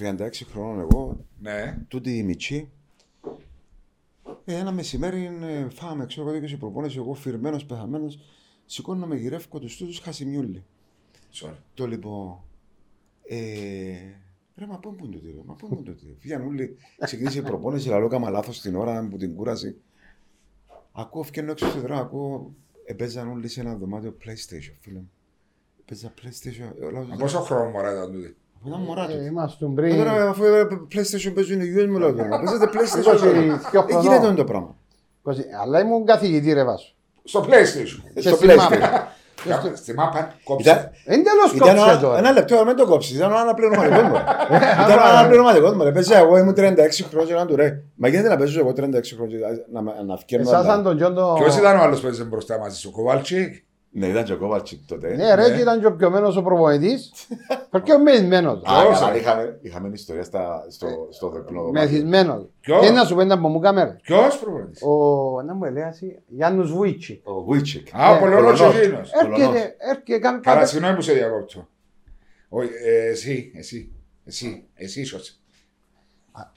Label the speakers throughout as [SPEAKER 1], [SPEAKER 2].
[SPEAKER 1] 36 χρονών εγώ,
[SPEAKER 2] Ναι.
[SPEAKER 1] τούτη η μητσή. Ε, ένα μεσημέρι ε, φάμε, ξέρω εγώ, δίκαιο προπόνηση, εγώ φυρμένος, πεθαμένος, σηκώνω με γυρεύκω τους τούτους χασιμιούλι.
[SPEAKER 2] Sorry.
[SPEAKER 1] Το λοιπόν, ε, ρε μα πού είναι τούτη ρε, μα πού είναι τούτη. Φύγαν όλοι, ξεκίνησε η προπόνηση, λαλό κάμα λάθος την ώρα που την κούραση. Ακούω, φκένω έξω στη δρόμο, ακούω, επέζαν όλοι σε ένα δωμάτιο PlayStation, φίλε μου. Έπαιζα PlayStation, ε, ο λαός-
[SPEAKER 2] Μα πόσο χρόνο μωρά ήταν τούτη;
[SPEAKER 1] Ήταν μωρά τους.
[SPEAKER 3] Ε, Είμαστε
[SPEAKER 1] Ε,
[SPEAKER 3] πριν.
[SPEAKER 1] Τώρα αφού ε, PlayStation παίζουν οι γιους μου λέω τώρα. Παίζετε PlayStation.
[SPEAKER 3] Είκοσι
[SPEAKER 1] τώρα.
[SPEAKER 3] δυο
[SPEAKER 1] Ε,
[SPEAKER 3] χρονών.
[SPEAKER 1] γίνεται το πράγμα.
[SPEAKER 3] 20 Αλλά ήμουν καθηγητή ρε βάσο.
[SPEAKER 2] Στο PlayStation.
[SPEAKER 3] Και
[SPEAKER 1] Στο
[SPEAKER 3] στη
[SPEAKER 1] PlayStation.
[SPEAKER 3] μάπα.
[SPEAKER 2] Κα- Στη μάπα κόψε.
[SPEAKER 1] Ήταν,
[SPEAKER 3] Εν τέλος
[SPEAKER 1] ήταν
[SPEAKER 3] κόψε
[SPEAKER 1] ένα,
[SPEAKER 3] τώρα.
[SPEAKER 1] ένα λεπτό, μην το κόψεις, ήταν ένα πληρωματικό μου. Ήταν ένα πληρωματικό μου. ρε. Παίζα εγώ ήμουν 36 χρόνια και να του ρε. Μα γίνεται να παίζω εγώ 36 χρόνια και να, να, να φκένω.
[SPEAKER 3] Εσάς
[SPEAKER 1] αλλά-
[SPEAKER 3] αν τον Τζόντο...
[SPEAKER 2] Ποιος ήταν ο άλλος που έζησε μπροστά μας, ο Κοβάλτσικ;
[SPEAKER 1] Ναι, ήταν και ο Κόβαλτσικ τότε.
[SPEAKER 3] Ναι ρε,
[SPEAKER 2] Ναι.
[SPEAKER 3] και ήταν και ο πιωμένος ο προπονητής. Περκιωμένος.
[SPEAKER 1] Α,
[SPEAKER 2] Ποιος,
[SPEAKER 1] καλά,
[SPEAKER 2] ρε.
[SPEAKER 1] είχαμε, είχαμε ιστορία στα, στο, στο διπλό.
[SPEAKER 3] Μεθυσμένος.
[SPEAKER 2] Ποιος;
[SPEAKER 3] Και να σου πέντε από μου κάμερα.
[SPEAKER 2] Ποιος προπονητής.
[SPEAKER 3] Ο, να μου λέει, Γιάννους Βουίτσι.
[SPEAKER 1] Ο Βουίτσικ.
[SPEAKER 2] Α, ο
[SPEAKER 3] Ναι,
[SPEAKER 2] Πολωνός
[SPEAKER 1] Πολωνός.
[SPEAKER 2] εκείνος.
[SPEAKER 1] Πολωνός.
[SPEAKER 3] Έρχεται, έρχεται, κάμε
[SPEAKER 2] Καλά,
[SPEAKER 3] κάτι.
[SPEAKER 2] συγγνώμη που σε διακόπτω. Όχι, ε, εσύ, εσύ, εσύ, εσύ ίσως.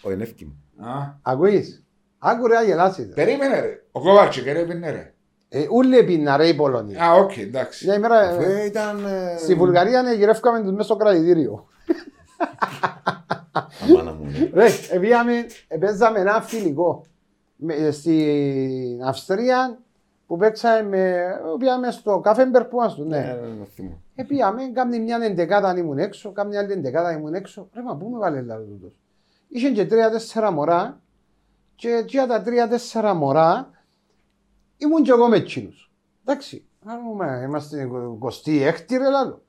[SPEAKER 1] Ο Ενεύκη μου.
[SPEAKER 2] Α,
[SPEAKER 3] Ακούεις. Άκου ρε, αγελάσεις.
[SPEAKER 2] Περίμενε ρε. Ο Κοβάλτσικ ρε, έπινε ρε.
[SPEAKER 3] Ε, Ούλοι έπιναν ρε οι Πολωνοί.
[SPEAKER 2] Α, οκ, εντάξει.
[SPEAKER 3] Μια ημέρα,
[SPEAKER 1] Αφού
[SPEAKER 3] ε,
[SPEAKER 1] ήταν... ε,
[SPEAKER 3] στη Βουλγαρία ναι, γυρεύκαμε τους μέσα στο κρατητήριο.
[SPEAKER 1] Αμάνα μου. ναι.
[SPEAKER 3] Ρε, επίαμε, παίζαμε ένα φιλικό με- στην Αυστρία που παίξαμε, με- πήγαμε στο Καφέμπερ που είμαστε,
[SPEAKER 1] Ε,
[SPEAKER 3] ναι.
[SPEAKER 1] να θυμώ.
[SPEAKER 3] Ε, πήγαμε, κάμνη μια εντεκάδα αν ήμουν έξω, κάμνη άλλη εντεκάδα αν ήμουν έξω. Ρε, μα πού με βάλε λάδι τούτος. Είχε και τρία-τέσσερα μωρά και για τα τρία-τέσσερα μωρά ήμουν και εγώ με εκείνους. Εντάξει, άρουμε, είμαστε 26η ρε λάλο.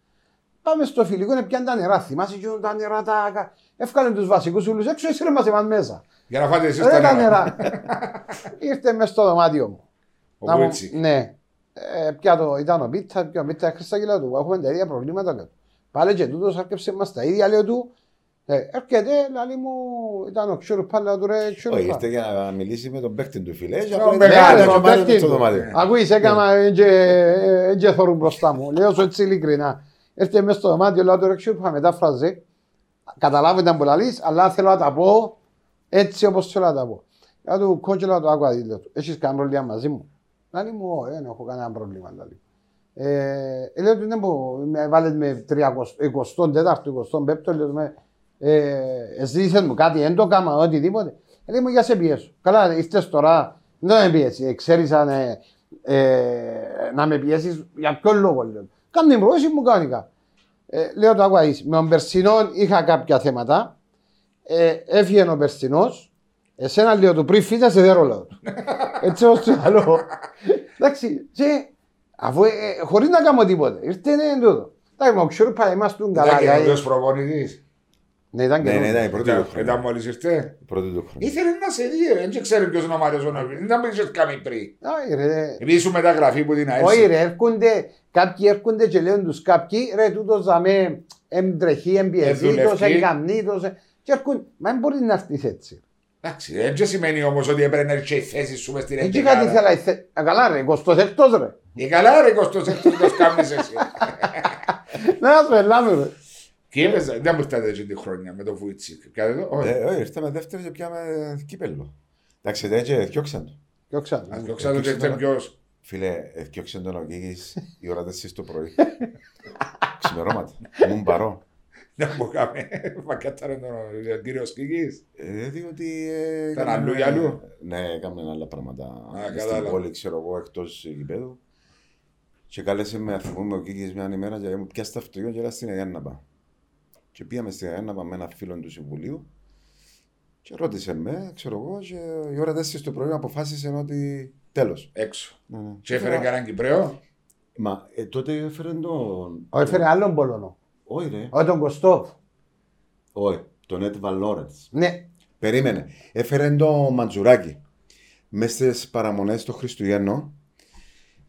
[SPEAKER 3] Πάμε στο φιλικό, πιάνε τα νερά, θυμάσαι και τα νερά τα... Εύκαλε τους βασικούς ούλους έξω, έσυρε μας εμάς μέσα.
[SPEAKER 2] Για να φάτε εσείς
[SPEAKER 3] Ρε
[SPEAKER 2] τα
[SPEAKER 3] τα
[SPEAKER 2] νερά.
[SPEAKER 3] νερά. Ήρθε μες στο δωμάτιο μου.
[SPEAKER 2] Ο
[SPEAKER 3] Να μου-
[SPEAKER 2] Βουίτσικ.
[SPEAKER 3] Ναι. Ε, πια το, ήταν ο Πίτσα, πια ο Πίτσα Χρυσά και λέω του, έχουμε τα ίδια προβλήματα λέω. του. Πάλι και τούτος άρκεψε μας τα ίδια λέω του. Ε, έρχεται, λαλή μου, ήταν ο Ξουρουπά, λέω του ρε
[SPEAKER 1] Όχι,
[SPEAKER 3] Ξουρουπά.
[SPEAKER 1] ήρθε για να μιλήσει με τον παίκτη του φίλε. και
[SPEAKER 2] Ο
[SPEAKER 1] απλά
[SPEAKER 2] μεγάλος,
[SPEAKER 1] ήταν
[SPEAKER 3] ο
[SPEAKER 1] και πάλι
[SPEAKER 3] παίκτης
[SPEAKER 1] στο
[SPEAKER 3] του.
[SPEAKER 1] δωμάτιο.
[SPEAKER 3] Ακούεις, έκανα, δεν και θωρούν μπροστά μου. Λέω σου έτσι ειλικρινά. Έρχεται μες στο δωμάτιο, λέω του ρε Ξουρουπά, μετάφραζε. Καταλάβετε αν που λαλείς, αλλά θέλω να τα πω έτσι όπως θέλω να τα πω. Λέω του κόκκιλα του άκουα δίλιο του. Έχεις κανένα πρόβλημα μαζί μου; Λάλη μου, «Ω, δεν έχω κανένα πρόβλημα. Λάλη. Ε, ε, λέω του ναι που με βάλετε με 24ο, 25ο, λέω του με ε, εσύ ήθελες μου κάτι, δεν το κάμα, οτιδήποτε. Ε, λέει μου για σε πιέσω. Καλά, ήρθες τώρα, δεν με πιέσει. Ε, ξέρεις αν, ε, ε, να με πιέσεις, για ποιο λόγο λέω. Κάνε την πρόταση μου κανονικά. Ε, λέω το άκουα είσαι. Με τον Περσινό είχα κάποια θέματα. Ε, έφυγε ο Περσινός. Εσένα λέω του πριν φύγα σε δεν ρόλο του. Έτσι όπως του λέω. Εντάξει, και αφού ε, ε, χωρίς να κάνω τίποτε. Ήρθε ναι τούτο. Εντάξει, μα ξέρω πάει είμαστε τον καλά.
[SPEAKER 2] Ήταν
[SPEAKER 3] για-
[SPEAKER 2] καινούργιος προπονητής.
[SPEAKER 3] Ναι, ήταν
[SPEAKER 1] Ναι, ναι,
[SPEAKER 3] καινούριο.
[SPEAKER 1] ήταν η πρώτη του
[SPEAKER 2] Ήταν-
[SPEAKER 1] χρονιά.
[SPEAKER 2] Ήταν μόλις ήρθε;
[SPEAKER 1] Η πρώτη του χρονιά.
[SPEAKER 2] Ήθελε να σε δει, δεν ξέρει ποιος είναι ο Μάριος ο Νοβίλ. Δεν ήταν που είχες κάνει πριν.
[SPEAKER 3] Όχι ρε.
[SPEAKER 2] Επειδή ήσουν μεταγραφή που την
[SPEAKER 3] Όχι
[SPEAKER 2] αέρση.
[SPEAKER 3] ρε, έρχονται, κάποιοι έρχονται και λένε τους κάποιοι, ρε τούτος δαμέ, εμπτρεχεί, εμπιεζήτος,
[SPEAKER 2] Εδουλευκεί.
[SPEAKER 3] εγκαμνήτος, ε, και έρχονται, μα δεν μπορεί να έρθεις έτσι.
[SPEAKER 2] Εντάξει, δεν και σημαίνει όμως ότι έπρεπε να έρθει η θέση σου μες στην
[SPEAKER 3] Έτσι κάτι
[SPEAKER 2] εντεκάδα.
[SPEAKER 3] ήθελα, θε- Α, καλά ρε, 26ος ρε.
[SPEAKER 2] Ε, καλά ρε, 26ος κάνεις εσύ.
[SPEAKER 3] Να σου ελάμε ρε.
[SPEAKER 2] Και έπαιζα, δεν μου ήρθατε έτσι τη χρόνια με το Βουίτσικ. Κάτι εδώ, όχι.
[SPEAKER 1] Ε, όχι, ήρθαμε δεύτερη και πιάμε κύπελο. Εντάξει, δεν και διώξαν το.
[SPEAKER 3] Και ξανά.
[SPEAKER 2] Αν το ξέρω ότι ήρθε ποιος.
[SPEAKER 1] Φίλε, διώξαν τον ο Κίκης η ώρα 4 το πρωί. Ξημερώματα. Ήμουν παρό.
[SPEAKER 2] Δεν μου κάμε. Μα κάταρε τον ο κύριος Κίκης.
[SPEAKER 1] Ε, διότι... ε,
[SPEAKER 2] Ήταν
[SPEAKER 1] έκαναμε-
[SPEAKER 2] αλλού για αλλού.
[SPEAKER 1] Ναι, έκαμε άλλα πράγματα. στην
[SPEAKER 2] κατάλαβα.
[SPEAKER 1] πόλη, ξέρω εγώ, εκτός γηπέδου. Και κάλεσε με αφού ο Κίκης μια ημέρα και μου πιάσει το αυτοκίνητο και έλα στην Αγιάνναπα. Και πήγαμε στην Αγιάνναπα με ένα φίλο του Συμβουλίου και ρώτησε με, ξέρω εγώ, και η ώρα 4 το πρωί αποφάσισε ότι τέλος.
[SPEAKER 2] Έξω.
[SPEAKER 1] Ναι, ναι.
[SPEAKER 2] Και έφερε κανέναν Κυπρέο.
[SPEAKER 1] Μα ε, τότε έφερε τον...
[SPEAKER 3] Ο έφερε άλλον Πολωνό.
[SPEAKER 1] Όχι ρε.
[SPEAKER 3] Όχι τον Κωστόφ.
[SPEAKER 1] Όχι. Τον Έτβαν Λόρεντς.
[SPEAKER 3] Ναι.
[SPEAKER 1] Περίμενε. Έφερε το Μαντζουράκι. Μέσα στις παραμονές των Χριστουγέννων.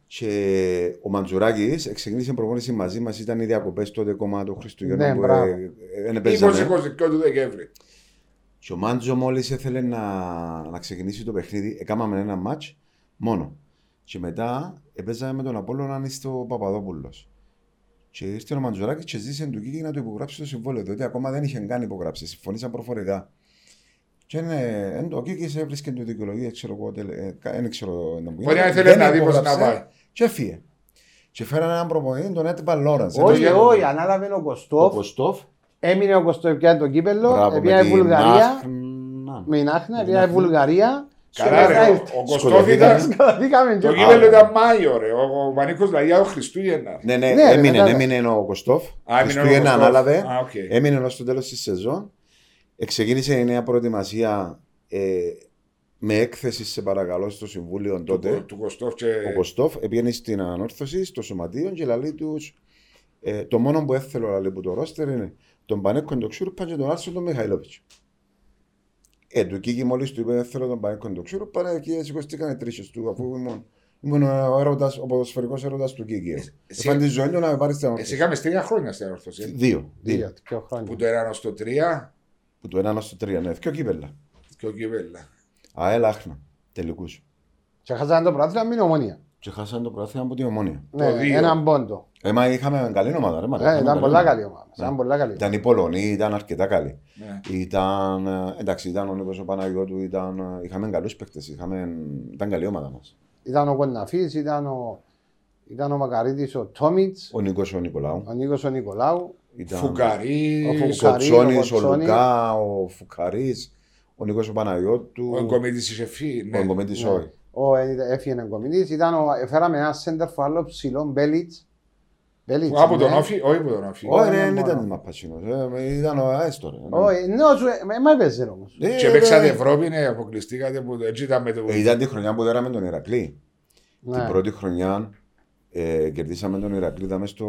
[SPEAKER 1] Και ο Μαντζουράκης ξεκίνησε προπόνηση μαζί μας. Ήταν οι διακοπέ τότε κομμάτι των Χριστουγέννων.
[SPEAKER 3] Ναι,
[SPEAKER 1] που
[SPEAKER 3] μπράβο.
[SPEAKER 1] ε, ε, δεν παίζαμε.
[SPEAKER 2] 20-22 του Δεκέμβρη.
[SPEAKER 1] Και ο Μάντζο μόλις ήθελε να, να ξεκινήσει το παιχνίδι, έκαναμε ένα ματ μόνο. Και μετά έπαιζαμε με τον Απόλλωνα στο Παπαδόπουλος. Και ήρθε ο Μαντζουράκης και ζήτησε του Κίκη να του υπογράψει το συμβόλαιο, διότι ακόμα δεν είχε καν υπογράψει. Συμφωνήσαν προφορικά. Και είναι, εν το Κίκη έβρισκε του δικαιολογία, ξέρω εγώ, τελε- ε, κα- δεν ξέρω. να μου
[SPEAKER 2] Μπορεί
[SPEAKER 1] γίνει.
[SPEAKER 2] να ήθελε
[SPEAKER 1] Δεν
[SPEAKER 2] να δει πώς
[SPEAKER 1] υπογράψε
[SPEAKER 2] να πάει.
[SPEAKER 1] Και έφυγε. Και φέρανε έναν προπονητή, τον Έτυπα Λόρανς.
[SPEAKER 3] Όχι,
[SPEAKER 1] Έτος-
[SPEAKER 3] όχι, ανάλαβε ο
[SPEAKER 1] Ο
[SPEAKER 3] Κωστόφ.
[SPEAKER 1] Κωστόφ.
[SPEAKER 3] Έμεινε ο Κωστόφ πια το κύπελο.
[SPEAKER 1] Μπράβο,
[SPEAKER 3] Έπια
[SPEAKER 1] με
[SPEAKER 3] η
[SPEAKER 1] την
[SPEAKER 3] Βουλγαρία.
[SPEAKER 1] Άχνα.
[SPEAKER 3] Με την Άχνα, έπια η Βουλγαρία.
[SPEAKER 2] Καλά,
[SPEAKER 3] Και
[SPEAKER 2] ρε,
[SPEAKER 3] μετά
[SPEAKER 2] ο-
[SPEAKER 3] ήρθε.
[SPEAKER 2] ο Κωστόφ
[SPEAKER 1] Σκοτωθήκαμε.
[SPEAKER 2] ήταν.
[SPEAKER 3] Σκοτωθήκαμε
[SPEAKER 2] Το
[SPEAKER 3] και-
[SPEAKER 2] κύπελο ήταν Μάιο, ρε. Ο Πανίκος Λαγιά ο Χριστούγεννα.
[SPEAKER 1] Ναι, ναι,
[SPEAKER 3] Ναι, ρε,
[SPEAKER 1] έμεινε,
[SPEAKER 3] μετά-
[SPEAKER 1] έμεινε ο Κωστόφ.
[SPEAKER 2] Α, έμεινε ο
[SPEAKER 1] Χριστούγεννα
[SPEAKER 2] Κωστόφ.
[SPEAKER 1] ανάλαβε.
[SPEAKER 2] Α, οκ.
[SPEAKER 1] Έμεινε ως το τέλος της σεζόν. Εξεκίνησε η νέα προετοιμασία ε, με έκθεση σε παρακαλώ στο Συμβούλιο τότε.
[SPEAKER 2] Του- Του Κωστόφ και...
[SPEAKER 1] Ο Κωστόφ πήγαινε στην ανόρθωση, στο σωματείο και λέει τους. Ε, το μόνο που έθελω λέει, που το ρόστερ είναι τον Πανέκο Ντοξούρπα και τον Άρσο τον Μιχαηλόβιτς. Ε, του Κίκη μόλις του είπε θέλω τον Πανέκο Ντοξούρπα και σηκωστήκαν οι τρίχε του αφού ήμουν, ήμουν ο, έρωτας, ο ποδοσφαιρικός έρωτας του Κίκη.
[SPEAKER 2] εσύ-
[SPEAKER 1] Εφάν τη ζωή του να με πάρεις στην
[SPEAKER 2] Εσύ
[SPEAKER 1] ανόρθωση.
[SPEAKER 2] είχαμε τρία χρόνια στην ορθωσία.
[SPEAKER 1] Δύο. δύο.
[SPEAKER 3] Δύο, δύο χρόνια.
[SPEAKER 2] Που το έναν στο τρία
[SPEAKER 1] Που το ένα στο τρία, ναι, δύο κύπελα.
[SPEAKER 2] και ο Κιβέλα.
[SPEAKER 1] ΑΕΛ Άχνα. Τελικούς.
[SPEAKER 3] Και χάσανε το πρωτάθλημα με την ομονία.
[SPEAKER 1] Και χάσαν το πρωτάθλημα από την ομόνια.
[SPEAKER 3] Ναι,
[SPEAKER 2] δύο.
[SPEAKER 3] έναν πόντο.
[SPEAKER 1] Ε, μα είχαμε καλή ομάδα, ρε, μάνα,
[SPEAKER 3] Ε,
[SPEAKER 1] είχαμε
[SPEAKER 3] Ήταν
[SPEAKER 1] καλή
[SPEAKER 3] πολλά
[SPEAKER 1] ομάδα.
[SPEAKER 3] καλή ομάδα. Ήταν πολλά καλή.
[SPEAKER 1] Ήταν οι Πολωνοί, ήταν αρκετά καλοί.
[SPEAKER 2] Ναι.
[SPEAKER 1] Ήταν, ε, εντάξει, ήταν ο Νίκος ο Παναγιώτου, ήταν, ε, είχαμε καλούς παίκτες, είχαμε, ήταν καλή ομάδα μας.
[SPEAKER 3] Ήταν ο Κοναφής, ήταν ο, ήταν ο Μακαρίτης, ο Τόμιτς,
[SPEAKER 1] Ο Νίκος ο Νικολάου,
[SPEAKER 3] ο Νίκος ο Νικολάου.
[SPEAKER 1] Ήταν
[SPEAKER 3] Ο
[SPEAKER 2] Φουκαρί,
[SPEAKER 1] ο
[SPEAKER 3] Φουκαρί,
[SPEAKER 1] Κοτσόνης,
[SPEAKER 3] ο
[SPEAKER 1] ο
[SPEAKER 3] Κοτσόνη.
[SPEAKER 1] Λουκά, ο Φουκαρής, ο Νίκος ο Παναγιώτου,
[SPEAKER 2] ο Εγκομίτης είχε φύγει.
[SPEAKER 1] ο
[SPEAKER 2] ναι.
[SPEAKER 1] Εγκομέντης
[SPEAKER 3] Ναι.
[SPEAKER 1] όχι.
[SPEAKER 3] Ο ε, έφυγε εγκομινής. Ήταν ο, φέραμε ένα center for άλλο ψηλό, Μπέλιτς. Μπέλιτς,
[SPEAKER 2] Από τον
[SPEAKER 3] ναι.
[SPEAKER 2] Όφη, όχι από τον Όφη.
[SPEAKER 1] Όχι,
[SPEAKER 3] ναι,
[SPEAKER 1] δεν
[SPEAKER 3] μόνο.
[SPEAKER 1] ήταν μαπατσίνος, ε, ήταν ο Αέστορ. ε,
[SPEAKER 3] Όχι, ναι, όσο- ε, μα έπαιζε όμως.
[SPEAKER 1] ε,
[SPEAKER 2] Και
[SPEAKER 1] ε,
[SPEAKER 2] παίξατε
[SPEAKER 1] ε,
[SPEAKER 2] Ευρώπη, ναι, αποκλειστήκατε που έτσι ήταν με το...
[SPEAKER 1] ε, Ήταν τη χρονιά που δέραμε τον Ηρακλή.
[SPEAKER 3] Ναι.
[SPEAKER 1] Την πρώτη χρονιά ε, κερδίσαμε τον Ηρακλή, είδαμε στο...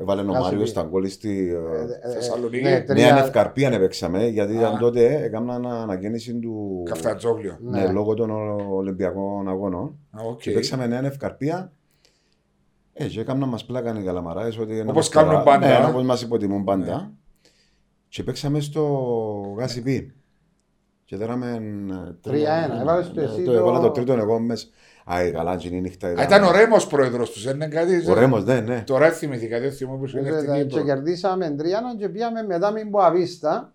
[SPEAKER 1] Έβαλε ο
[SPEAKER 3] Κάσου
[SPEAKER 1] Μάριος
[SPEAKER 3] πει.
[SPEAKER 1] στα γκόλ στη... ε,
[SPEAKER 3] Ε, ε,
[SPEAKER 2] Θεσσαλονίκη.
[SPEAKER 3] ναι,
[SPEAKER 1] Νέα
[SPEAKER 3] τρία-
[SPEAKER 1] Ευκαρπία έπαιξαμε, γιατί
[SPEAKER 2] Α.
[SPEAKER 1] ήταν τότε έκαναν ανακαίνιση του.
[SPEAKER 2] Καφτατζόγλιο.
[SPEAKER 1] Ναι,
[SPEAKER 3] Ναι.
[SPEAKER 1] λόγω των Ολυμπιακών Αγώνων.
[SPEAKER 2] Α, οκ.
[SPEAKER 1] Και παίξαμε νέα Ευκαρπία. Ε, και έκαναν μας πλάκαν οι καλαμαράες ότι... να
[SPEAKER 2] Όπως
[SPEAKER 1] μας
[SPEAKER 2] κάνουν
[SPEAKER 1] καλά-
[SPEAKER 2] πάντα.
[SPEAKER 1] Ναι, όπως μας υποτιμούν πάντα. Και παίξαμε στο Γάσι Πι. Και δέραμε... ε,
[SPEAKER 3] 3-1. Έβαλες το
[SPEAKER 1] ναι,
[SPEAKER 3] εσύ
[SPEAKER 1] το
[SPEAKER 3] το-
[SPEAKER 1] έβαλα το τρίτο εγώ μέσα. Α, η καλά, η νύχτα
[SPEAKER 2] Α, Ήταν ο Ρέμος πρόεδρος τους, είναι κάτι...
[SPEAKER 1] Ο Ρέμος, ναι, ναι.
[SPEAKER 2] Τώρα θυμηθήκα, δεν θυμώ που είναι
[SPEAKER 3] Ε,
[SPEAKER 2] στην
[SPEAKER 3] Και
[SPEAKER 2] Κύπρο.
[SPEAKER 3] κερδίσαμε τριάνο και πήγαμε μετά με Μποαβίστα.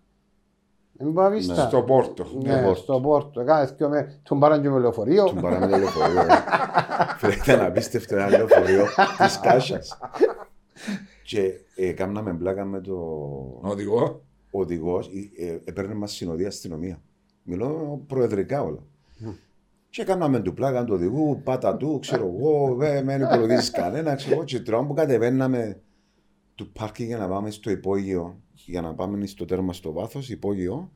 [SPEAKER 3] Με Μποαβίστα.
[SPEAKER 2] Στο Πόρτο.
[SPEAKER 3] Ναι,
[SPEAKER 1] Πόρτο.
[SPEAKER 3] στο Πόρτο. Έκανε δυο με τον πάραν και με λεωφορείο.
[SPEAKER 1] Του παράμε το λεωφορείο. ε. Φίλε, ήταν απίστευτο ένα λεωφορείο της Κάσας. Και ε, κάμναμε μπλάκα με το
[SPEAKER 2] Οδηγός.
[SPEAKER 1] οδηγός, ε, έπαιρνε μας συνοδεία αστυνομία. Μιλώ προεδρικά όλα. Και κάναμε του πλάκα του οδηγού, πάτα του, ξέρω εγώ, δεν με υπολογίζεις κανένα, ξέρω εγώ. Και τώρα που κατεβαίναμε του πάρκι για να πάμε στο υπόγειο, για να πάμε στο τέρμα στο βάθος, υπόγειο,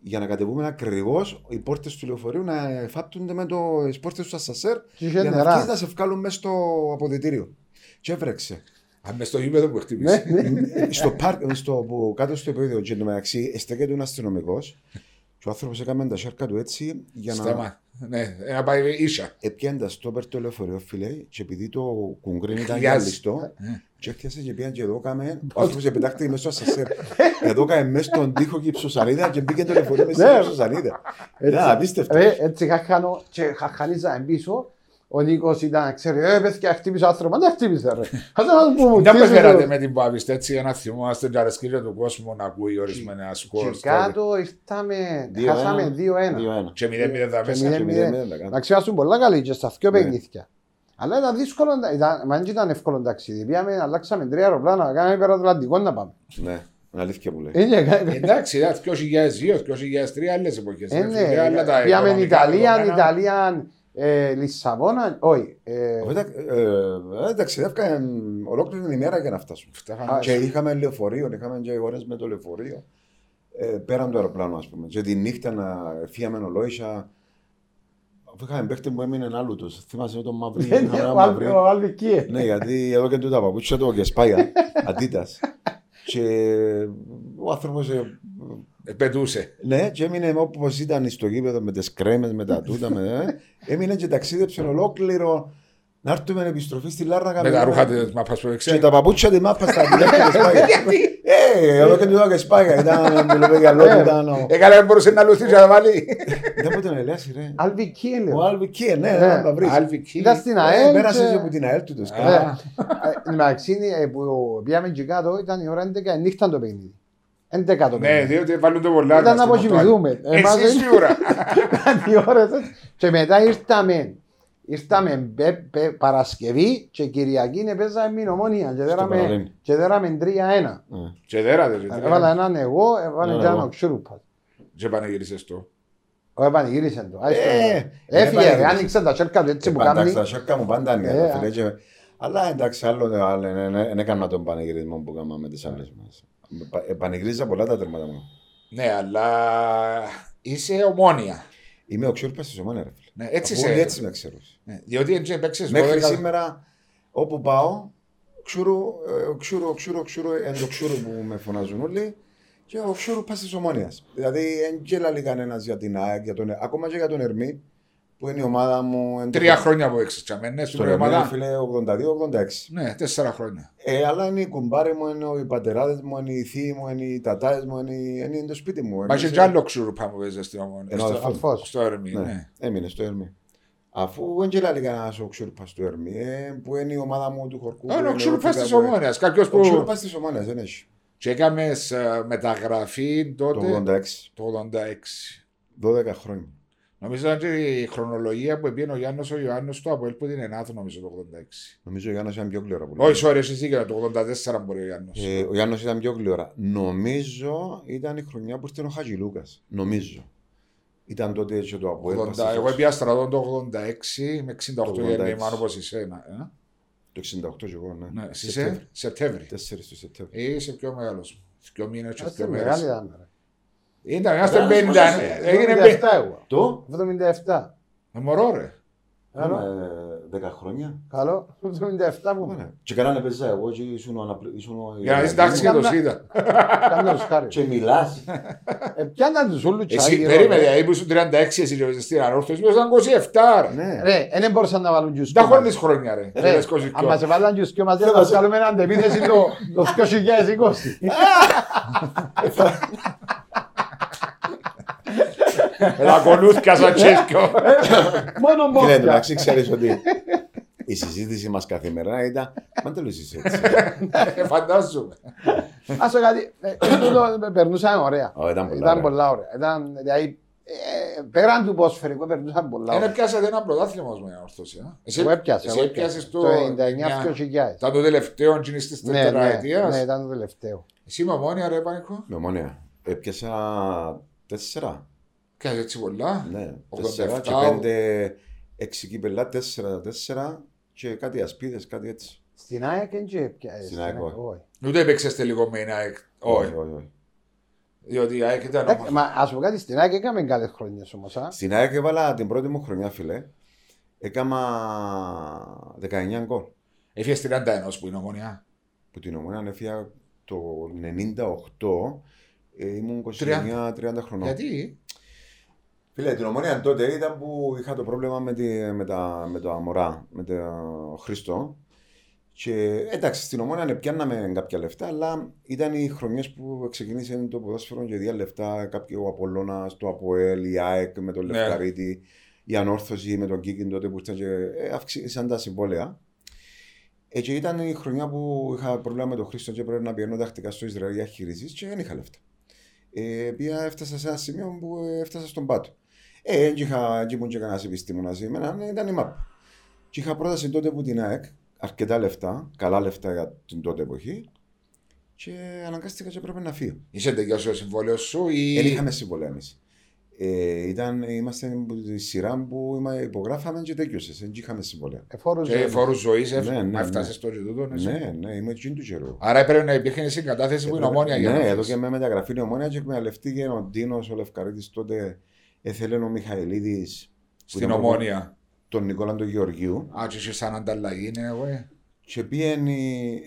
[SPEAKER 1] για να κατεβούμε ακριβώς οι πόρτες του λεωφορείου να φάπτονται με το, τις πόρτες του ασασέρ
[SPEAKER 3] Και είχε
[SPEAKER 1] για να
[SPEAKER 3] νερά.
[SPEAKER 1] βγεις να σε βγάλουν μέσα στο αποδητήριο. Και έβρεξε.
[SPEAKER 2] Αν μες στο γήπεδο που χτύπησε.
[SPEAKER 3] Ναι,
[SPEAKER 1] στο πάρκ, στο, που, κάτω στο επίπεδο και εντωμεταξύ στέκεται ένα αστυνομικός και ο άνθρωπος έκανε τα σέρκα του έτσι για να.
[SPEAKER 2] Σταμά. Ναι, να πάει ίσα.
[SPEAKER 1] Επιάνε τα στόπερ το λεωφορείο, φίλε, και επειδή το κουγκρίνι ήταν
[SPEAKER 2] Χιλιάζει.
[SPEAKER 1] γυαλιστό, και έφτιασες και πήγαν και εδώ κάμε, ο άνθρωπος επιτάχθηκε μέσα στο ασασέρ. Εδώ κάμε μέσα στον τοίχο και η ψωσαρίδα και μπήκε το λεωφορείο μέσα στην ψωσαρίδα. Ήταν απίστευτο.
[SPEAKER 3] Ρε, έτσι χαχάνω και χαχανίζαμε πίσω. Ο Νίκος ήταν, ξέρει, ε, πες και χτύπησε άνθρωπο. Δεν χτύπησε ρε. Ας να του πούμε,
[SPEAKER 2] Δεν
[SPEAKER 3] τι
[SPEAKER 2] με
[SPEAKER 3] είσαι
[SPEAKER 2] φέρατε
[SPEAKER 3] το-
[SPEAKER 2] με την Πάβιστα έτσι για να θυμόμαστε την αρεσκήρια του κόσμου να ακούει ορισμένα σκορ.
[SPEAKER 3] Και κάτω ήρθαμε,
[SPEAKER 1] Δύο
[SPEAKER 3] χάσαμε
[SPEAKER 1] ένα.
[SPEAKER 3] 2-1.
[SPEAKER 1] Δύο-ένα.
[SPEAKER 2] Και μηδέν μηδέν τα
[SPEAKER 3] Και
[SPEAKER 2] μέσα.
[SPEAKER 3] μηδέν
[SPEAKER 1] Και
[SPEAKER 3] μηδέν.
[SPEAKER 1] μηδέν μηδέν τα
[SPEAKER 3] Να ξέρασουν πολλά καλή και στα δυο
[SPEAKER 1] Ναι.
[SPEAKER 3] παιχνίδια. Αλλά ήταν δύσκολο, ήταν, μα δεν ήταν εύκολο ταξίδι. Πήγαμε, αλλάξαμε τρία αεροπλάνα, κάναμε υπερατλαντικό να πάμε.
[SPEAKER 1] Ναι, είναι αλήθεια που λέει.
[SPEAKER 3] Είναι, κα-
[SPEAKER 2] Εντάξει, ήταν 2002, 2003 άλλες εποχές.
[SPEAKER 3] ε,
[SPEAKER 2] ρε
[SPEAKER 3] ναι,
[SPEAKER 2] φίλε, άλλα τα
[SPEAKER 3] Πήγαμε
[SPEAKER 2] οικονομικά
[SPEAKER 3] Ιταλία,
[SPEAKER 2] δεδομένα.
[SPEAKER 3] Ιταλία, ε, Λισαβόνα, όχι. ε,
[SPEAKER 1] Όχι, τα- ε, ε, ταξιδεύκαν ολόκληρη την ημέρα για να φτάσουν.
[SPEAKER 2] Φτάχαμε.
[SPEAKER 1] Και είχαμε λεωφορείο, είχαμε και ώρες με το λεωφορείο. Ε, πέραν το αεροπλάνο, ας πούμε. Και τη νύχτα να φύγαμε ολόισα. Αφού είχαμε παίχτη που έμεινε άλλου τους. Θυμάσαι τον μαύρη. είχαμε ένα
[SPEAKER 3] Ο
[SPEAKER 1] μαύρη.
[SPEAKER 3] Αλ- ο Αλβικίε.
[SPEAKER 1] Ναι, γιατί εδώ και τούτα παπούτσια του και σπάγια. Αντίτας. Και ο άνθρωπος ε,
[SPEAKER 2] Ε, Πετούσε.
[SPEAKER 1] ναι, και έμεινε όπως ήταν στο γήπεδο με τις κρέμες, με τα τούτα. Με, ε, έμεινε και ταξίδεψε ολόκληρο να έρθουμε επιστροφή στη Λάρνακα.
[SPEAKER 2] Με τα
[SPEAKER 1] με-
[SPEAKER 2] ρούχα της μάπας που
[SPEAKER 1] Και
[SPEAKER 2] έξερε.
[SPEAKER 1] τα παπούτσια της μάπας στα αντιλέγχια της πάγια. Ε, Ε, εδώ και του δω και σπάγια. Ήταν μιλούμε για λόγο, ήταν ο...
[SPEAKER 2] Ε, καλά, δεν μπορούσε να λουθεί και να βάλει.
[SPEAKER 1] Δεν μπορεί τον Ελέαση, ρε.
[SPEAKER 3] Αλβι Κίελ.
[SPEAKER 1] Ο Άλβι Κίε, ναι,
[SPEAKER 3] Ναι.
[SPEAKER 1] να τα βρεις.
[SPEAKER 2] Άλβι Κί.
[SPEAKER 3] Ήταν στην
[SPEAKER 1] Ε,
[SPEAKER 3] ΑΕΛ.
[SPEAKER 1] Πέρασε
[SPEAKER 3] και-
[SPEAKER 1] και από την ΑΕΛ του το
[SPEAKER 3] Ε,
[SPEAKER 1] σκάφο.
[SPEAKER 3] ε, Εντάξει, ε, που πήγαμε και κάτω, ήταν η ώρα 11 νύχτα το παιχνίδι. 11 το
[SPEAKER 2] Ναι,
[SPEAKER 3] παιχνίδι.
[SPEAKER 2] διότι βάλουν το πολλά.
[SPEAKER 3] Ήταν να αποκοιμηθούμε. Εμάς
[SPEAKER 2] Εσύ
[SPEAKER 3] δεν-
[SPEAKER 2] σίγουρα.
[SPEAKER 3] Ήταν οι ώρες έτσι. Και μετά ήρθαμε. Ήρθαμε πε- πε- Παρασκευή και Κυριακή παίζαμε με ομόνια και δέραμε-
[SPEAKER 1] Παραλίμνη.
[SPEAKER 3] και δέραμε 3-1.
[SPEAKER 1] Ναι.
[SPEAKER 2] Και δέρατε. και
[SPEAKER 3] Έβαλα
[SPEAKER 2] δέρατε.
[SPEAKER 3] έναν εγώ, έβαλε
[SPEAKER 1] Ναι,
[SPEAKER 3] και έναν
[SPEAKER 1] εγώ.
[SPEAKER 3] ο Ξούρουπας.
[SPEAKER 2] Και πανηγύρισες το.
[SPEAKER 3] Ο επανηγύρισε το. Άιστο.
[SPEAKER 1] Ε,
[SPEAKER 3] Έφυγε,
[SPEAKER 1] επανηγύρισε.
[SPEAKER 3] ρε, άνοιξε τα σέρκα του έτσι που
[SPEAKER 1] Εντάξει,
[SPEAKER 3] κάνει.
[SPEAKER 1] τα σόκα μου πάντα είναι.
[SPEAKER 3] Ε,
[SPEAKER 1] ρε,
[SPEAKER 3] α.
[SPEAKER 1] φίλε, και- Αλλά εντάξει, άλλο άλλο, ναι, ναι, δεν έκανα τον πανηγυρισμό που έκανα με τις άλλες μας. Ε, Πανηγυρίζα πολλά τα τέρματα μου.
[SPEAKER 2] Ναι, αλλά είσαι ομόνια.
[SPEAKER 1] Είμαι ο Ξούρπας της Ομόνια, ρε φίλε.
[SPEAKER 2] Ναι, έτσι
[SPEAKER 1] Αφού
[SPEAKER 2] είσαι.
[SPEAKER 1] όλοι έτσι με ξέρω.
[SPEAKER 2] Ναι, Διότι έτσι έπαιξες
[SPEAKER 1] Μέχρι
[SPEAKER 2] 12
[SPEAKER 1] σήμερα, όπου πάω, ξούρου, ε, ξούρου, ξούρου, ξούρου, εν το ξούρου που με φωνάζουν όλοι και ο ξούρου πας της Ομόνιας. Δηλαδή, δεν γέλαλε κανένας για την ΑΕΚ, για τον, ακόμα και για τον Ερμή, που είναι η ομάδα μου. εν το-
[SPEAKER 2] Τρία χρόνια που έξεις τσάμε, ναι, στην
[SPEAKER 1] Στον Ερμή,
[SPEAKER 2] ομάδα.
[SPEAKER 1] φίλε, 82-86.
[SPEAKER 2] Ναι, τέσσερα χρόνια.
[SPEAKER 1] Ε, αλλά είναι οι κουμπάροι μου, είναι οι πατεράδες μου, είναι οι θείοι μου, είναι οι τατάες μου, είναι, είναι το σπίτι μου.
[SPEAKER 2] Μα
[SPEAKER 1] Εμείς-
[SPEAKER 2] είχε κι άλλο ξουρουπά που παίζες στην ομόνια.
[SPEAKER 1] Ενώ
[SPEAKER 2] Στο-
[SPEAKER 1] αδερφός
[SPEAKER 3] μου. Αλφός.
[SPEAKER 2] Στο Ερμή,
[SPEAKER 1] Ναι,
[SPEAKER 2] ναι.
[SPEAKER 1] έμεινε στο Ερμή. Αφού δεν γελάει κανένας ο Ξούρπας του Ερμή, ε, που είναι η ομάδα μου του Χορκού.
[SPEAKER 2] Ε,
[SPEAKER 1] που
[SPEAKER 2] Ο
[SPEAKER 1] είναι
[SPEAKER 2] ξουρουπάς
[SPEAKER 1] ο
[SPEAKER 2] της
[SPEAKER 1] Φίκα που-
[SPEAKER 2] ομόνιας. Κάποιος
[SPEAKER 1] Ο
[SPEAKER 2] που...
[SPEAKER 1] Ξούρπας της Ομόνιας, δεν έχει.
[SPEAKER 2] Και έκαμες ε, μεταγραφή
[SPEAKER 1] Το
[SPEAKER 2] τότε
[SPEAKER 1] 86,
[SPEAKER 2] το 86.
[SPEAKER 1] 12 χρόνια.
[SPEAKER 2] Νομίζω ήταν και η χρονολογία που πήγαινε ο Γιάννος ο Ιωάννης του Αποέλ που την Ενάθου νομίζω το 86.
[SPEAKER 1] Νομίζω ο Γιάννος ήταν πιο γλυόρα. που
[SPEAKER 2] Όχι,
[SPEAKER 1] λέμε.
[SPEAKER 2] sorry, εσύ δίκαιο, το 84 μπορεί ο Γιάννος.
[SPEAKER 1] Ε, ο Γιάννος ήταν πιο γλυόρα. Νομίζω ήταν η χρονιά που ήρθε ο Χατζηλούκας. Νομίζω. Ήταν τότε και το Αποέλ.
[SPEAKER 2] 80,
[SPEAKER 1] Παστιφός.
[SPEAKER 2] εγώ πήγα στρατό το 86 με 68
[SPEAKER 1] Το 86.
[SPEAKER 2] γεννήμα όπως εσένα. ε.
[SPEAKER 1] Το 68 και εγώ, ναι.
[SPEAKER 2] Ναι, εσύ
[SPEAKER 1] Σεπτέμβρη.
[SPEAKER 2] είσαι Σεπτέμβρη.
[SPEAKER 1] 4 του Σεπτέμβρη.
[SPEAKER 2] Είσαι πιο μεγάλος. Πιο μήνες και
[SPEAKER 3] Αυτή
[SPEAKER 2] πιο
[SPEAKER 3] μεγάλη
[SPEAKER 2] μέρες.
[SPEAKER 3] Ήταν. ρε.
[SPEAKER 2] Ήταν, είμαστε
[SPEAKER 1] Μεγάλος
[SPEAKER 2] 50.
[SPEAKER 1] πόσος είσαι;
[SPEAKER 2] Έγινε
[SPEAKER 3] 77 εγώ.
[SPEAKER 1] Το;
[SPEAKER 3] 77.
[SPEAKER 2] Ε, Μωρό ρε.
[SPEAKER 3] Καλό.
[SPEAKER 1] Ε, 10 χρόνια.
[SPEAKER 3] Καλό. 77 που
[SPEAKER 1] Ωραία. Και κανένα παίζα εγώ και ήσουν ο αναπλη- ήσουν ο-
[SPEAKER 2] Για να είσαι εντάξει και το
[SPEAKER 3] Κάνα-
[SPEAKER 2] σίδα.
[SPEAKER 3] κάνω τους χάρη.
[SPEAKER 1] Και μιλάς.
[SPEAKER 3] Ε, Πιάναν τους όλους
[SPEAKER 2] Εσύ
[SPEAKER 3] τσάγι,
[SPEAKER 2] περίμενε,
[SPEAKER 3] ρε.
[SPEAKER 2] δηλαδή που ήσουν 36 εσύ και παίζες στην ανόρθωση, ήσουν 27 ρε.
[SPEAKER 1] Ναι.
[SPEAKER 3] Ρε, δεν μπορούσαν να βάλουν τους
[SPEAKER 2] Τα
[SPEAKER 3] κόμμα.
[SPEAKER 2] χώνεις χρόνια ρε.
[SPEAKER 3] Ρε,
[SPEAKER 2] Ρε, 22.
[SPEAKER 3] αν μας έβαλαν τους και μαζί θα βγάλουμε έναν αντεπίθεση το- το 2020.
[SPEAKER 2] Με τα κονούθια σαν τσίσκο.
[SPEAKER 3] Μόνο
[SPEAKER 1] Φίλε,
[SPEAKER 3] μπόφια.
[SPEAKER 1] εντάξει, ξέρεις ότι η συζήτηση μας καθημερινά ήταν. Μα δεν το λες έτσι.
[SPEAKER 2] Ε, Φαντάζομαι.
[SPEAKER 3] Ας το κάτι, ε, τούτο περνούσαμε ωραία.
[SPEAKER 1] Ω, ήταν πολλά
[SPEAKER 3] Ήταν
[SPEAKER 1] ωραία.
[SPEAKER 3] πολλά ωραία. Ήταν, δηλαδή, ε, πέραν του ποσφαιρικού περνούσαμε πολλά
[SPEAKER 2] Δεν
[SPEAKER 3] ωραία.
[SPEAKER 2] πιάσατε ένα πρωτάθλημα όμως με ανόρθωση. ε. Εσύ-
[SPEAKER 3] Εγώ έπιασα.
[SPEAKER 2] Εσύ
[SPEAKER 3] εγώ
[SPEAKER 2] έπιασες
[SPEAKER 3] έπιασα.
[SPEAKER 2] το
[SPEAKER 3] Το 99-2000.
[SPEAKER 2] Ήταν το τελευταίο τζινής της
[SPEAKER 3] Ναι, ναι, ναι,
[SPEAKER 2] τετραετίας.
[SPEAKER 3] ήταν το τελευταίο.
[SPEAKER 2] Εσύ με ομόνια ρε Πανικό.
[SPEAKER 1] Με ομόνια. Έπιασα τέσσερα.
[SPEAKER 2] Και έτσι πολλά.
[SPEAKER 1] Ναι,
[SPEAKER 2] 87.
[SPEAKER 1] τέσσερα και πέντε έξι κύπελα, τέσσερα, τέσσερα και κάτι ασπίδες, κάτι έτσι.
[SPEAKER 3] Στην ΑΕΚ δεν και έπιασα.
[SPEAKER 1] Στην ΑΕΚ, όχι.
[SPEAKER 3] όχι.
[SPEAKER 2] Ούτε έπαιξες τελικό με την ΑΕΚ. Όχι.
[SPEAKER 1] όχι, όχι.
[SPEAKER 2] Διότι η ΑΕΚ ήταν
[SPEAKER 3] Εντάξει,
[SPEAKER 2] ομάδα.
[SPEAKER 3] Μα ας πω κάτι, στην ΑΕΚ έκαμε καλές χρονιές όμως. α.
[SPEAKER 1] Στην ΑΕΚ έβαλα την πρώτη μου χρονιά, φίλε. Έκαμα 19 γκολ.
[SPEAKER 2] Έφυγε στην 31 που είναι ομόνια.
[SPEAKER 1] Που την ομόνια έφυγα το 98, ε, ήμουν 29-30 χρονών.
[SPEAKER 2] Γιατί;
[SPEAKER 1] Φίλε, την ομόνια τότε ήταν που είχα το πρόβλημα με, τη, με, τα, με το Αμορά, με τον Χριστό. Και εντάξει, στην ομόνια πιάνναμε κάποια λεφτά, αλλά ήταν οι χρονιές που ξεκίνησε το ποδόσφαιρο και δια λεφτά. Κάποιο Απολώνα, το Αποέλ, η ΑΕΚ με τον
[SPEAKER 2] Ναι.
[SPEAKER 1] Λευκαρίτη, η Ανόρθωση με τον Κίκιν τότε που ήταν και ε, αυξήσαν τα συμβόλαια. Ε, και ήταν η χρονιά που είχα πρόβλημα με τον Χρήστο και πρέπει να πηγαίνω τακτικά στο Ισραήλ για χειρήσεις και δεν είχα λεφτά. Ε, πια έφτασα σε ένα σημείο που ε, έφτασα στον πάτο. Ε, δεν είχα, δεν ήμουν και κανένας επιστήμονας εμένα, ναι, ήταν η ΜΑΠ. Και είχα πρόταση τότε που την ΑΕΚ, αρκετά λεφτά, καλά λεφτά για την τότε εποχή και αναγκάστηκα και πρέπει να φύγω.
[SPEAKER 2] Είσαι τελειώσει το συμβόλαιος σου ή.
[SPEAKER 1] Δεν είχαμε συμβολέα εμείς. Ε, ήταν, είμαστε από τη σειρά που είμα- υπογράφαμε και τέλειωσε. Δεν είχαμε συμβολέα.
[SPEAKER 3] Εφόρους
[SPEAKER 2] Και
[SPEAKER 3] ζωής.
[SPEAKER 2] φόρους ζωής
[SPEAKER 1] Ναι, ναι,
[SPEAKER 2] έφτασες
[SPEAKER 1] ναι.
[SPEAKER 2] στο τούτο. εσύ.
[SPEAKER 1] Ναι, ναι, είμαι έτσι του καιρού.
[SPEAKER 2] Άρα έπρεπε να υπήρχε συγκατάθεση που είναι ομόνια για να
[SPEAKER 1] Ναι,
[SPEAKER 2] φύγεις.
[SPEAKER 1] εδώ και με μεταγραφή είναι ομόνια και εκμεταλλευτήκε ο Ντίνος, ο Λευκαρίτης τότε. Έθελε ο Μιχαηλίδης.
[SPEAKER 2] Στην ομόνια.
[SPEAKER 1] Τον Νικόλα τον Γεωργίου.
[SPEAKER 2] Α, και είσαι σαν ανταλλαγή, ναι, εγώ. ε.
[SPEAKER 1] Και πήγαινε.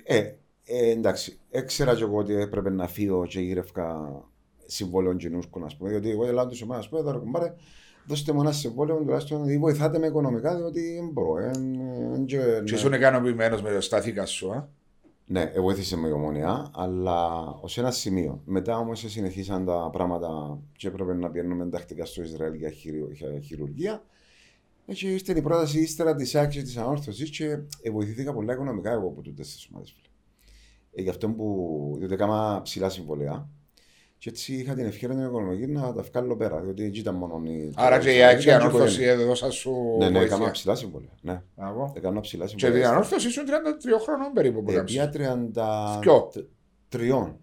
[SPEAKER 1] Ε, ε, εντάξει, έξερα και εγώ ότι έπρεπε να φύγω και γύρευκα συμβόλαιο γεννούσκων, ας πούμε. Διότι εγώ έλαβα τους ομάδες, ας πούμε, τώρα κουμπάρε, δώστε μου ένα συμβόλαιο, τουλάχιστον ή βοηθάτε με οικονομικά, διότι δεν μπορώ. Ε, ε, και-
[SPEAKER 2] Και
[SPEAKER 1] ναι.
[SPEAKER 2] ήσουν ικανοποιημένος με το στάθηκα σου, α.
[SPEAKER 1] Ναι, βοήθησε με η ομονία, αλλά ως ένα σημείο. Μετά όμως συνεχίσαν τα πράγματα και έπρεπε να πηγαίνουμε τακτικά στο Ισραήλ για, χειρου, για χειρουργία. Και ήρθε η πρόταση ύστερα της άξιας της ανόρθωσης και ε, βοηθήθηκα πολλά οικονομικά εγώ από τούτες τις ομάδες. Ε, γι' αυτό που. διότι έκανα ψηλά συμβολέα. Και έτσι είχα την ευκαιρία την οικονομική να τα βγάλω πέρα. Διότι έτσι ήταν μόνο η.
[SPEAKER 2] Άρα και η άξια ανόρθωση έδωσα σου.
[SPEAKER 1] Ναι, ναι,
[SPEAKER 2] βοήθεια.
[SPEAKER 1] έκανα ψηλά συμβολέα. Ναι,
[SPEAKER 2] Μπράβο.
[SPEAKER 1] έκανα ψηλά
[SPEAKER 2] Και την
[SPEAKER 1] συμβολέα.
[SPEAKER 2] ανόρθωση ήσουν 33 χρόνων περίπου που
[SPEAKER 1] Ε,
[SPEAKER 2] έκαμψες.
[SPEAKER 1] Πια
[SPEAKER 2] Ποιο;
[SPEAKER 1] 33.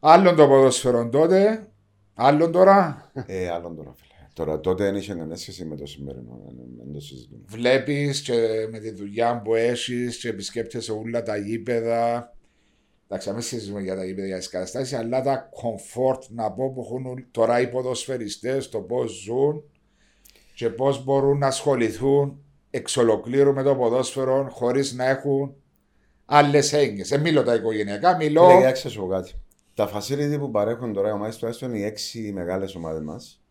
[SPEAKER 2] Άλλον το ποδόσφαιρο τότε, άλλον τώρα.
[SPEAKER 1] Ε, άλλον τώρα, φίλε. Τώρα τότε δεν είχε κανένα σχέση με το σημερινό. ε, Δεν το συζητούμε.
[SPEAKER 2] Βλέπεις και με τη δουλειά που έχεις και επισκέπτεσαι όλα τα γήπεδα. Εντάξει, μην συζητούμε για τα γήπεδα για τις καταστάσεις, αλλά τα comfort να πω που έχουν τώρα οι ποδοσφαιριστές, το πώς ζουν και πώς μπορούν να ασχοληθούν εξ ολοκλήρου με το ποδόσφαιρο χωρίς να έχουν άλλες έννοιες. Δεν μιλώ τα οικογενειακά, μιλώ.
[SPEAKER 1] Φίλε, κοιτάξτε σου πω κάτι. Τα facility που παρέχουν τώρα οι ομάδε τουλάχιστον οι έξι μεγάλες ομάδες μας.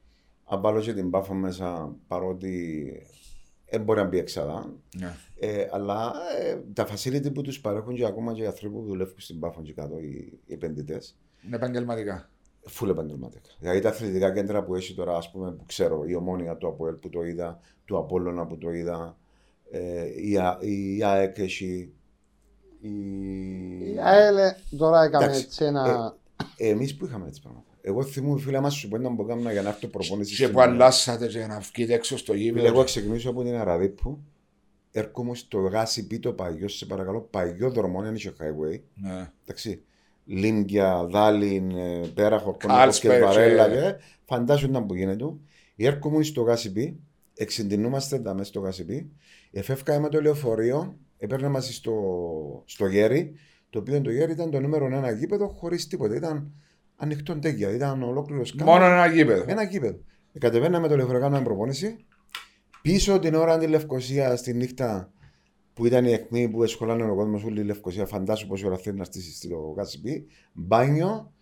[SPEAKER 1] Αν βάλω και την πάφο μέσα, παρότι δεν μπορεί να μπει εξάδα.
[SPEAKER 2] Ναι.
[SPEAKER 1] Ε, αλλά ε, τα facility που τους παρέχουν και ακόμα και οι άνθρωποι που δουλεύουν στην πάφο και κάτω, οι, οι επενδυτές,
[SPEAKER 2] Είναι επαγγελματικά.
[SPEAKER 1] φουλ επαγγελματικά. Δηλαδή τα αθλητικά κέντρα που έχει τώρα, ας πούμε, που ξέρω, η Ομόνια του Αποέλ που το είδα, του Απόλλωνα που το είδα, ε, η, Α- η ΑΕΚ έχει. Η...
[SPEAKER 3] Η ΑΕΛ τώρα έκαμε
[SPEAKER 1] Εντάξει,
[SPEAKER 3] έτσι ένα.
[SPEAKER 1] Εμείς που είχαμε έτσι πράγματα. Εγώ θυμούμαι φίλα μα σου πέντε που κάνουμε για να έρθω προπόνησης.
[SPEAKER 2] Και
[SPEAKER 1] στην
[SPEAKER 2] που αλλάσατε και να βγείτε έξω στο
[SPEAKER 1] Φίλε, εγώ
[SPEAKER 2] γήπεδο.
[SPEAKER 1] ξεκινήσω από την Αραδίππου. Έρχομαι στο γάσι πίτο παγιό, σε παρακαλώ, παγιό δρομό, δεν είχε highway.
[SPEAKER 2] Ναι.
[SPEAKER 1] Εντάξει. Λίμπια, Δάλιν, ε, Πέραχο,
[SPEAKER 2] Κάλσπερ
[SPEAKER 1] και Βαρέλα.
[SPEAKER 2] και-
[SPEAKER 1] Και... Φαντάσου ήταν που γίνεται. Έρχομαι στο γάσι εξεντινούμαστε τα μέσα στο γάσι Εφεύγαμε με το λεωφορείο, έπαιρνε μαζί στο, στο γέρι, το οποίο το γέρι ήταν το νούμερο ένα γήπεδο χωρίς τίποτα. Ήταν ανοιχτό τέγια, ήταν ολόκληρος
[SPEAKER 2] Μόνο ένα γήπεδο.
[SPEAKER 1] ένα γήπεδο. Ε, Κατεβαίναμε το λεωφορείο, κάναμε προπόνηση. Πίσω την ώρα τη Λευκοσία στη νύχτα που ήταν η εκμή που εσχολάνε ο κόσμος, όλη η Λευκοσία, φαντάσου πόση ώρα θέλει να στήσει στο Γάσιμπι. Μπάνιο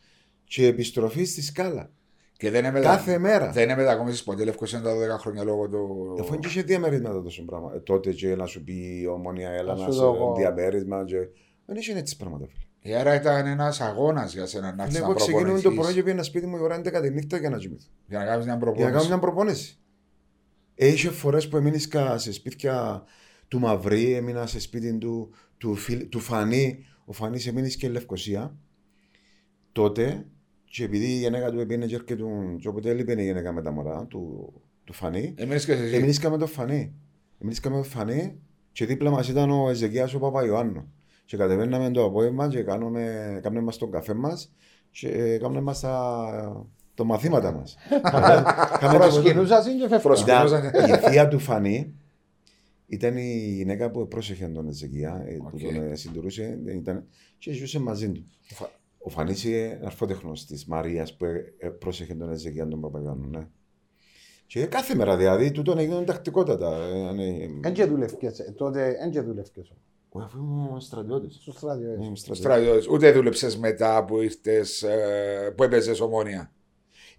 [SPEAKER 1] και επιστροφή στη σκάλα.
[SPEAKER 2] Και δεν είναι
[SPEAKER 1] Κάθε μέρα.
[SPEAKER 2] Δεν είναι μετακόμιση ποτέ Λευκοσία τα 12 χρόνια λόγω του.
[SPEAKER 1] Αφού είναι και είχε διαμερίσματα τόσο πράγμα. Ε, τότε και να σου πει η ομόνια, έλα
[SPEAKER 3] Να
[SPEAKER 1] να
[SPEAKER 3] σου
[SPEAKER 1] σε
[SPEAKER 3] δω εγώ.
[SPEAKER 1] διαμέρισμα. Και... Δεν είχε έτσι πράγματα, φίλε.
[SPEAKER 2] Ε, Άρα ήταν ένας αγώνας για σένα να έρθει
[SPEAKER 1] Ναι,
[SPEAKER 2] να
[SPEAKER 1] εγώ ξεκινούν το πρωί
[SPEAKER 2] προπονηθείς.
[SPEAKER 1] και πήγαινα σπίτι μου η ώρα 11 τη νύχτα για να κοιμηθώ.
[SPEAKER 2] Για να κάνεις μια
[SPEAKER 1] Για να κάνω
[SPEAKER 2] προπόνηση.
[SPEAKER 1] μια προπόνηση. Ε, Είχε φορές που έμεινες σε σπίτια του Μαυρί, έμεινα σε σπίτι του, του, φίλ- του Φανή. Ο Φανής έμεινες και Λευκοσία. Τότε, και επειδή η γυναίκα του έπαιρνε και έρχεται, και όποτε έλειπε η γυναίκα με τα μωρά του, του Φανή,
[SPEAKER 2] Εμείς και εσύ.
[SPEAKER 1] Εμείς με το Φανή. Εμείς με το Φανή και δίπλα μας ήταν ο Εζεκίας ο Παπαϊωάννου. Και κατεβαίναμε το απόγευμα και κάνουμε, κάνουμε μας τον καφέ μας και κάνουμε μας τα, το μαθήματα μας. Κάναμε το-
[SPEAKER 3] Προσκυνούσας και φεύγα.
[SPEAKER 2] Προσκυνούσας.
[SPEAKER 1] Ήταν η θεία του Φανή ήταν η γυναίκα που πρόσεχε τον Εζεκία, ε, που
[SPEAKER 2] Οκ.
[SPEAKER 1] τον ε, συντηρούσε δεν ήταν, και ζούσε μαζί του. Ο Φανής είναι αρφότεχνος της Μαρίας που ε, ε, πρόσεχε τον Εζεκία τον Παπαγιάννου, ναι. Και κάθε μέρα δηλαδή, τούτον έγινε τακτικότατα. ε, ναι.
[SPEAKER 3] Εν και δουλεύκες, ε, τότε εν και δουλεύκες.
[SPEAKER 1] Ο, Αφού ήμουν στρατιώτης.
[SPEAKER 3] Στο στράδιο.
[SPEAKER 1] Ναι,
[SPEAKER 3] έτσι.
[SPEAKER 1] ήμουν στρατιώτης.
[SPEAKER 2] Στρατιώτης. Ούτε δούλεψες μετά που ήρθες, που έπαιζες Ομόνοια.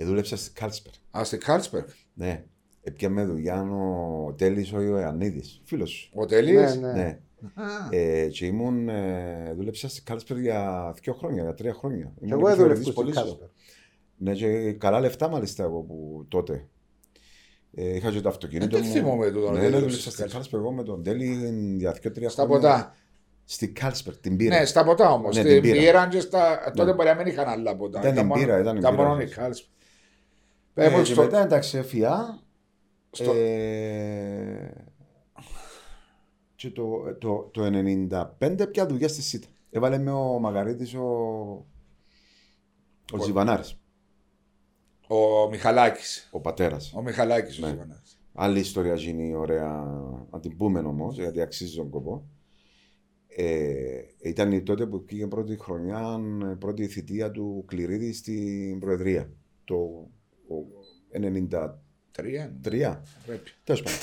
[SPEAKER 1] Ε, δούλεψα στη Κάρλσμπεργκ.
[SPEAKER 2] Α, στη Κάρλσμπεργκ.
[SPEAKER 1] Ναι. Έπιαμε δουλειά ο Τέλης ο Ιωαννίδης, φίλος σου.
[SPEAKER 2] Ο Τελή.
[SPEAKER 3] Ναι, ναι.
[SPEAKER 1] Ναι. Ε, και ήμουν, ε, δούλεψα στη Κάρλσμπεργκ για δύο χρόνια, για τρία χρόνια.
[SPEAKER 3] Και
[SPEAKER 1] Ήμουν
[SPEAKER 3] εγώ
[SPEAKER 1] επιθεωρητής
[SPEAKER 3] έδουλευκούσα
[SPEAKER 1] πολίσεως.
[SPEAKER 3] στην Κάρλσμπεργκ.
[SPEAKER 1] Ναι, και καλά λεφτά μάλιστα εγώ που τότε. Ε, είχα και το αυτοκίνητο
[SPEAKER 2] Ε, δεν
[SPEAKER 1] μου.
[SPEAKER 2] θυμόμαι τούτο,
[SPEAKER 1] Ναι,
[SPEAKER 2] δεν
[SPEAKER 1] ναι,
[SPEAKER 2] δούλεψες
[SPEAKER 1] δούλεψα
[SPEAKER 2] στη
[SPEAKER 1] στη
[SPEAKER 2] Κάλσπερ.
[SPEAKER 1] Κάλσπερ εγώ με τον Τέλη για δύο τρία
[SPEAKER 2] Στα
[SPEAKER 1] χρόνια.
[SPEAKER 2] ποτά.
[SPEAKER 1] Στη Κάλσπερ, την πήρα.
[SPEAKER 2] Ναι, στα ποτά όμως.
[SPEAKER 1] Ναι,
[SPEAKER 2] Στην
[SPEAKER 1] την πήρα.
[SPEAKER 2] πήρα και στα. Τότε
[SPEAKER 1] Ναι.
[SPEAKER 2] μπορεί να μην είχαν άλλα ποτά.
[SPEAKER 1] Ήταν την
[SPEAKER 2] μόνο-
[SPEAKER 1] πήρα, ήταν η
[SPEAKER 2] Ήταν
[SPEAKER 1] πήρα.
[SPEAKER 2] μόνο η Κάλσπεργκ.
[SPEAKER 1] Ε,
[SPEAKER 2] Πες μου
[SPEAKER 1] και
[SPEAKER 2] στο-
[SPEAKER 1] μετά εντάξει έφυγα.
[SPEAKER 2] στο-
[SPEAKER 1] Ε, και το, το, το 95 πια δουλειά στη ΣΥΤΑ. Έβαλε με ο Μαγαρίτης ο, ο Ζιβανάρης,
[SPEAKER 2] Ο Μιχαλάκης.
[SPEAKER 1] ο πατέρας.
[SPEAKER 2] Ο Μιχαλάκης.
[SPEAKER 1] Ναι. Άλλη ιστορία γίνει ωραία, να την πούμε όμως, γιατί αξίζει τον κόπο. Ε, ήταν η τότε που πήγε πρώτη χρονιά, πρώτη θητεία του Κληρίδης στην Προεδρία. Το ο, 93.
[SPEAKER 2] Τρία. Πρέπει.
[SPEAKER 1] Τέλος πάντων.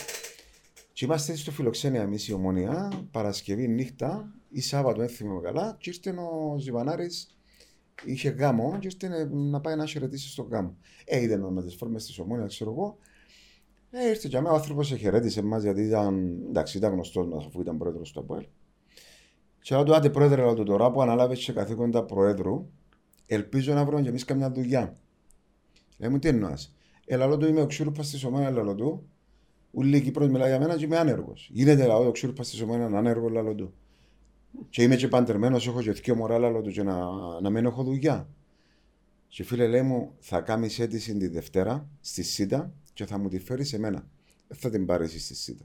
[SPEAKER 1] Και είμαστε στο φιλοξένια εμείς η ομονία, Παρασκευή νύχτα ή Σάββατο, δεν θυμάμαι καλά, και ήρθε ο Ζιβανάρης, είχε γάμο, και ήρθε να- να πάει να χαιρετήσει στον γάμο. Ε, είδε με τις φόρμε τη ομονία, ξέρω εγώ. Ε, ήρθε και ο άνθρωπος χαιρέτησε εμάς γιατί ήταν, εντάξει, ήταν γνωστός μας αφού ήταν πρόεδρος του ΑΠΟΕΛ. Και λέω του, άντε πρόεδρε, λέω του, τώρα που ανάλαβες σε καθήκοντα προέδρου, ελπίζω να βρούμε και εμείς καμιά δουλειά. Λέει μου, τι εννοάς. Έλα, λέω του, είμαι ο ξύρουπας της ομόνας, λέω του. Ούλη η Κύπρος μιλάει για μένα και είμαι άνεργος. Γίνεται, λέω, ο ξύρουπας της ομόνας είναι άνεργο, λέω του. Και είμαι και παντερμένος, έχω και δύο μωρά, λέω του, και να, να μην έχω δουλειά. Και φίλε, λέει μου, θα κάνεις αίτηση τη Δευτέρα στη ΣΥΤΑ και θα μου τη φέρεις σε μένα. Δεν θα την πάρεις εσύ στη ΣΥΤΑ.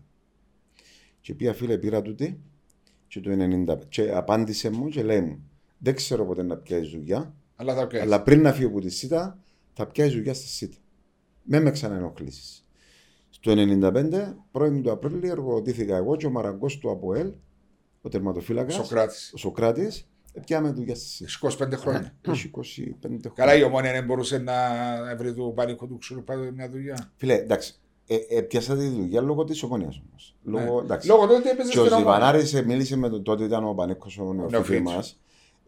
[SPEAKER 1] Και πια φίλε, πήρα τούτη και το 90. Και απάντησε μου και λέει μου, δεν ξέρω πότε να πιάσεις δουλειά,
[SPEAKER 2] Αλλά θα πιάσεις.
[SPEAKER 1] αλλά πριν να φύγω από τη ΣΥΤΑ, θα πιάσει δουλειά στη ΣΥΤΑ. Με με ξαναενοχλήσεις. Στο 95, πρώην του Απρίλη, εργοδοτήθηκα εγώ και ο Μαραγκός του ΑΠΟΕΛ, ο τερματοφύλακας,
[SPEAKER 2] Σοκράτης.
[SPEAKER 1] ο Σοκράτης, πιάμε δουλειά στη ΣΥΤΑ.
[SPEAKER 2] 25 χρόνια.
[SPEAKER 1] Έχει 25 χρόνια.
[SPEAKER 2] Καλά, η ομόνια δεν μπορούσε να βρει του πανικού του ξύλου πάνω μια δουλειά.
[SPEAKER 1] Φίλε, εντάξει, ε, ε, πιάσα τη δουλειά λόγω της ομονία όμως. Λόγω,
[SPEAKER 2] Ναι.
[SPEAKER 1] εντάξει.
[SPEAKER 2] Λόγω του ότι έπαιζε
[SPEAKER 1] Και ο
[SPEAKER 2] στην ομόνια.
[SPEAKER 1] Ζιβανάρης μίλησε με τον τότε ήταν ο Πανέκο ο νεοφύτη
[SPEAKER 2] νεοφύτης.
[SPEAKER 1] μας.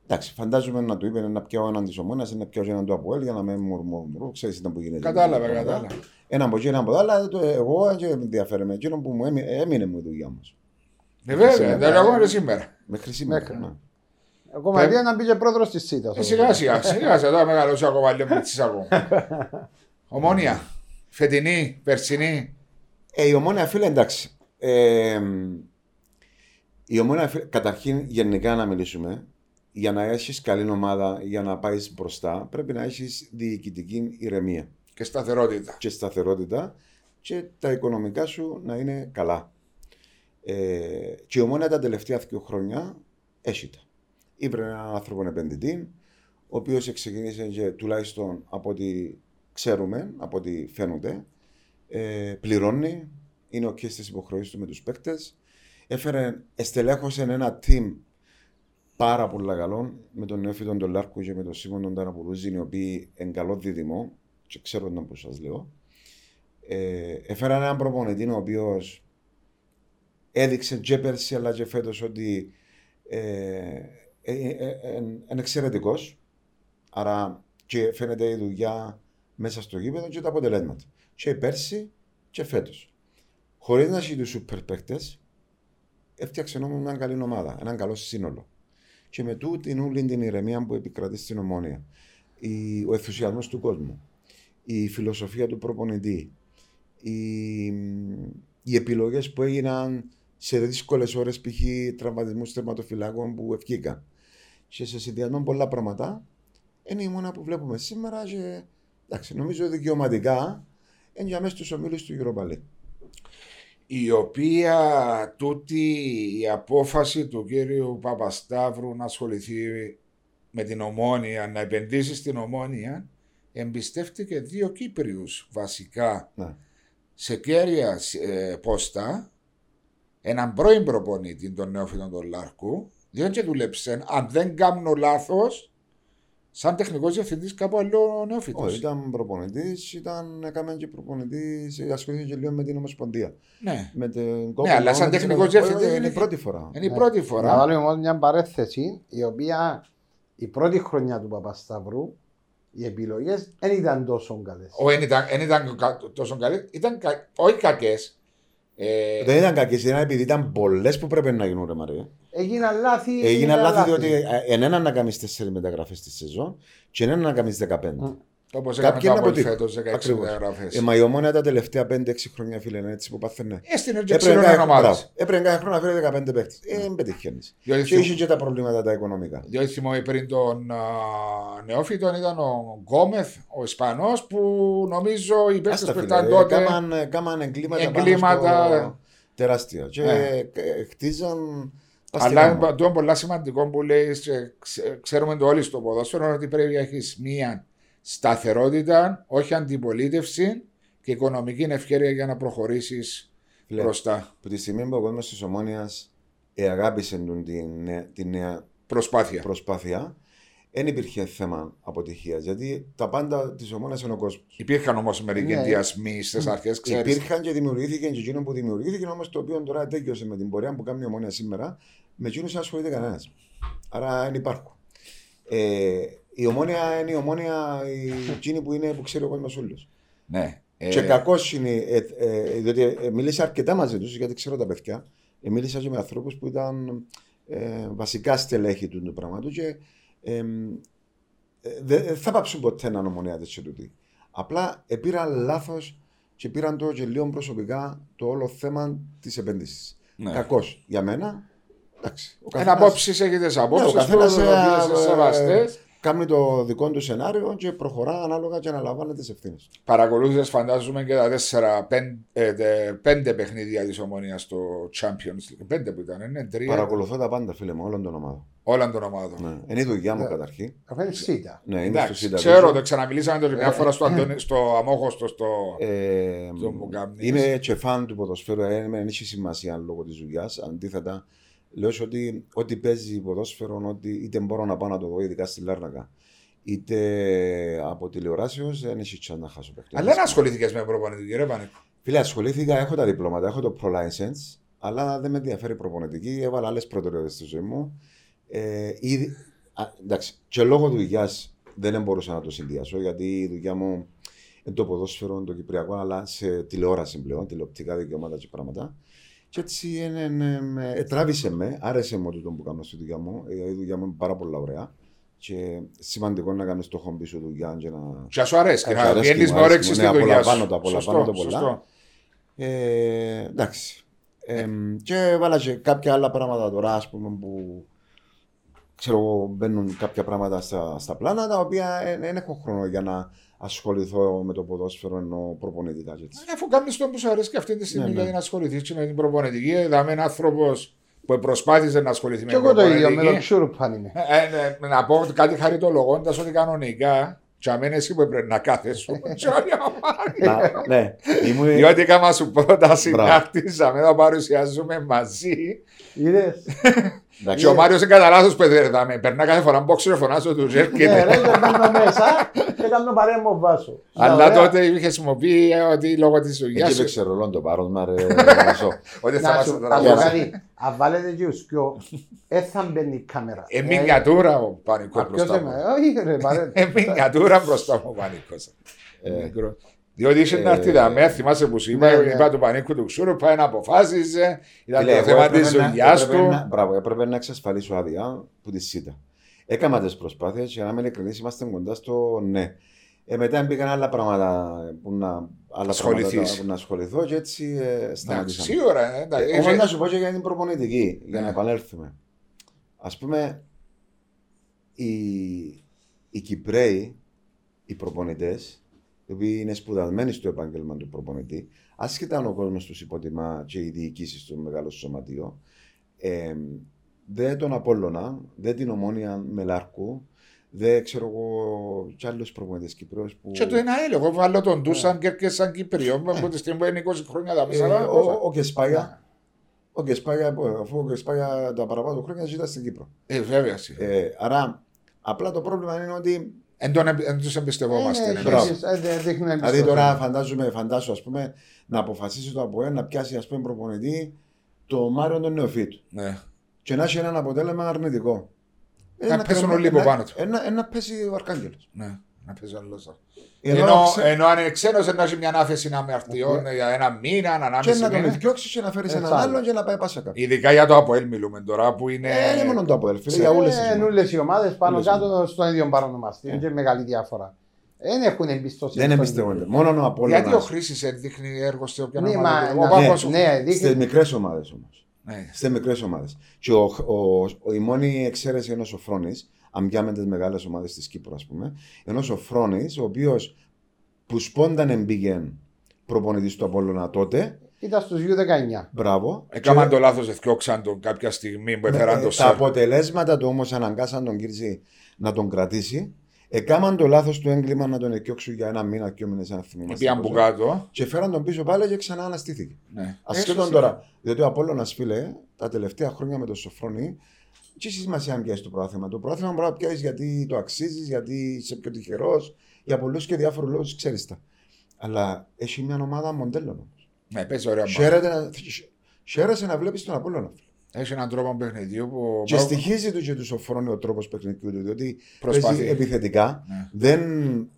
[SPEAKER 1] Εντάξει, φαντάζομαι να του είπε να πιάω έναν της ομόνας ή να πιάω και έναν του Αποέλ για να με μουρμουρμουρού. Ξέρει ήταν που γίνεται.
[SPEAKER 2] Κατάλαβα,
[SPEAKER 1] Ένα
[SPEAKER 2] κατάλαβα.
[SPEAKER 1] Ένα από εκεί, ένα από εδώ, αλλά το- εγώ δεν με ενδιαφέρει με εκείνο που μου έμει- έμεινε μου η δουλειά μου.
[SPEAKER 2] Ε, Βέβαια,
[SPEAKER 1] Σήμερα.
[SPEAKER 2] δεν ακόμα και σήμερα.
[SPEAKER 1] Μέχρι σήμερα.
[SPEAKER 3] Μέχρι.
[SPEAKER 1] ναι.
[SPEAKER 3] Εγώ μαλλιά να μπει και πρόεδρος της ΣΥΤΑ.
[SPEAKER 2] Ε, Σιγά σιγά, σιγά σιγά, τώρα μεγαλώσει ακόμα λίγο με ακόμα. Ομόνια, φετινή, περσινή.
[SPEAKER 1] Ε, η ομόνια φίλε, εντάξει. Ε, η ομόνια φίλε, καταρχήν γενικά να μιλήσουμε, για να έχεις καλή ομάδα, για να πάεις μπροστά, πρέπει να έχεις διοικητική ηρεμία
[SPEAKER 2] και σταθερότητα.
[SPEAKER 1] και σταθερότητα και τα οικονομικά σου να είναι καλά. Ε, και η ομόνια τα τελευταία δύο χρόνια έχει τα. Ήπρε έναν άνθρωπο επενδυτή, ο οποίος ξεκίνησε και τουλάχιστον από ό,τι ξέρουμε, από ό,τι φαίνονται, ε, πληρώνει, είναι ο στι υποχρεώσεις του με τους παίκτες. Έφερε, εστελέχωσε ένα team πάρα πολύ καλό με τον Νεόφιτον τον Λάρκου και με τον Σίμον τον Ταραπουλούζη, οι οποίοι είναι καλό δίδυμο, και ξέρω να που σας λέω. Ε, έφερα έναν προπονητή ο οποίος έδειξε και πέρσι αλλά και φέτος ότι ε, ε, ε, ε, είναι εξαιρετικός. Άρα και φαίνεται η δουλειά μέσα στο γήπεδο και τα αποτελέσματα. Και πέρσι και φέτος. Χωρίς να έχει τους σούπερ παίκτες, έφτιαξε όμω μια καλή ομάδα, έναν καλό σύνολο. Και με τούτη όλη την ηρεμία που επικρατεί στην ομόνια, η, ο ενθουσιασμός του κόσμου, η φιλοσοφία του προπονητή, οι, οι επιλογές που έγιναν σε δύσκολες ώρες, π.χ. τραυματισμούς τερματοφυλάκων που ευκήκαν. Και σε συνδυασμό πολλά πράγματα, είναι η μόνα που βλέπουμε σήμερα και εντάξει, νομίζω δικαιωματικά είναι για μέσα στου ομίλους του Europa League.
[SPEAKER 2] Η οποία τούτη η απόφαση του κύριου Παπασταύρου να ασχοληθεί με την ομόνια, να επενδύσει στην ομόνια, εμπιστεύτηκε δύο Κύπριους βασικά
[SPEAKER 1] Ναι.
[SPEAKER 2] σε κέρια ε, πόστα, έναν πρώην προπονητή, τον Νεόφιτον τον Λάρκου, διότι και δούλεψε, αν δεν κάνω λάθος, σαν τεχνικός διευθυντής κάπου άλλο ο Νεόφιτος.
[SPEAKER 1] Όχι, ήταν προπονητής, ήταν, έκαμε και προπονητής, ασχολήθηκε και λίγο με την Ομοσπονδία.
[SPEAKER 2] Ναι,
[SPEAKER 1] Με την
[SPEAKER 2] Ναι, αλλά σαν
[SPEAKER 1] με την-
[SPEAKER 2] τεχνικός διευθυντής
[SPEAKER 1] Είναι
[SPEAKER 2] είναι-
[SPEAKER 1] η πρώτη φορά.
[SPEAKER 2] είναι η
[SPEAKER 3] Ναι.
[SPEAKER 2] πρώτη
[SPEAKER 3] Να
[SPEAKER 2] φορά.
[SPEAKER 3] βάλουμε όμως μια παρέθεση η οποία η πρώτη χρονιά του Παπασταύρου οι επιλογές δεν ήταν τόσο καλές.
[SPEAKER 2] Όχι, δεν ήταν, εν ήταν κα- τόσο καλή. Ήταν κα, όχι κακές. Ε,
[SPEAKER 1] Δεν ήταν κακέ, ήταν επειδή ήταν πολλές που πρέπει να γίνουν, ρε Μαρία.
[SPEAKER 3] Έγιναν λάθη.
[SPEAKER 1] Έγιναν λάθη διότι ε, εν έναν να κάνεις τέσσερι μεταγραφές τη σεζόν και εν έναν να κάνεις 15.
[SPEAKER 2] Όπως
[SPEAKER 1] Κάποιοι
[SPEAKER 2] έκαμε το
[SPEAKER 1] είναι
[SPEAKER 2] Απόελ
[SPEAKER 1] αποτύχουν.
[SPEAKER 2] φέτος, 16
[SPEAKER 1] Ακριβώς.
[SPEAKER 2] μεταγραφέ.
[SPEAKER 1] Ε, μα η ομόνια τα τελευταία 5-6 χρόνια, φίλε, είναι έτσι που πάθαινε.
[SPEAKER 2] Έστεινε και
[SPEAKER 1] Έπρεπε
[SPEAKER 2] ξένων
[SPEAKER 1] κάθε-
[SPEAKER 2] ομάδες.
[SPEAKER 1] μπράβο. Έπρεπε κάθε χρόνο να φέρει 15 παίχτε. Ε, δεν πετυχαίνεις.
[SPEAKER 2] Διότι
[SPEAKER 1] Και είχε και τα προβλήματα τα οικονομικά.
[SPEAKER 2] Διότι θυμόμαι πριν τον α, Νεόφιτον ήταν ο Γκόμεθ, ο Ισπανός, που νομίζω οι παίκτες
[SPEAKER 1] Άστα,
[SPEAKER 2] που
[SPEAKER 1] φίλε,
[SPEAKER 2] ήταν
[SPEAKER 1] ε,
[SPEAKER 2] τότε.
[SPEAKER 1] κάμαν- ε, κάμαν εγκλήματα,
[SPEAKER 2] Εγκλήματα.
[SPEAKER 1] πάνω στο τεράστια. Και
[SPEAKER 2] Ναι.
[SPEAKER 1] ε, ε, χτίζαν πας στη
[SPEAKER 2] Αλλά
[SPEAKER 1] γάμα.
[SPEAKER 2] είναι το πολλά σημαντικό που λέει, και ξε- ξέρουμε το όλοι στο ποδόσφαιρο, ότι πρέπει να έχεις μία σταθερότητα, όχι αντιπολίτευση και οικονομική ευκαιρία για να προχωρήσεις
[SPEAKER 1] Φίλε,
[SPEAKER 2] μπροστά.
[SPEAKER 1] Που τη στιγμή που ο κόσμο τη Ομόνια αγάπησε τον τη, νέα- τη νέα
[SPEAKER 2] Προσπάθεια.
[SPEAKER 1] προσπάθεια, δεν υπήρχε θέμα αποτυχίας. Γιατί τα πάντα της Ομόνια είναι ο κόσμος.
[SPEAKER 2] Υπήρχαν όμως μερικοί
[SPEAKER 3] Ναι.
[SPEAKER 2] ενδιασμοί στις αρχές, ξέρεις.
[SPEAKER 1] Υπήρχαν και δημιουργήθηκε και εκείνο που δημιουργήθηκε, όμως το οποίο τώρα τέλειωσε με την πορεία που κάνει η Ομόνια σήμερα. Με εκείνους δεν ασχολείται κανένας. Άρα δεν υπάρχουν. Ε, η Ομόνια είναι η Ομόνια, η, εκείνη που είναι που ξέρει ο κόσμος όλος.
[SPEAKER 2] Ναι. Ε,
[SPEAKER 1] Και κακός είναι, ε, ε, διότι ε, μίλησα αρκετά μαζί τους, γιατί ξέρω τα παιδιά. Ε, μίλησα και με ανθρώπους που ήταν ε, βασικά στελέχη του του πράγματος και ε, ε, δεν θα πάψουν ποτέ να νομονία τέτοιο τούτη. Απλά επήραν λάθος και πήραν το και λίγο προσωπικά το όλο θέμα της επένδυσης.
[SPEAKER 2] Ναι.
[SPEAKER 1] Κακώ για μένα. Εντάξει. ο
[SPEAKER 2] Εν
[SPEAKER 1] καθένας-
[SPEAKER 2] απόψεις έχετε τις απόψει.
[SPEAKER 1] Ναι, ο καθένας, ε,
[SPEAKER 2] σεβαστές.
[SPEAKER 1] Ε, κάνει το δικό του σενάριο και προχωρά ανάλογα και αναλαμβάνει τις ευθύνες.
[SPEAKER 2] Παρακολούθησες, φαντάζομαι, και τα τέσσερα, πέντε, ε, τε- πέντε παιχνίδια της ομονίας στο Champions League. Πέντε που ήταν, είναι τρία.
[SPEAKER 1] Παρακολουθώ τα πάντα, φίλε μου, όλων των ομάδων.
[SPEAKER 2] Όλων των ομάδων.
[SPEAKER 1] Ναι. Είναι η δουλειά μου
[SPEAKER 3] Ναι.
[SPEAKER 1] καταρχήν.
[SPEAKER 3] Αυτό είναι σίτα.
[SPEAKER 1] Ναι, είμαι στο
[SPEAKER 2] Εντάξει,
[SPEAKER 1] ΣΥΤΑ.
[SPEAKER 2] ξέρω, το ξαναμιλήσαμε το μια φορά στο, Αντώνη, στο Αμόχωστο. Στο...
[SPEAKER 1] Ε,
[SPEAKER 2] Το μου κάνεις.
[SPEAKER 1] είμαι και φαν του ποδοσφαίρου, ε, δεν έχει σημασία λόγω της δουλειάς. Αντίθετα, λέω σε ότι ό,τι παίζει ποδόσφαιρο, ότι είτε μπορώ να πάω να το δω, ειδικά στη Λάρνακα, είτε από τηλεοράσεως, δεν έχει chance να χάσω παιχνίδι.
[SPEAKER 2] Αλλά δεν ασχολήθηκες με προπονητική, ρε Πανίκο.
[SPEAKER 1] Φίλε, ασχολήθηκα, έχω τα διπλώματα, έχω το Pro License, αλλά δεν με ενδιαφέρει η προπονητική. Έβαλα άλλες προτεραιότητες στη ζωή μου. Ε, ήδη, α, εντάξει, και λόγω δουλειάς δεν μπορούσα να το συνδυάσω, γιατί η δουλειά μου είναι το ποδόσφαιρο, είναι το κυπριακό, αλλά σε τηλεόραση πλέον, τηλεοπτικά δικαιώματα και πράγματα. Και έτσι ε, ε, ε, ε, τράβησε με, άρεσε μου τούτο που κάνω στη δουλειά μου. Ε, η δουλειά μου είναι πάρα πολύ ωραία. Και σημαντικό να κάνεις το χομπί σου δουλειά και να,
[SPEAKER 2] Και σου αρέσει και
[SPEAKER 1] Μου
[SPEAKER 2] να
[SPEAKER 1] αρέσει,
[SPEAKER 2] βγαίνεις
[SPEAKER 1] μου
[SPEAKER 2] με
[SPEAKER 1] αρέσει,
[SPEAKER 2] όρεξη
[SPEAKER 1] ναι,
[SPEAKER 2] στη δουλειά
[SPEAKER 1] απολαμβάνω
[SPEAKER 2] σου.
[SPEAKER 1] το, απολαμβάνω
[SPEAKER 2] Σωστό,
[SPEAKER 1] το πολλά.
[SPEAKER 2] σωστό.
[SPEAKER 1] Ε, εντάξει. Ε, και βάλα και κάποια άλλα πράγματα τώρα, ας πούμε, που ξέρω εγώ, μπαίνουν κάποια πράγματα στα, στα πλάνα, τα οποία ε, δεν έχω χρόνο για να ασχοληθώ με το ποδόσφαιρο ενώ προπονητικά και έτσι.
[SPEAKER 2] Ε, Αφού κάνεις το που σου αρέσει και αυτή τη στιγμή
[SPEAKER 1] Ναι, ναι.
[SPEAKER 2] για να ασχοληθείς με την προπονητική, είδαμε ένα άνθρωπος που προσπάθησε να ασχοληθεί με
[SPEAKER 3] Και
[SPEAKER 2] την
[SPEAKER 3] εγώ το ίδιο, με τον
[SPEAKER 2] προπονητική.
[SPEAKER 3] Ξούρουπαν είναι.
[SPEAKER 2] Ε, ναι, να πω κάτι χαριτολογώντας ότι κανονικά, και αμέν εσύ που πρέπει να κάθεσαι,
[SPEAKER 1] Να- ναι, ήμουν,
[SPEAKER 2] διότι κάμα σου πρόταση να χτίζαμε, να παρουσιάζουμε μαζί.
[SPEAKER 3] Είδες.
[SPEAKER 1] εντάξει,
[SPEAKER 2] Και ο Μάριος είναι κατά λάθο παιδερδάμε. Περνά κάθε φορά μπόξο και φωνάζω τους Ζερ και
[SPEAKER 3] Ναι, ρε, δεν μπαίνω μέσα και κάνω παρέα μου βάσο.
[SPEAKER 2] Αλλά
[SPEAKER 3] Ωραία.
[SPEAKER 2] τότε είχε χρησιμοποιεί ε, ότι λόγω της δουλειά
[SPEAKER 1] εκεί
[SPEAKER 2] σου.
[SPEAKER 1] παίξε ρολόν το πάρον, ρε, Μασό.
[SPEAKER 2] Ότι θα
[SPEAKER 3] Να
[SPEAKER 2] μας
[SPEAKER 3] σου
[SPEAKER 2] το
[SPEAKER 3] να σου
[SPEAKER 1] Για
[SPEAKER 3] πω
[SPEAKER 1] να-
[SPEAKER 3] κάτι. Αν βάλετε και ο σκιό, δεν θα μπαίνει η κάμερα.
[SPEAKER 2] Ε, μινιατούρα ο πανικός
[SPEAKER 3] Μα ποιος
[SPEAKER 2] μπροστά
[SPEAKER 3] είμαι,
[SPEAKER 2] μου.
[SPEAKER 3] όχι ρε, παρέ.
[SPEAKER 2] Ε, μινιατούρα μπροστά μου ο πανικός. Μικρό. Διότι είχε να έρθει δαμέ, θυμάσαι που σου είπα,
[SPEAKER 3] Ναι, ναι.
[SPEAKER 2] είπα του πανίκου του Ξούρου, πάει να αποφάσιζε, ήταν
[SPEAKER 1] Φίλε,
[SPEAKER 2] το
[SPEAKER 1] εγώ
[SPEAKER 2] θέμα της
[SPEAKER 1] έπρεπε να-
[SPEAKER 2] δουλειά
[SPEAKER 1] έπρεπε
[SPEAKER 2] του.
[SPEAKER 1] να- Μπράβο, έπρεπε να εξασφαλίσω άδεια που τη ΣΥΤΑ. Έκανα τις προσπάθειες και να είμαι ειλικρινή, είμαστε κοντά στο ναι. Ε, μετά μπήκαν άλλα πράγματα που να, άλλα
[SPEAKER 2] Ασχοληθείς.
[SPEAKER 1] πράγματα που να ασχοληθώ και έτσι ε,
[SPEAKER 2] Εντάξει,
[SPEAKER 1] σταματήσαμε.
[SPEAKER 2] σίγουρα. ε, εντάξει.
[SPEAKER 1] Ε, Όμως να σου πω και για την προπονητική, για
[SPEAKER 2] Ναι.
[SPEAKER 1] να επανέλθουμε. Α πούμε, οι, οι Κυπρέοι, οι προπονητές, οι οποίοι είναι σπουδασμένοι στο επάγγελμα του προπονητή, άσχετα αν ο κόσμος τους υποτιμά και οι διοικήσεις στο μεγάλο σωματείο, ε, δεν τον Απόλλωνα, δεν την ομόνια Μελάρκου, δεν ξέρω εγώ κι άλλους προπονητές Κυπρέου που.
[SPEAKER 2] Και το ένα έλεγχο, εγώ βάλω τον Ντούσαν και σαν Κυπριό, από τη στιγμή που είναι 20 χρόνια τα
[SPEAKER 1] Ε,
[SPEAKER 2] μέσα.
[SPEAKER 1] ο, ο Κεσπάγια, ο Κεσπάγια, αφού ο Κεσπάγια τα παραπάνω χρόνια ζητά στην Κύπρο.
[SPEAKER 2] Ε, βέβαια. σίγουρα.
[SPEAKER 1] Ε, άρα, απλά το πρόβλημα είναι ότι.
[SPEAKER 2] Εν τον εμ- εν τους εμπιστευόμαστε.
[SPEAKER 3] Ε,
[SPEAKER 2] ναι,
[SPEAKER 3] ναι,
[SPEAKER 2] ναι.
[SPEAKER 3] έχεις- ε, δε- δείχνει
[SPEAKER 1] Δηλαδή
[SPEAKER 3] εμπιστοσύνη.
[SPEAKER 1] τώρα φαντάζομαι, φαντάσου ας πούμε, να αποφασίσει το ΑΠΟΕ να πιάσει ας πούμε προπονητή το Μάριο τον Νεοφίτου
[SPEAKER 2] Ναι.
[SPEAKER 1] και να έχει ένα αποτέλεσμα αρνητικό. Ε,
[SPEAKER 2] Να πέσουν
[SPEAKER 1] κρεμά-
[SPEAKER 2] όλοι από
[SPEAKER 1] να-
[SPEAKER 2] πάνω του.
[SPEAKER 1] ε, να- ε, να πέσει ο Αρκάγγελος.
[SPEAKER 2] Ναι, να παίζει άλλο αυτό.
[SPEAKER 1] Ενώ,
[SPEAKER 2] Ενώ,
[SPEAKER 1] ξε-
[SPEAKER 2] ενώ αν είναι ξένος να έχει μια άφεση να με αρτιών για ένα μήνα, ένα
[SPEAKER 1] και
[SPEAKER 2] ανάμιση
[SPEAKER 1] να τον
[SPEAKER 2] μήνα.
[SPEAKER 1] διώξει και να φέρει
[SPEAKER 3] Έτσι
[SPEAKER 1] έναν
[SPEAKER 3] άλλο.
[SPEAKER 1] άλλον και να πάει πάσα κάπου.
[SPEAKER 2] Ειδικά για το Αποέλ μιλούμε τώρα που είναι.
[SPEAKER 1] Ε, είναι μόνο το ΑΠΟΕΛ, φίλε,
[SPEAKER 2] Σε-
[SPEAKER 1] για όλες τις
[SPEAKER 3] Ε,
[SPEAKER 1] ομάδες.
[SPEAKER 3] όλες οι ομάδες πάνω
[SPEAKER 1] Όλες
[SPEAKER 3] κάτω στον ίδιο παρονομαστή.
[SPEAKER 1] Ε.
[SPEAKER 3] Είναι και μεγάλη διαφορά. Δεν έχουν εμπιστοσύνη.
[SPEAKER 1] Δεν
[SPEAKER 3] στον
[SPEAKER 1] εμπιστεύονται.
[SPEAKER 3] ίδιο.
[SPEAKER 1] Μόνο ο
[SPEAKER 2] Γιατί ο
[SPEAKER 1] Απόλλωνας.
[SPEAKER 2] Χρήσης δείχνει έργο σε όποια
[SPEAKER 3] Ναι,
[SPEAKER 2] ομάδα.
[SPEAKER 3] μα-
[SPEAKER 2] του.
[SPEAKER 3] να-
[SPEAKER 2] Ο Πάπας-
[SPEAKER 3] ναι, ναι, δείχνει-
[SPEAKER 1] Στις μικρές ομάδες όμως.
[SPEAKER 2] Ναι.
[SPEAKER 1] Στις μικρές ομάδες. Και ο, ο, ο, η μόνη εξαίρεση είναι ο Σοφρόνη, αν πιάμε τις μεγάλες ομάδες της Κύπρου, ας πούμε, είναι ο Σοφρόνη, ο οποίος που σπόνταν εμπήγε προπονητής του Απόλλωνα τότε.
[SPEAKER 3] Ήταν στους U19.
[SPEAKER 1] Μπράβο.
[SPEAKER 2] Έκαναν
[SPEAKER 1] Και-
[SPEAKER 2] το λάθος, εθιώξαν τον κάποια στιγμή που έφεραν
[SPEAKER 1] ε,
[SPEAKER 2] το
[SPEAKER 1] τα
[SPEAKER 2] σερ.
[SPEAKER 1] αποτελέσματα του όμως αναγκάσαν τον Κύρση να τον κρατήσει. Έκαναν το λάθος του έγκλημα να τον εκιώξουν για ένα μήνα, δύο μήνες, αν θυμόμαστε.
[SPEAKER 2] Πήγαν που
[SPEAKER 1] πόσο.
[SPEAKER 2] κάτω.
[SPEAKER 1] Και φέραν τον πίσω πάλι και ξανά αναστήθηκε.
[SPEAKER 2] Ναι.
[SPEAKER 1] Ασχέτων
[SPEAKER 2] Έτσι,
[SPEAKER 1] τώρα. Διότι ο Απόλλωνας, φίλε, τα τελευταία χρόνια με το Σοφρόνη, τι σημασία αν πιάσεις το πρόθυμα. Το πρόθυμα μπορεί να πιάσεις γιατί το αξίζεις, γιατί είσαι πιο τυχερός, για πολλούς και διάφορους λόγους, ξέρεις τα. Αλλά έχει μια ομάδα μοντέλων. όμως.
[SPEAKER 2] Ναι, παίζει ωραία μπάλα.
[SPEAKER 1] Χαίρεται να- Χαίρεσαι να βλέπεις τον Απόλλωνα. φίλε.
[SPEAKER 2] Έχει έναν τρόπο παιχνιδιού που.
[SPEAKER 1] Και στοιχίζει του και τους Σοφρόνη ο τρόπος παιχνιδιού του, διότι
[SPEAKER 2] Προσπαθεί.
[SPEAKER 1] παίζει επιθετικά,
[SPEAKER 2] Ναι.
[SPEAKER 1] δεν,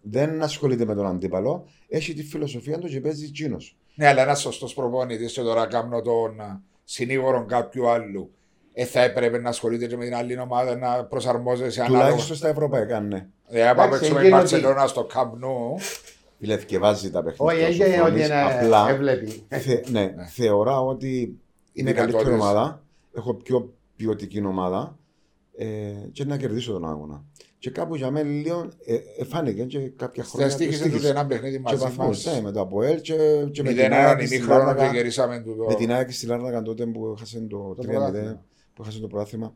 [SPEAKER 1] δεν ασχολείται με τον αντίπαλο, έχει τη φιλοσοφία του και παίζει τζίνος.
[SPEAKER 2] Ναι, αλλά ένας σωστός προπονητής και τώρα κάνω τον α, συνήγορο κάποιου άλλου. Ε, θα έπρεπε να ασχολείται και με την άλλη ομάδα να προσαρμόζεσαι ανάλογα.
[SPEAKER 1] Τουλάχιστον στα ευρωπαϊκά, ναι.
[SPEAKER 2] Ε, άμα
[SPEAKER 3] Εντάξει,
[SPEAKER 2] παίξουμε η
[SPEAKER 3] εκείνο ότι-
[SPEAKER 2] Μπαρσελόνα στο Camp Nou,
[SPEAKER 1] Φίλε, θκευάζει τα παιχνίδια.
[SPEAKER 3] Όχι,
[SPEAKER 1] ο
[SPEAKER 3] έγινε ότι
[SPEAKER 1] Σοφρόνης,
[SPEAKER 3] είναι
[SPEAKER 1] Απλά,
[SPEAKER 3] έβλεπει.
[SPEAKER 1] θε, ναι, θεωρώ ότι είναι καλύτερη
[SPEAKER 2] δυνατότητες.
[SPEAKER 1] ομάδα. Έχω πιο ποιοτική ομάδα ε, και να κερδίσω τον αγώνα. Και κάπου για μένα λίγο ε, ε, φάνηκε και κάποια χρόνια.
[SPEAKER 2] θα στήχησε
[SPEAKER 1] το
[SPEAKER 2] τούτο
[SPEAKER 1] στοίχησε.
[SPEAKER 2] ένα παιχνίδι
[SPEAKER 1] Και
[SPEAKER 2] μαζί
[SPEAKER 1] βαθμούς,
[SPEAKER 2] μας.
[SPEAKER 1] ναι, με το Αποέλ και, και με την
[SPEAKER 2] Μηδέν
[SPEAKER 1] ΑΕΚ
[SPEAKER 2] έναν
[SPEAKER 1] στη
[SPEAKER 2] ημίχρονο
[SPEAKER 1] Λάρνακα.
[SPEAKER 2] και γυρίσαμε τούτο.
[SPEAKER 1] Με την ΑΕΚ στη Λάρνακα τότε που έχασε το
[SPEAKER 3] Το
[SPEAKER 1] 3-0,
[SPEAKER 3] πρωτάθλημα.
[SPEAKER 1] Που έχασε το πρωτάθλημα.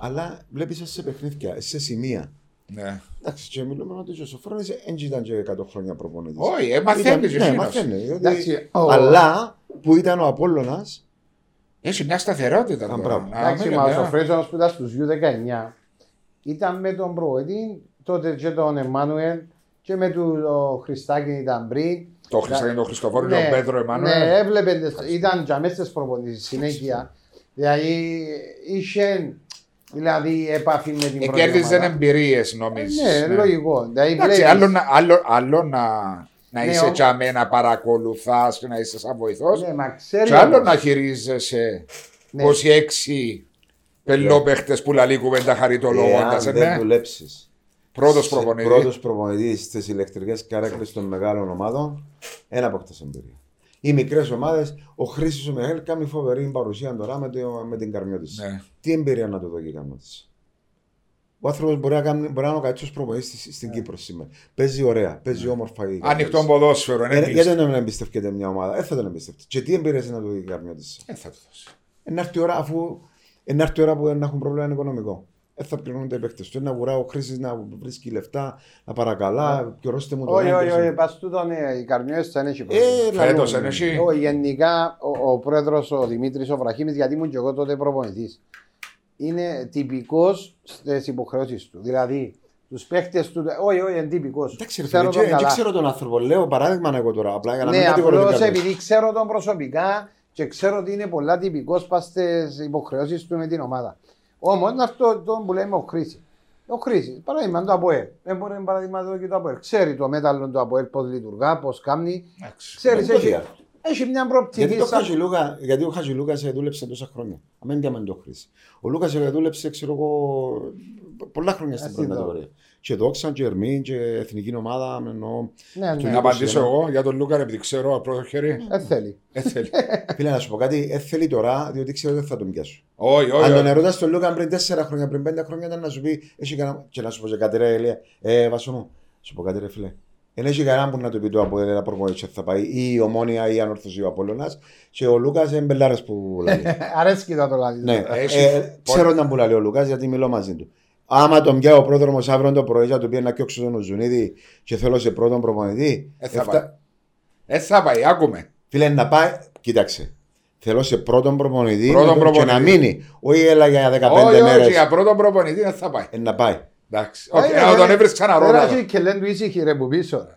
[SPEAKER 1] Αλλά βλέπεις σε παιχνίδια, σε σημεία.
[SPEAKER 2] Ναι.
[SPEAKER 1] Εντάξει, και μιλούμε ότι ο Σοφρόνης δεν ήταν και 100 χρόνια προπονητής.
[SPEAKER 2] Όχι, ε, μαθαίνεις και
[SPEAKER 1] ναι,
[SPEAKER 2] εκείνος.
[SPEAKER 1] μαθαίνει. διότι-
[SPEAKER 3] Εντάξει, ο-
[SPEAKER 1] Αλλά που ήταν ο Απόλλωνας,
[SPEAKER 2] Έχει μια σταθερότητα.
[SPEAKER 1] Α,
[SPEAKER 2] τώρα.
[SPEAKER 1] μπράβο.
[SPEAKER 2] Να
[SPEAKER 3] Εντάξει,
[SPEAKER 2] μην
[SPEAKER 3] μα ο
[SPEAKER 2] λέμε,
[SPEAKER 3] Σοφρόνης όμως που ήταν στους U19 ήταν με τον Προεδή, τότε και τον Εμμάνουελ και με τον ο Χριστάκη ήταν πριν.
[SPEAKER 2] Το Χριστάκη, τον Χριστοφόρο και
[SPEAKER 3] Ναι,
[SPEAKER 2] τον Πέτρο
[SPEAKER 3] Ναι,
[SPEAKER 2] Εμμάνουελ.
[SPEAKER 3] έβλεπε, τις- ήταν για μέσα στις προπονήσεις συνέχεια. Δηλαδή είχε δηλαδή επαφή με την πρώτη
[SPEAKER 2] Εκέρδιζε
[SPEAKER 3] ομάδα.
[SPEAKER 2] εμπειρίες,
[SPEAKER 3] Ε,
[SPEAKER 2] νομίζει.
[SPEAKER 3] Ναι, λογικό. Δηλαδή
[SPEAKER 2] Εντάξει,
[SPEAKER 3] βλέπεις-
[SPEAKER 2] άλλο, να- άλλο, άλλο να, να
[SPEAKER 3] Ναι,
[SPEAKER 2] είσαι
[SPEAKER 3] ο-
[SPEAKER 2] τσαμέ, να παρακολουθάς και να είσαι σαν βοηθός.
[SPEAKER 3] Ναι, μα ξέρεις
[SPEAKER 2] Και άλλο
[SPEAKER 3] όμως.
[SPEAKER 2] να χειρίζεσαι
[SPEAKER 3] Ναι.
[SPEAKER 2] 26 πελόπαιχτες που λαλεί κουβέντα χαριτολογώντας.
[SPEAKER 1] εάν δεν
[SPEAKER 2] Ναι.
[SPEAKER 1] δουλέψεις.
[SPEAKER 2] Πρώτος προπονητής.
[SPEAKER 1] Πρώτος προπονητής στις ηλεκτρικές καρέκλες των μεγάλων ομάδων, ένα αποκτά εμπειρία. Οι μικρές ομάδες, ο Χρήσης ο Μιχαήλ κάνει φοβερή παρουσία τώρα με, το, με την καρμιώτη.
[SPEAKER 2] Ναι.
[SPEAKER 1] Τι εμπειρία να το δω και η καρμιώτη. Ο άνθρωπος μπορεί, να κάνει- μπορεί να είναι ο καλύτερος προπονητής στη- στην Κύπρο σήμερα. Παίζει ωραία, παίζει όμορφα η
[SPEAKER 2] Ναι. Ανοιχτό ποδόσφαιρο. ναι,
[SPEAKER 1] Ε,
[SPEAKER 2] πίστη.
[SPEAKER 1] Γιατί δεν εμπιστεύεται μια ομάδα, δεν θα τον εμπιστευτεί. Και τι εμπειρία να το δει η καρμιώτη.
[SPEAKER 2] Δεν θα το δώσει.
[SPEAKER 1] Να έρθει η ώρα, αφού να έρθει η ώρα που δεν έχουν πρόβλημα οικονομικό. Δεν θα πληρώνονται οι παίκτε του. Να βουρά ο χρήσης να βρίσκει λεφτά, να παρακαλά, πληρώστε μου το
[SPEAKER 3] Όχι, όχι,
[SPEAKER 1] έμπνευση.
[SPEAKER 3] όχι, πας τούτον ε, οι καρμιές δεν έχει
[SPEAKER 1] Ε,
[SPEAKER 3] πρόβλημα.
[SPEAKER 2] Φέτος
[SPEAKER 1] λαλούμε.
[SPEAKER 2] είναι εσύ.
[SPEAKER 3] Όχι, γενικά ο, ο πρόεδρος ο Δημήτρης ο Βραχήμης, γιατί ήμουν και εγώ τότε προπονητής, είναι τυπικός στις υποχρεώσεις του. Δηλαδή, τους παίχτες του. Όχι, όχι, είναι τυπικός.
[SPEAKER 1] Εντάξει, ρε φίλε, και- και ξέρω τον άνθρωπο. Λέω παράδειγμα εγώ τώρα. Απλά για να μην
[SPEAKER 3] Ναι,
[SPEAKER 1] κατηγορώ την
[SPEAKER 3] απλώς
[SPEAKER 1] καρδιά.
[SPEAKER 3] επειδή ξέρω τον προσωπικά και ξέρω ότι είναι πολλά τυπικός πας στις υποχρεώσεις του με την ομάδα. Όμως, αυτό το που λέμε ο Χρήση. Ο Χρήση, παράδειγμα το ΑΠΟΕΛ. Δεν μπορεί να παράδειγμα εδώ και το ΑΠΟΕΛ. Ξέρει το μέταλλο του ΑΠΟΕΛ πώς λειτουργά, πώς κάνει.
[SPEAKER 2] Εντάξει.
[SPEAKER 3] Ξέρεις,
[SPEAKER 1] Δεν
[SPEAKER 3] έχει,
[SPEAKER 1] μπορεί.
[SPEAKER 3] έχει μια προοπτική.
[SPEAKER 1] Γιατί, το
[SPEAKER 3] σαν-
[SPEAKER 1] Χατζηλούκα, γιατί ο Χατζηλούκα δούλεψε τόσα χρόνια. Αμέν διαμεν το χρήση. Ο Λούκας δούλεψε, ξέρω εγώ, πολλά χρόνια στην
[SPEAKER 3] Ας
[SPEAKER 1] πρώτη
[SPEAKER 3] δω.
[SPEAKER 1] κατηγορία. Και δόξα, και Ερμήν, και εθνική ομάδα. Εννοώ.
[SPEAKER 3] Ναι, ναι.
[SPEAKER 2] Να απαντήσω εγώ για τον Λούκα, επειδή ξέρω από πρώτο χέρι.
[SPEAKER 3] Δεν θέλει.
[SPEAKER 2] Δεν θέλει.
[SPEAKER 1] Φίλε, να σου πω κάτι, δεν θέλει τώρα, διότι ξέρω ότι δεν θα τον πιάσω.
[SPEAKER 2] Όχι,
[SPEAKER 1] Αν τον
[SPEAKER 2] όχι.
[SPEAKER 1] ερωτάς τον Λούκα πριν 4 χρόνια, πριν 5 χρόνια, ήταν να σου πει, έχει κανένα. Και να σου πω και κάτι, ρε, Ελία, ε, Βάσο μου, σου πω κάτι, ρε, φίλε. Δεν έχει κανέναν που να του πει το από ένα προπονητή θα πάει, ή η ομόνια ή η ανόρθωση ο Απόλλωνας και ο Λούκας είναι μπελάρες που λέει.
[SPEAKER 3] Αρέσκει το λάδι.
[SPEAKER 1] ναι,
[SPEAKER 2] Έχει-
[SPEAKER 1] ε, ξέρω να που λέει ο Λούκας γιατί μιλώ μαζί του. Άμα τον πιάω ο πρόδρομος αύριο το πρωί, θα του πει να κιόξω τον Ζουνίδη και θέλω σε πρώτον προπονητή.
[SPEAKER 2] Ε, θα
[SPEAKER 1] Εφτά-
[SPEAKER 2] πάει. Δεν θα πάει, άκουμε.
[SPEAKER 1] Φίλε, να πάει, κοίταξε. Θέλω σε πρώτον προπονητή,
[SPEAKER 2] Πρώτον
[SPEAKER 1] με τον- και
[SPEAKER 2] προπονητή.
[SPEAKER 1] να μείνει. Όχι έλα για 15
[SPEAKER 2] Όχι, όχι,
[SPEAKER 1] μέρες.
[SPEAKER 2] για πρώτο προπονητή δεν θα πάει.
[SPEAKER 1] Ε, να πάει.
[SPEAKER 2] Εντάξει. Όχι, να τον έβρεις ξανά
[SPEAKER 3] Τώρα
[SPEAKER 2] ρόλο.
[SPEAKER 3] έχει και λένε του ήσυχη ρε που πίσω. ρε.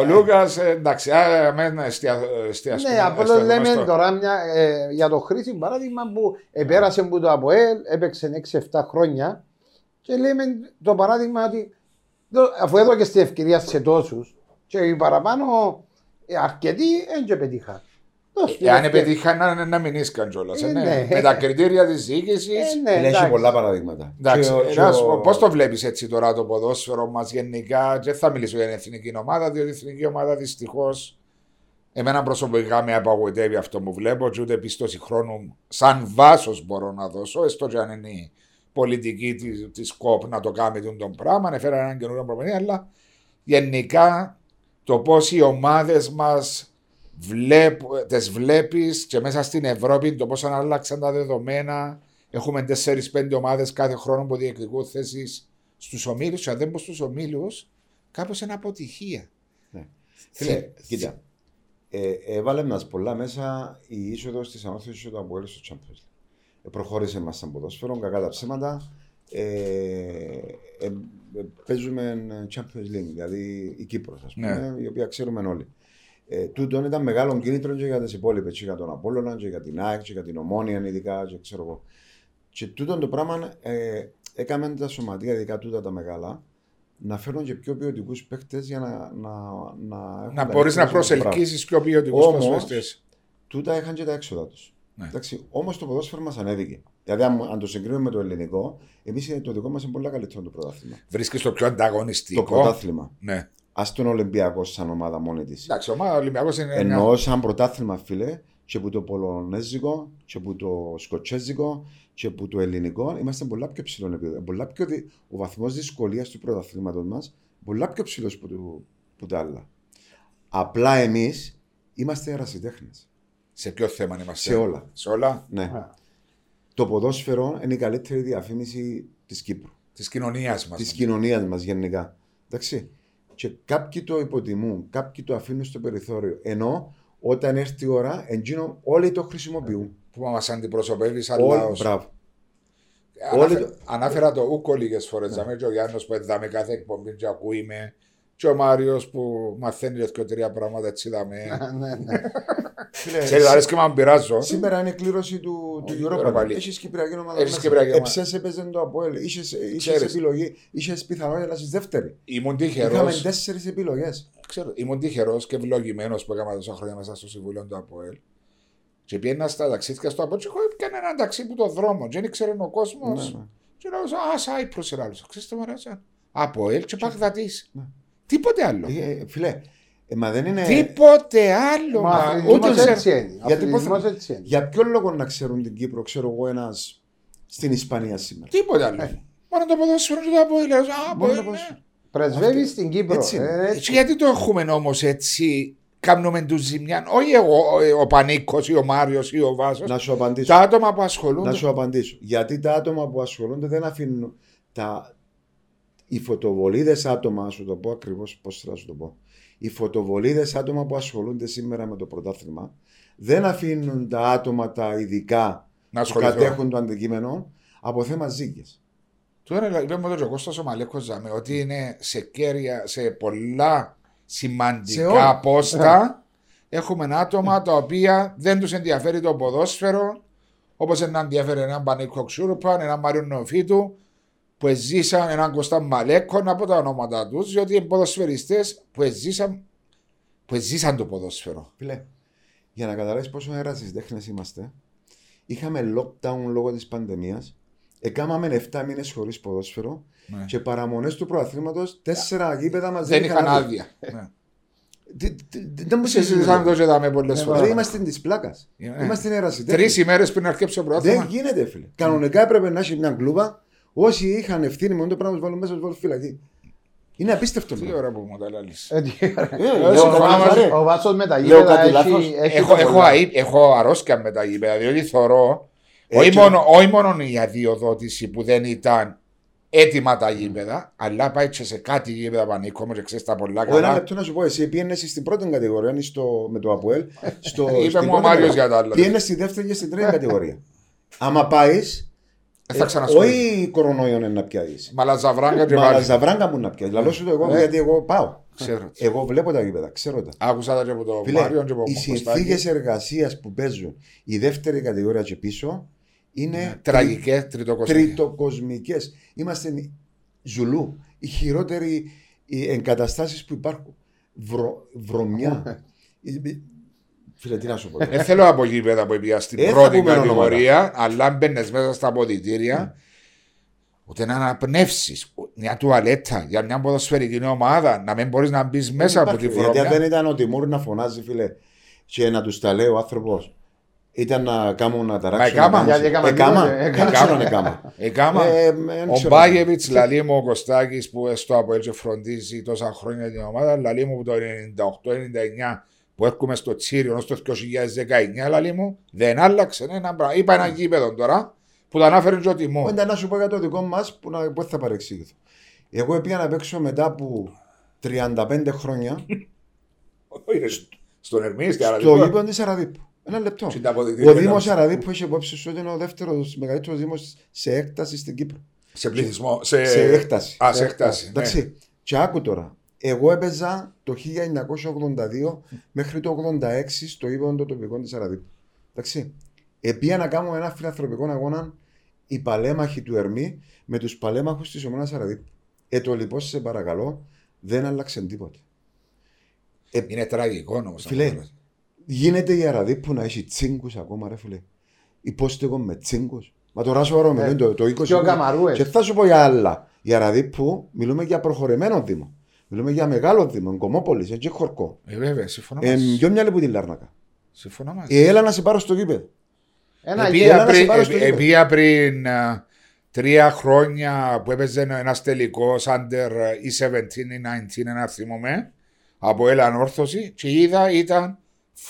[SPEAKER 2] Ο Λούκας, εντάξει, α, μεν εστια- εστιαστούμε-
[SPEAKER 3] Ναι, απλώς
[SPEAKER 2] εστιαστούμε
[SPEAKER 3] λέμε
[SPEAKER 2] στο-
[SPEAKER 3] τώρα μια, ε, για το Χρήση παράδειγμα που επέρασε που το ΑΠΟΕΛ, έπαιξε 6-7 χρόνια και λέμε το παράδειγμα ότι δο- αφού έδωκε στην ευκαιρία σε τόσους και οι παραπάνω ε, αρκετοί δεν και πετύχαν. Δώσ' την
[SPEAKER 2] Εάν
[SPEAKER 3] ευκαιρία.
[SPEAKER 2] πετύχαν να, να μην ίσκαν κιόλας.
[SPEAKER 3] Ε,
[SPEAKER 2] ε, ναι.
[SPEAKER 3] ναι.
[SPEAKER 2] Με τα κριτήρια της διοίκησης.
[SPEAKER 3] Ε, ναι,
[SPEAKER 1] Φίλε, έχει
[SPEAKER 3] εντάξει.
[SPEAKER 1] πολλά παραδείγματα.
[SPEAKER 2] Εντάξει,
[SPEAKER 1] Και ο-
[SPEAKER 2] ε,
[SPEAKER 1] και
[SPEAKER 2] να σου
[SPEAKER 1] ο-
[SPEAKER 2] πω, πώς το βλέπεις έτσι τώρα το ποδόσφαιρο μας γενικά; Και δεν θα μιλήσω για την εθνική ομάδα διότι η εθνική ομάδα δυστυχώς εμένα προσωπικά με απαγοητεύει αυτό που βλέπω και ούτε πίστοση χρόνου σαν βάσος μπορώ να δώσω έστω και αν είναι η πολιτική της, της ΚΟΠ να το κάνει τον, τον πράγμα ανέφερα έναν καινούριο προπονητή αλλά γενικά το πώς οι ομάδες μας βλέπ, τις βλέπεις και μέσα στην Ευρώπη το πώς ανάλλαξαν τα δεδομένα Έχουμε 4-5 ομάδες κάθε χρόνο που διεκδικούν θέσεις στους ομίλους. Και αν δεν πω στους ομίλους, κάπως είναι αποτυχία.
[SPEAKER 1] Φίλε, κοίτα. Ε, έβαλε μας πολλά μέσα η είσοδος της ανόρθωση του Αποέλ στο Champions League. Ε, προχώρησε μας σαν ποδόσφαιρο, κακά τα ψέματα. Ε, ε, ε, παίζουμε Champions League, δηλαδή η Κύπρος, ας πούμε,
[SPEAKER 2] Ναι.
[SPEAKER 1] η οποία ξέρουμε όλοι. Ε, τούτον ήταν μεγάλο κίνητρο και για τις υπόλοιπες, και για τον Απόλλωνα, και για την ΑΕΚ, και για την Ομόνια, ειδικά, και ξέρω εγώ. Και τούτον το πράγμα ε, έκαμε τα σωματεία, ειδικά τούτα τα μεγάλα, να φέρουν και πιο ποιοτικούς παίχτε για να. Να, να, έχουν
[SPEAKER 2] Να
[SPEAKER 1] τα
[SPEAKER 2] μπορείς να
[SPEAKER 1] εύκολα στο πράγμα.
[SPEAKER 2] προσελκύσει πιο ποιοτικούς
[SPEAKER 1] Όμως,
[SPEAKER 2] προσφυγιστέ.
[SPEAKER 1] Τούτα είχαν και τα έξοδα τους.
[SPEAKER 2] Ναι.
[SPEAKER 1] Εντάξει, όμως το ποδόσφαιρο μας ανέβηκε. Δηλαδή, αν, αν το συγκρίνουμε με το ελληνικό, εμείς το δικό μας είναι πολύ καλύτερο το πρωτάθλημα.
[SPEAKER 2] Βρίσκεις το πιο ανταγωνιστικό.
[SPEAKER 1] Το πρωτάθλημα.
[SPEAKER 2] Ναι.
[SPEAKER 1] Α τον Ολυμπιακός σαν ομάδα μόνη της.
[SPEAKER 2] Εντάξει, ο Ολυμπιακός είναι.
[SPEAKER 1] Ενώ σαν πρωτάθλημα, φίλε, και από το Πολωνέζικο, και από το Σκοτσέζικο, και από το Ελληνικό, είμαστε πολλά πιο ψηλό επίπεδο. Πολλά πιο, δι- ο βαθμός δυσκολίας του πρωταθλήματος μας πολλά πιο ψηλός από, το- από τα άλλα. Απλά εμείς είμαστε ερασιτέχνες.
[SPEAKER 2] Σε ποιο θέμα είμαστε;
[SPEAKER 1] Σε όλα.
[SPEAKER 2] Σε όλα
[SPEAKER 1] Ναι.
[SPEAKER 3] Α.
[SPEAKER 1] Το ποδόσφαιρο είναι η καλύτερη διαφήμιση της Κύπρου.
[SPEAKER 2] της κοινωνίας μας.
[SPEAKER 1] Της κοινωνίας μας γενικά. Εντάξει. Και κάποιοι το υποτιμούν, κάποιοι το αφήνουν στο περιθώριο. Ενώ όταν έρθει η ώρα, εντζήνω όλοι το χρησιμοποιούν.
[SPEAKER 2] Που μας αντιπροσωπεύεις σαν
[SPEAKER 1] Όλοι,
[SPEAKER 2] λαός.
[SPEAKER 1] μπράβο.
[SPEAKER 2] Ανάφε-
[SPEAKER 1] όλοι το-
[SPEAKER 2] Ανάφερα το ούκο λίγες φορές. Ναι. Και ο Γιάννη που εδάμε κάθε εκπομπή και ακούει με. Και ο Μάριο που μαθαίνει και δύο τρία πράγματα έτσι είδαμε.
[SPEAKER 3] Ναι, ναι.
[SPEAKER 1] Φίλε,
[SPEAKER 2] Ξέρει, αρέσει και να πειράζω.
[SPEAKER 1] Σήμερα είναι η κλήρωση του, του
[SPEAKER 2] Όχι,
[SPEAKER 1] Europa
[SPEAKER 2] Europa
[SPEAKER 1] League.
[SPEAKER 2] League.
[SPEAKER 1] Έχεις Κυπριακή ομάδα.
[SPEAKER 2] Έχεις
[SPEAKER 1] μέσα.
[SPEAKER 2] Κυπριακή ομάδα.
[SPEAKER 1] Εψές έπαιζε το Αποέλ. Είχες, είχες
[SPEAKER 2] Ξέρεις.
[SPEAKER 1] επιλογή. Είχες πιθανότητα να είσαι δεύτερη.
[SPEAKER 2] Ήμουν τυχερό.
[SPEAKER 1] Είχαμε τέσσερις επιλογές.
[SPEAKER 2] Ξέρω, ήμουν τυχερό και ευλογημένο που έκανα τόσα χρόνια μέσα στο Συμβούλιο του ΑΠΟΕΛ. Και πήγαινα στα ταξίδια στο ΑΠΟΕΛ και εγώ έπιανα ένα ταξί που το δρόμο. Και δεν ήξερε ο κόσμο.
[SPEAKER 1] Ναι, ναι.
[SPEAKER 2] Και λέω, Α, Σάιπρο είναι άλλο. Ξέρετε, μου αρέσει. ΑΠΟΕΛ και Παγδατή.
[SPEAKER 1] Ναι.
[SPEAKER 2] Τίποτε άλλο.
[SPEAKER 1] Ε, ε, Φίλε, ε, μα δεν είναι...
[SPEAKER 2] Τίποτε άλλο.
[SPEAKER 3] Μα
[SPEAKER 2] μα,
[SPEAKER 3] αθλητισμός
[SPEAKER 2] Ούτε
[SPEAKER 3] έτσι
[SPEAKER 2] ξέρω.
[SPEAKER 3] είναι.
[SPEAKER 1] Γιατί
[SPEAKER 3] Αθλητισμός
[SPEAKER 1] πώς-
[SPEAKER 3] έτσι είναι.
[SPEAKER 1] Για ποιο λόγο να ξέρουν την Κύπρο, ξέρω εγώ, ένας στην Ισπανία σήμερα;
[SPEAKER 2] Τίποτε άλλο. Μόνο το ποδόσφαιρο και το ΑΠΟΕΛ. Λέω, Α,
[SPEAKER 1] Μόνο
[SPEAKER 2] ΑΠΟΕΛ.
[SPEAKER 1] το
[SPEAKER 2] ναι.
[SPEAKER 1] ποδόσφαιρο.
[SPEAKER 3] Πρεσβεύεις στην Κύπρο.
[SPEAKER 1] Έτσι είναι.
[SPEAKER 3] Ε,
[SPEAKER 2] Έτσι, γιατί το έχουμε όμως έτσι. Κάνουμε τους ζημιά. Όχι εγώ, ο, ο Πανίκος ή ο Μάριος ή ο Βάσος.
[SPEAKER 1] Να σου απαντήσω.
[SPEAKER 2] Τα άτομα που
[SPEAKER 1] Να
[SPEAKER 2] ασχολούνται.
[SPEAKER 1] σου απαντήσω. Γιατί τα άτομα που ασχολούνται δεν αφήνουν τα... οι φωτοβολίδες άτομα, να σου το πω ακριβώς πώς θα σου το πω. Οι φωτοβολίδες άτομα που ασχολούνται σήμερα με το πρωτάθλημα δεν αφήνουν τα άτομα τα ειδικά
[SPEAKER 2] Να
[SPEAKER 1] που
[SPEAKER 2] ασχοληθώ.
[SPEAKER 1] κατέχουν το αντικείμενο από θέμα ζύγε.
[SPEAKER 2] Τώρα είπε μου τον Κώστας ο Μαλέκος Ζαμε ότι είναι σε κέρια, σε πολλά
[SPEAKER 1] Σε
[SPEAKER 2] σημαντικά
[SPEAKER 1] όλα.
[SPEAKER 2] πόστα έχουμε άτομα τα οποία δεν τους ενδιαφέρει το ποδόσφαιρο όπως δεν ενδιαφέρει έναν Πανίκο Ξούρπαν, έναν Μάριο Νεοφίτου που ζήσαν έναν Κώστα Μαλέκο από τα ονόματα τους διότι είναι ποδοσφαιριστές που ζήσαν, που ζήσαν το ποδόσφαιρο.
[SPEAKER 1] Φίλε, για να καταλάβεις πόσο ερασιτέχνε είμαστε, είχαμε lockdown λόγω της πανδημίας. Εκάμαμε 7 μήνες χωρίς ποδόσφαιρο
[SPEAKER 2] Ναι.
[SPEAKER 1] και παραμονές του προαθλήματος τέσσερα γήπεδα μα
[SPEAKER 2] Δεν είχαν άδεια. Ναι.
[SPEAKER 1] Δεν μου
[SPEAKER 2] Συζητήσαμε το και δάμε πολλές
[SPEAKER 3] Ναι,
[SPEAKER 2] φορές.
[SPEAKER 1] Δηλαδή είμαστε της πλάκας.
[SPEAKER 2] Ναι.
[SPEAKER 1] Είμαστε ερασιτέχνε.
[SPEAKER 2] Τρεις ημέρες πριν αρκέψει ο
[SPEAKER 1] Δεν
[SPEAKER 2] πρόθυμα.
[SPEAKER 1] γίνεται, φίλε. Κανονικά έπρεπε να έχει μια κλούβα. Όσοι είχαν ευθύνη με το πράγμα, τους βάλουν μέσα, τους βάλουν φυλακή. Είναι απίστευτο.
[SPEAKER 2] Τι
[SPEAKER 1] πράγμα.
[SPEAKER 2] ώρα που μου τα λάλεις.
[SPEAKER 3] ε, τι ωραία.
[SPEAKER 1] Ε,
[SPEAKER 2] Ε,
[SPEAKER 1] λέω
[SPEAKER 2] συμφωνώ
[SPEAKER 1] κάτι
[SPEAKER 2] μαζί.
[SPEAKER 1] βαρύ.
[SPEAKER 3] Ο Βάσος με τα
[SPEAKER 1] Λέω
[SPEAKER 3] γήπεδα
[SPEAKER 1] κάτι λάθος.
[SPEAKER 3] έχει... έχει
[SPEAKER 2] Έχω,
[SPEAKER 3] το
[SPEAKER 2] έχω,
[SPEAKER 3] πολλά.
[SPEAKER 2] αή- έχω αρρώστια με τα γήπεδα, διότι θωρώ όχι
[SPEAKER 1] Έτσι.
[SPEAKER 2] μόνο, όχι μόνο η αδειοδότηση που δεν ήταν έτοιμα τα γήπεδα, αλλά πάει και σε κάτι γήπεδα πανίκο μου και ξέρεις τα πολλά
[SPEAKER 1] Ο ένα
[SPEAKER 2] καλά.
[SPEAKER 1] λεπτό να σου πω, εσύ πήγαινες στην πρώτη κατηγορία, είναι στο, με το ΑΠΟΕΛ. Στο,
[SPEAKER 2] Είπε
[SPEAKER 1] στην
[SPEAKER 2] μου ο
[SPEAKER 1] πρώτη
[SPEAKER 2] Μάριος
[SPEAKER 1] κατηγορία.
[SPEAKER 2] για τα άλλα.
[SPEAKER 1] Πήγαινες στη δεύτερη και στην τρίτη κατηγορία. Άμα πάεις,
[SPEAKER 2] Δεν θα ξανασχοληθώ.
[SPEAKER 1] όχι κορονοϊό είναι να πιάσεις.
[SPEAKER 2] Μαλαζαβράγκα και
[SPEAKER 1] Μα
[SPEAKER 2] πάλι.
[SPEAKER 1] ζαβράγκα μου να πιάσεις. Λαλό σου το εγώ, γιατί εγώ πάω.
[SPEAKER 2] Ξέρω.
[SPEAKER 1] Εγώ βλέπω τα γήπεδα, ξέρω τα.
[SPEAKER 2] Άκουσα τα και από το
[SPEAKER 1] Φίλε,
[SPEAKER 2] Μάριο και από
[SPEAKER 1] οι
[SPEAKER 2] τον Κωστάκη.
[SPEAKER 1] συνθήκες εργασίας που παίζουν η δεύτερη κατηγορία και πίσω είναι
[SPEAKER 2] Τραγικές, τριτοκοστικές.
[SPEAKER 1] τριτοκοσμικές. Είμαστε ζουλού. Οι χειρότεροι εγκαταστάσεις που υπάρχουν. Βρο, βρωμιά. Φίλε, τι να σου πω. τώρα.
[SPEAKER 2] Δεν θέλω από γήπεδα που πήγα στην
[SPEAKER 1] Ε, θα
[SPEAKER 2] πρώτη
[SPEAKER 1] πούμε
[SPEAKER 2] κατηγορία, αλλά μπαίνε μέσα στα αποδητήρια, ούτε να αναπνεύσεις μια τουαλέτα για μια ποδοσφαιρική ομάδα, να μην μπορείς να μπεις μέσα από τη
[SPEAKER 1] Υπάρχει, Γιατί αν
[SPEAKER 2] βρωμιά.
[SPEAKER 1] δεν ήταν ο Τιμούρ να φωνάζει, φίλε, και να τους τα λέει ο άνθρωπος, ήταν να κάνουν να ταράξουν.
[SPEAKER 2] Μα έκαμα.
[SPEAKER 3] Γιατί έκαμα
[SPEAKER 1] Εκάμα.
[SPEAKER 3] τίποτε,
[SPEAKER 1] Δεν
[SPEAKER 3] έκαμα.
[SPEAKER 1] ξέρω αν έκαμα.
[SPEAKER 2] Εκάμα.
[SPEAKER 1] Ε, εν
[SPEAKER 2] Ο
[SPEAKER 1] ξέρω.
[SPEAKER 2] Μπάγεβιτ λαλεί μου ο Κωστάκης που στο από έτσι φροντίζει τόσα χρόνια την ομάδα, λαλεί μου που το 98-99 που έρχομαι στο Τσίριο ως το 2019, λαλεί μου δεν άλλαξε ένα πράγμα. Είπα ένα γήπεδο τώρα που το ανάφερε και ο Τιμό.
[SPEAKER 1] Όταν να σου πω για το δικό μας που, να- που θα παρεξήγηθω. Εγώ πήγα να παίξω μετά από 35 χρόνια
[SPEAKER 2] Στον Ερμής, στη
[SPEAKER 1] στο
[SPEAKER 2] Αραδίπο.
[SPEAKER 1] γήπεδο της Αραδίπου. Ένα λεπτό.
[SPEAKER 2] Και τα αποδητήρια
[SPEAKER 1] Ο Δήμος
[SPEAKER 2] ήταν
[SPEAKER 1] Αραδίπου έχει υπόψη σου ότι είναι ο δεύτερος μεγαλύτερος Δήμος σε έκταση στην Κύπρο.
[SPEAKER 2] Σε πληθυσμό. Σε,
[SPEAKER 1] Σε έκταση.
[SPEAKER 2] Α, σε έκταση. ναι.
[SPEAKER 1] Εντάξει. Και άκου τώρα. Εγώ έπαιζα το 1982 μέχρι το 86 στο ύπεδο των τοπικών της Αραδίπου. Εντάξει. Επία να κάνουμε ένα φιλανθρωπικό αγώνα οι παλέμαχοι του Ερμή με τους παλέμαχους της Ομόνα Αραδίπου. Ε, το λοιπόν, σε παρακαλώ, δεν άλλαξε τίποτε.
[SPEAKER 2] Είναι τραγικό όμως.
[SPEAKER 1] Φίλε, γίνεται η Αραδίπου να έχει τσίγκους ακόμα, ρε φίλε. υπόστεγο με τσίγκους. Μα τώρα σοβαρό
[SPEAKER 3] Ε,
[SPEAKER 1] με το, το 20.
[SPEAKER 3] Και ο Καμαρούες.
[SPEAKER 1] Και θα σου πω για άλλα. Η Αραδίππου μιλούμε για προχωρημένο δήμο. Μιλούμε για μεγάλο δήμο, Κομόπολης, έτσι χορκό.
[SPEAKER 2] Ε, βέβαια, συμφωνώ
[SPEAKER 1] Ε,
[SPEAKER 2] μαζί.
[SPEAKER 1] δυο μυαλί που την Λάρνακα.
[SPEAKER 2] Συμφωνώ μαζί.
[SPEAKER 1] Ε, έλα να σε πάρω στο γήπεδο.
[SPEAKER 3] Ένα
[SPEAKER 2] Επία
[SPEAKER 1] έλα να σε
[SPEAKER 2] πριν,
[SPEAKER 1] πάρω στο
[SPEAKER 2] ε,
[SPEAKER 1] γήπεδο.
[SPEAKER 2] επία πριν ε, τρία χρόνια που έπαιζε ένας τελικός under ή 17 ή 19, ένα θυμόμαι, από έλα ανόρθωση και είδα ήταν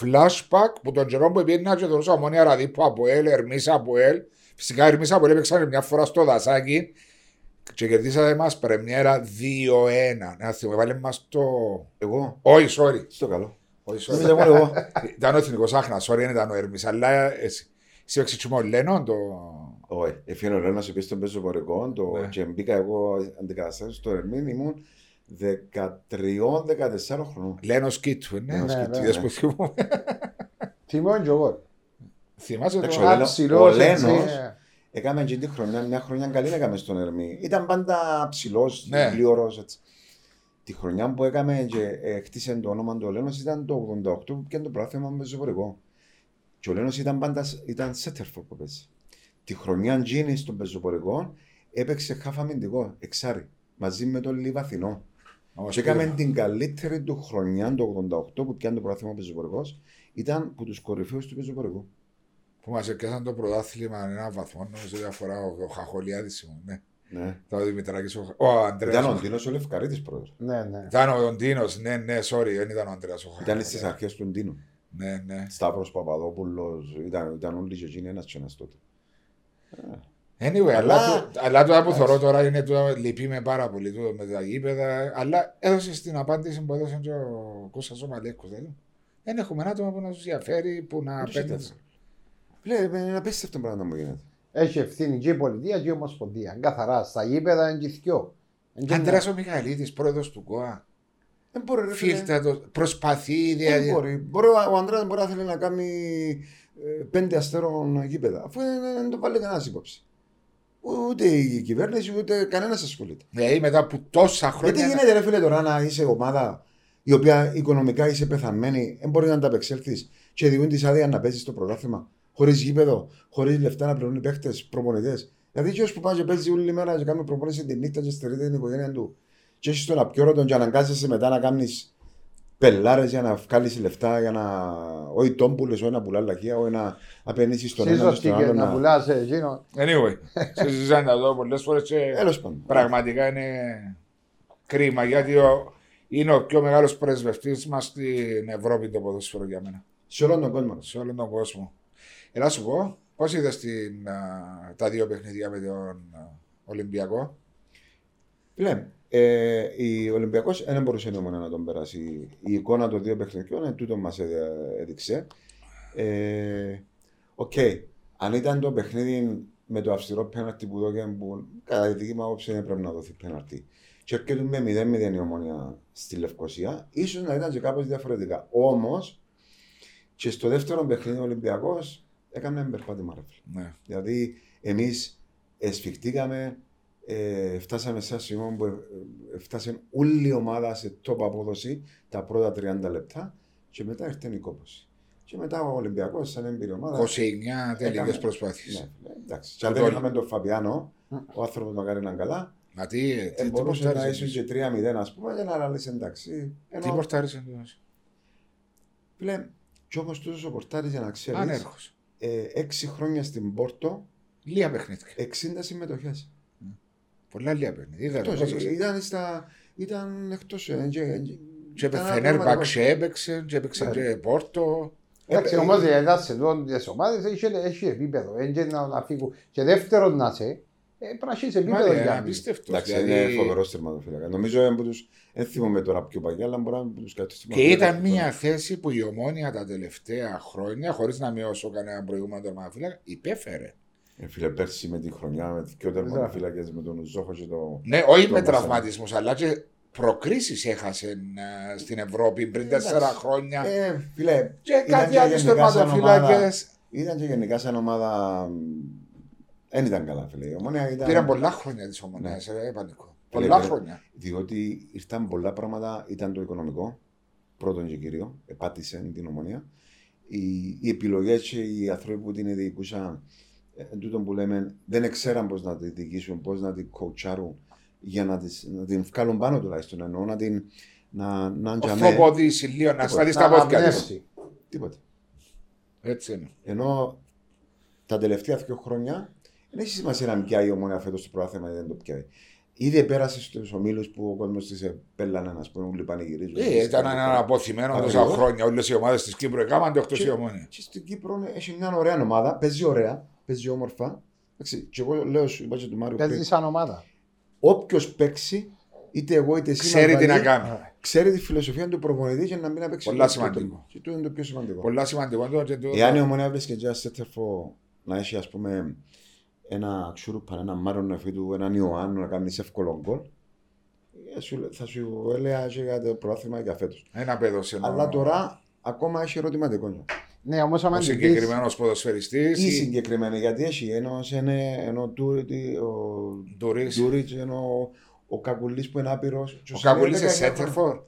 [SPEAKER 2] flashback που τον καιρό που πήγαινα και δωρούσα ομόνια ραδίπου από ελ, Ερμίσα από ελ. Φυσικά Ερμίσα από ελ έπαιξαν μια φορά στο δασάκι και κερδίσατε μας πρεμιέρα 2-1. Ένα θυμό, βάλε μας το...
[SPEAKER 1] Εγώ,
[SPEAKER 2] Όχι, sorry.
[SPEAKER 1] στο καλό.
[SPEAKER 2] Όχι,
[SPEAKER 1] Είμαι
[SPEAKER 2] sorry.
[SPEAKER 1] εγώ, εγώ.
[SPEAKER 2] Ήταν ο εθνικός άχνας, sorry, δεν ήταν ο Ερμίσα, αλλά εσύ εσύ έπαιξες και με ο Λένον, το...
[SPEAKER 1] Όχι, έφυγε ο Λένας επίσης στον πεζοπορικό το...
[SPEAKER 2] Ναι.
[SPEAKER 1] και μπήκα εγώ αντικαταστάσεις στο Ερμήν ήμουν 13-14 χρονών.
[SPEAKER 2] Λένος Κίτου, ναι.
[SPEAKER 1] Λένος
[SPEAKER 3] Ναι,
[SPEAKER 1] Κίτου,
[SPEAKER 3] ναι.
[SPEAKER 2] Είδες που θυμούμαι.
[SPEAKER 3] Θυμόν και εγώ.
[SPEAKER 2] Θυμάσαι
[SPEAKER 1] Εντάξει,
[SPEAKER 2] το...
[SPEAKER 1] ο Λένος-
[SPEAKER 3] Αψηλός,
[SPEAKER 1] ο
[SPEAKER 3] έτσι,
[SPEAKER 1] Λένος
[SPEAKER 3] ε.
[SPEAKER 1] Έκαμε και τη χρονιά, μια χρονιά καλή έκαμε στον Ερμή. Ήταν πάντα ψηλός,
[SPEAKER 2] Ναι.
[SPEAKER 1] γλίωρος, έτσι. Τη χρονιά που έκαμε και ε, χτίσε το όνομα του ο Λένος ήταν το 88 που πιάνε το πράγμα με ζωφορικό. Και ο Λένος ήταν πάντα ήταν σέτερφορ που παίζει. Τη χρονιά Τζίνη στον πεζοπορικό έπαιξε χάφ αμυντικό, εξάρι, μαζί με τον Λιβαθινό.
[SPEAKER 2] Όμως
[SPEAKER 1] Και έκαμε
[SPEAKER 2] πήγα.
[SPEAKER 1] την καλύτερη του χρονιά το 88 που πιάνε το πράγμα πεζοπορικό. Ήταν από τους κορυφαίους του πεζοπορικού.
[SPEAKER 2] Που μας έπιασαν το πρωτάθλημα ένα βαθμό, νομίζω διαφορά ο, ο Χαχολιάδης ήμουν, ναι.
[SPEAKER 1] Ναι.
[SPEAKER 2] Ήταν ο Δημητράκης, ο, ο Αντρέας.
[SPEAKER 1] Ήταν ο
[SPEAKER 2] ο-
[SPEAKER 1] Ντίνος ο Λευκαρίτης πρόεδρος.
[SPEAKER 3] Ναι, ναι.
[SPEAKER 2] Ήταν ο Ντίνος, ναι, ναι, sorry, δεν ήταν ο Αντρέας ο
[SPEAKER 1] Ήταν
[SPEAKER 2] Χαχολιάδης.
[SPEAKER 1] στις αρχές του Ντίνου.
[SPEAKER 2] Ναι, ναι.
[SPEAKER 1] Σταύρος Παπαδόπουλος, ήταν, ήταν όλοι και εκείνοι ένας και ένας τότε.
[SPEAKER 2] Anyway, αλλά,
[SPEAKER 1] Αλλά-
[SPEAKER 2] το- αλλά το που θωρώ τώρα είναι το λυπήμαι πάρα πολύ τούτο με τα γήπεδα. Αλλά έδωσε την απάντηση που έδωσε και ο Κώστας ο Μαλέκος. Δηλαδή. Δεν έχουμε ένα άτομο που να τους ενδιαφέρει, που να
[SPEAKER 1] Όχι
[SPEAKER 2] παίρνει.
[SPEAKER 1] Τέτοιο. Βλέπε, είναι απίστευτο πράγμα που γίνεται.
[SPEAKER 3] Έχει ευθύνη και η πολιτεία και η ομοσπονδία. Καθαρά στα γήπεδα είναι και θκυο. Εν και
[SPEAKER 2] Αντρέας ο Μιχαηλίδης, πρόεδρος του ΚΟΑ.
[SPEAKER 1] Δεν μπορεί, ρε φίλε.
[SPEAKER 2] Φίλτατο, προσπαθεί,
[SPEAKER 1] Δεν
[SPEAKER 2] δηλαδή.
[SPEAKER 1] μπορεί. μπορεί. Ο Ανδρέας μπορεί να θέλει να κάνει ε, πέντε αστέρων γήπεδα. Αφού δεν, δεν το βάλει κανένας υπόψη. Ούτε η κυβέρνηση, ούτε κανένας ασχολείται.
[SPEAKER 2] Δηλαδή μετά από τόσα χρόνια.
[SPEAKER 1] Γιατί γίνεται, ρε φίλε, τώρα να είσαι ομάδα η οποία οικονομικά είσαι πεθαμένη, δεν μπορείς να ανταπεξέλθεις και διούν τη άδεια να παίζεις στο πρωτάθλημα. Χωρίς γήπεδο, χωρίς λεφτά να πληρώνει παίχτε, προπονητές. Δηλαδή, και που πάει και παίζει όλη μέρα και κάνει προπόνηση τη νύχτα και στερείται την οικογένεια του. Και έχει τον απιόρωτο και αναγκάζεσαι μετά να κάνεις πελάρες για να βγάλεις λεφτά, για να. Όχι τόμπουλε, όχι να πουλά λαχεία, όχι να απενήσεις στον ένα και
[SPEAKER 3] Σύζος
[SPEAKER 1] στον
[SPEAKER 3] και
[SPEAKER 1] άλλο.
[SPEAKER 3] να
[SPEAKER 1] Να...
[SPEAKER 3] πουλάς εκείνο.
[SPEAKER 2] Anyway, συζητάνε εδώ πολλές φορές και
[SPEAKER 1] Τέλος πάντων.
[SPEAKER 2] πραγματικά είναι κρίμα γιατί ο, είναι ο πιο μεγάλος πρεσβευτής μας στην Ευρώπη το ποδόσφαιρο για μένα.
[SPEAKER 1] Σε όλον τον κόσμο.
[SPEAKER 2] Σε όλο τον κόσμο. Έλα σου πω, πώς είδες τα δύο παιχνίδια με τον α, Ολυμπιακό;
[SPEAKER 1] Φίλε, ε, ο Ολυμπιακός δεν μπορούσε μόνο να τον περάσει. Η εικόνα των δύο παιχνιδιών ε, τούτο μας έδειξε. Ε, Οκ, αν ήταν το παιχνίδι με το αυστηρό πέναρτι που δόκαν που κατά τη δική μου άποψη δεν πρέπει να δοθεί πέναρτι. Και έρχεται με 0-0 η Ομόνοια στη Λευκοσία, ίσως να ήταν και κάπως διαφορετικά. Όμως, και στο δεύτερο παιχνίδι ο Ολυμπιακός έκανε ένα περπάτημα. Ρε. φίλε.
[SPEAKER 2] Ναι.
[SPEAKER 1] Δηλαδή, εμείς εσφιχτήκαμε, ε, φτάσαμε σε ένα σημείο που ε, ε, φτάσε όλη η ομάδα σε top απόδοση τα πρώτα 30 λεπτά και μετά ήρθε η κόπωση. Και μετά ο Ολυμπιακός, σαν έμπειρη ομάδα.
[SPEAKER 2] 29 τελικές
[SPEAKER 1] έκανε-
[SPEAKER 2] προσπάθειες.
[SPEAKER 1] Ναι, ναι, εντάξει. Και αν δεν είχαμε τον Φαβιάνο, ο άνθρωπος μακάρι να είναι καλά,
[SPEAKER 2] Μα τι,
[SPEAKER 1] ε,
[SPEAKER 2] τι, τι
[SPEAKER 1] μπορούσε να
[SPEAKER 2] πορτάρισε.
[SPEAKER 1] ήσουν και 3-0, ας πούμε, για να λες εντάξει.
[SPEAKER 2] Τι
[SPEAKER 1] Ενώ,
[SPEAKER 2] πορτάρισε αυτός;
[SPEAKER 1] φίλε, κι όμως τούτος ο Πορτάρης για να ξέρεις,
[SPEAKER 2] Ανέρχο.
[SPEAKER 1] Ε, 6 χρόνια στην Πόρτο,
[SPEAKER 2] Λίγα παιχνίδια.
[SPEAKER 1] 60 συμμετοχές.
[SPEAKER 2] Πολλά λίγα παιχνίδια. Είδα
[SPEAKER 1] Εκτός,
[SPEAKER 2] εγώ.
[SPEAKER 1] ήταν, στα, ήταν εκτός. ε, και-
[SPEAKER 2] Και
[SPEAKER 1] ήταν
[SPEAKER 2] Φενέρμπαξ
[SPEAKER 1] ένα
[SPEAKER 2] έπαιξε, και έπαιξε
[SPEAKER 1] Ναι.
[SPEAKER 2] και Πόρτο.
[SPEAKER 3] Εντάξει,
[SPEAKER 1] Ε,
[SPEAKER 3] όμως η Ελλάδα σε τούτον τις ομάδες έχει, έχει επίπεδο. Δεν και να, να φύγουν. Και δεύτερον να σε, ε, πρέπει να έχεις επίπεδο
[SPEAKER 2] Μάλιστα,
[SPEAKER 3] για να
[SPEAKER 2] απίστευτος.
[SPEAKER 1] Εντάξει,
[SPEAKER 2] δηλαδή.
[SPEAKER 1] είναι φοβερός τερματοφύλακα. Νομίζω είναι από τους, δεν θυμούμαι τώρα πιο παλιά, αλλά μπορεί να είναι από τους κάτι
[SPEAKER 2] Και ήταν μια θέση που η ομόνια τα τελευταία χρόνια, χωρίς να μειώσω κανένα προηγούμενο τερματοφύλακα, υπέφερε.
[SPEAKER 1] Ε, φίλε, πέρσι με τη χρονιά, με δύο τερματοφύλακες, με τον Ζόχο και το...
[SPEAKER 2] Ναι, όχι
[SPEAKER 1] Το
[SPEAKER 2] με
[SPEAKER 1] Μασά.
[SPEAKER 2] τραυματισμούς, αλλά και προκρίσεις έχασε ε, στην Ευρώπη πριν τέσσερα χρόνια.
[SPEAKER 1] Ε, φίλε,
[SPEAKER 2] Και
[SPEAKER 1] ήταν
[SPEAKER 2] κάτι
[SPEAKER 1] και
[SPEAKER 2] άλλοι
[SPEAKER 1] γενικά σαν
[SPEAKER 2] τερματοφύλακε.
[SPEAKER 1] ομάδα- ήταν και γενικά σαν ομάδα... μ, Δεν ήταν καλά, φίλε. Η ομόνια ήταν...
[SPEAKER 2] Πήραν πολλά χρόνια της ομονία, ε, πανικό.
[SPEAKER 1] Φίλε,
[SPEAKER 2] Πολλά
[SPEAKER 1] φίλε,
[SPEAKER 2] χρόνια.
[SPEAKER 1] Διότι ήρθαν πολλά πράγματα, ήταν το οικονομικό, πρώτον και κύριο, επάτησε την ομονία. οι, οι επιλογές και οι άνθρωποι που την διοικούσαν, ε, τούτο που λέμε, δεν ξέραν πώς να τη διοικήσουν, πώς να την κοουτσάρουν για να, τις, να την βγάλουν πάνω τουλάχιστον. Εννοώ να την. Να, να τζαμέ.
[SPEAKER 2] Ορθοποδήσει λίγο, να σταθεί στα
[SPEAKER 3] Να
[SPEAKER 2] πόδια της.
[SPEAKER 3] αναπνεύσει.
[SPEAKER 1] Τίποτα.
[SPEAKER 2] Έτσι είναι.
[SPEAKER 1] Ενώ τα τελευταία δύο χρόνια δεν έχει σημασία να πιάει η ομόνια φέτος το πρόθεμα ή δεν το πιάει. Ήδη πέρασε στους ομίλους που ο κόσμος τη επέλανε, ας πούμε, όλοι πανηγυρίζουν.
[SPEAKER 2] Ε, ήταν ένα αποθυμένο τόσα
[SPEAKER 1] Ακριβώς.
[SPEAKER 2] χρόνια. Όλες οι ομάδες της Κύπρου έκαναν το εκτός η ομόνια.
[SPEAKER 1] Και στην Κύπρο έχει μια ωραία ομάδα, παίζει ωραία, παίζει όμορφα. Εντάξει, και εγώ λέω, σου είπα και του Μάριου
[SPEAKER 3] Παίζει
[SPEAKER 1] πριν,
[SPEAKER 3] σαν ομάδα.
[SPEAKER 1] όποιος παίξει, είτε εγώ είτε εσύ,
[SPEAKER 2] Ξέρει τι να
[SPEAKER 1] Μαργαρή,
[SPEAKER 2] κάνει.
[SPEAKER 1] ξέρει τη φιλοσοφία του προπονητή για να μην παίξει.
[SPEAKER 2] Πολλά
[SPEAKER 1] το-
[SPEAKER 2] σημαντικό.
[SPEAKER 1] Και αυτό είναι το πιο σημαντικό.
[SPEAKER 2] Πολλά σημαντικό. το- και το-
[SPEAKER 1] Εάν η ομονία βρίσκεται και ένα σέτερφο να έχει ας πούμε ένα ξούρουπα, ένα μάρον να φύγει του, έναν Ιωάννου να κάνει εύκολο γκολ, ε, σου- θα σου έλεγα και για το πρόθυμα για φέτος.
[SPEAKER 2] Ένα παιδό σε
[SPEAKER 1] Αλλά τώρα ακόμα έχει ερωτηματικό.
[SPEAKER 3] Ναι, όμως άμα
[SPEAKER 2] Ο
[SPEAKER 3] την πεις-
[SPEAKER 2] συγκεκριμένος ποδοσφαιριστής.
[SPEAKER 1] Ή συγκεκριμένα γιατί έχει ενώ είναι ενώ Τούρι- ο
[SPEAKER 2] Ντουρί.
[SPEAKER 1] Ντούριτς, ενώ ο Κακουλής που είναι άπειρος.
[SPEAKER 2] Ο Κακουλής είναι σέντερφορ.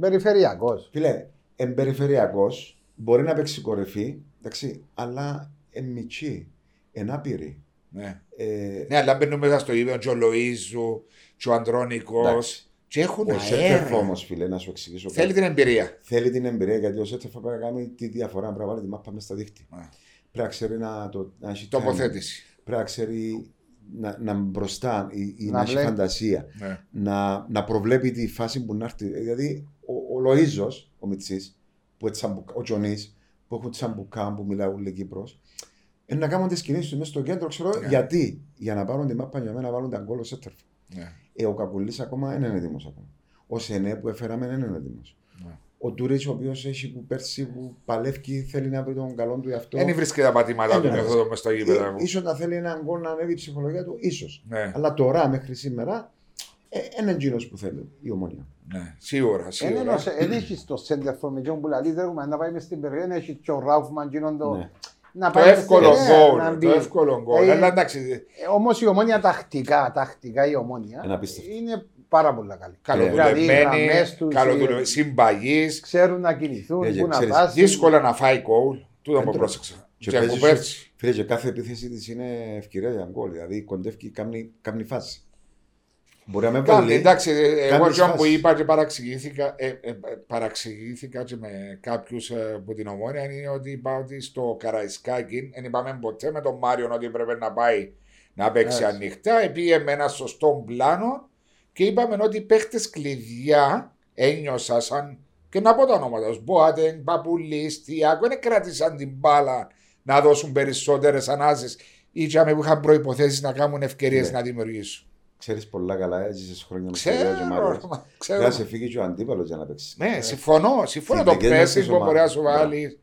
[SPEAKER 3] Περιφερειακός.
[SPEAKER 1] Φίλε, εμπεριφερειακός, μπορεί να παίξει κορυφή, εντάξει, αλλά εμμυτσί, ενάπηρη.
[SPEAKER 2] Ναι.
[SPEAKER 1] Ε,
[SPEAKER 2] Ναι, αλλά μπαίνουν μέσα στο ίδιο και ο Λοίζου, και ο Αντρόνικο.
[SPEAKER 1] Εντάξει.
[SPEAKER 2] Και έχουν
[SPEAKER 1] Ο Σέτερφ
[SPEAKER 2] αέρα.
[SPEAKER 1] όμως, φίλε, να σου εξηγήσω.
[SPEAKER 2] Θέλει
[SPEAKER 1] κάτι.
[SPEAKER 2] την εμπειρία.
[SPEAKER 1] Θέλει την εμπειρία γιατί ο Σέτερφ πρέπει να κάνει τη διαφορά. Πρέπει να βάλει τη μάπα μέσα στα δίχτυα.
[SPEAKER 2] Ναι.
[SPEAKER 1] Πρέπει να ξέρει να, το, να έχει timing.
[SPEAKER 2] Τοποθέτηση.
[SPEAKER 1] Πρέπει να ξέρει να, να μπροστά ή, ή
[SPEAKER 3] Να
[SPEAKER 1] να, έχει
[SPEAKER 3] βλέπει.
[SPEAKER 1] φαντασία.
[SPEAKER 2] Ναι.
[SPEAKER 1] Να, να προβλέπει τη φάση που να έρθει. Δηλαδή, ο, ο Λοίζο, ο Μιτσής, που έτσι σαν μπουκα- ο Τζονής, που έχουν σαν μπουκά που μιλάει όλη Κύπρος, είναι να κάνουν τις κινήσεις τους μέσα στο κέντρο, ξέρω
[SPEAKER 2] Ναι.
[SPEAKER 1] γιατί; Για να πάρουν τη μάπα για μένα να βάλουν τα γκολ ο Σέτερφ.
[SPEAKER 2] Ναι.
[SPEAKER 1] Ε, ο Κακουλής ακόμα δεν είναι έτοιμος ακόμα. Ο Σενέ που έφεραμε δεν είναι έτοιμος.
[SPEAKER 2] Ναι.
[SPEAKER 1] Ο Τουρίτς, ο οποίος έχει που πέρσι που παλεύει, θέλει να βρει τον καλό του εαυτό.
[SPEAKER 2] Δεν βρίσκει τα πατήματα του
[SPEAKER 1] Ε,
[SPEAKER 2] μεθόδου μες στο γήπεδο. μου.
[SPEAKER 1] ίσως να θέλει έναν γκολ να ανέβει η ψυχολογία του, ίσως.
[SPEAKER 2] Ναι,
[SPEAKER 1] Αλλά τώρα μέχρι σήμερα είναι εκείνος που θέλει η ομονία.
[SPEAKER 2] ναι, σίγουρα.
[SPEAKER 3] Δεν
[SPEAKER 2] σίγουρα.
[SPEAKER 3] εννοώ- Δεν έχεις το center for με ποιον που λέει δεν έχουμε να πάει μες στην περιοχή, να έχεις και ο Ράουφμαν γίνον το...
[SPEAKER 1] Ναι.
[SPEAKER 3] Να
[SPEAKER 2] Το
[SPEAKER 3] πάει μες στην
[SPEAKER 2] εύκολο
[SPEAKER 3] περιοχή, να
[SPEAKER 2] γκολ.
[SPEAKER 3] μπει.
[SPEAKER 2] Το εύκολο γκολ.
[SPEAKER 3] Ε,
[SPEAKER 2] Αλλά εντάξει,
[SPEAKER 3] Ε, Όμως η ομόνια τακτικά, τακτικά η ομόνια
[SPEAKER 1] Είναι απίστευτο.
[SPEAKER 3] είναι πάρα πολύ καλή.
[SPEAKER 2] καλοδουλεμένη,
[SPEAKER 3] Δηλαδή, οι γραμμές τους,
[SPEAKER 2] καλοδουλεμένη,
[SPEAKER 3] οι-
[SPEAKER 2] συμπαγής.
[SPEAKER 3] Ξέρουν να κινηθούν,
[SPEAKER 1] Ε,
[SPEAKER 3] πού να
[SPEAKER 1] ξέρεις,
[SPEAKER 3] φτάσουν.
[SPEAKER 2] Δύσκολα να φάει γκολ. Τούτο που
[SPEAKER 1] Έντρο.
[SPEAKER 2] πρόσεξα.
[SPEAKER 1] Και
[SPEAKER 2] Και από
[SPEAKER 1] παίζεις
[SPEAKER 2] πέρσι.
[SPEAKER 1] Φίλε, και κάθε επίθεση της είναι ευκαιρία για γκολ. Δηλαδή κοντεύει, κάνει, κάνει φάση. Μπορεί να με
[SPEAKER 2] Κάνει,
[SPEAKER 1] βάλει.
[SPEAKER 2] εντάξει, ε, εγώ
[SPEAKER 1] κάνεις
[SPEAKER 2] και που
[SPEAKER 1] φάση.
[SPEAKER 2] είπα και παραξηγήθηκα, ε, ε, παραξηγήθηκα και με κάποιους από την ομόνια είναι ότι είπα ότι στο Καραϊσκάκι δεν είπαμε ποτέ με τον Μάριο ότι πρέπει να πάει να παίξει
[SPEAKER 3] Έτσι.
[SPEAKER 2] ανοιχτά. Πήγε με ένα σωστό πλάνο και είπαμε ότι οι παίχτες κλειδιά ένιωσα σαν και να πω τα ονόματα του. Μπόατεν, Παπουλής, Τιάκο, δεν κράτησαν την μπάλα να δώσουν περισσότερες ανάσεις ή και που είχαν προποθέσει να κάνουν ευκαιρίες
[SPEAKER 1] Ναι.
[SPEAKER 2] να δημιουργήσουν.
[SPEAKER 1] Ξέρεις πολλά καλά, έζησες χρόνια με
[SPEAKER 2] Ξέρω,
[SPEAKER 1] τον Μάριο.
[SPEAKER 2] μα, ξέρω.
[SPEAKER 1] Πρέπει να σε φύγει και ο αντίπαλος για να παίξεις.
[SPEAKER 2] Ναι, συμφωνώ. Συμφωνώ
[SPEAKER 1] Στην
[SPEAKER 2] το
[SPEAKER 1] δικές μας
[SPEAKER 2] πέσει
[SPEAKER 1] τις
[SPEAKER 2] που μπορεί να σου
[SPEAKER 1] ομάδες.
[SPEAKER 2] βάλεις.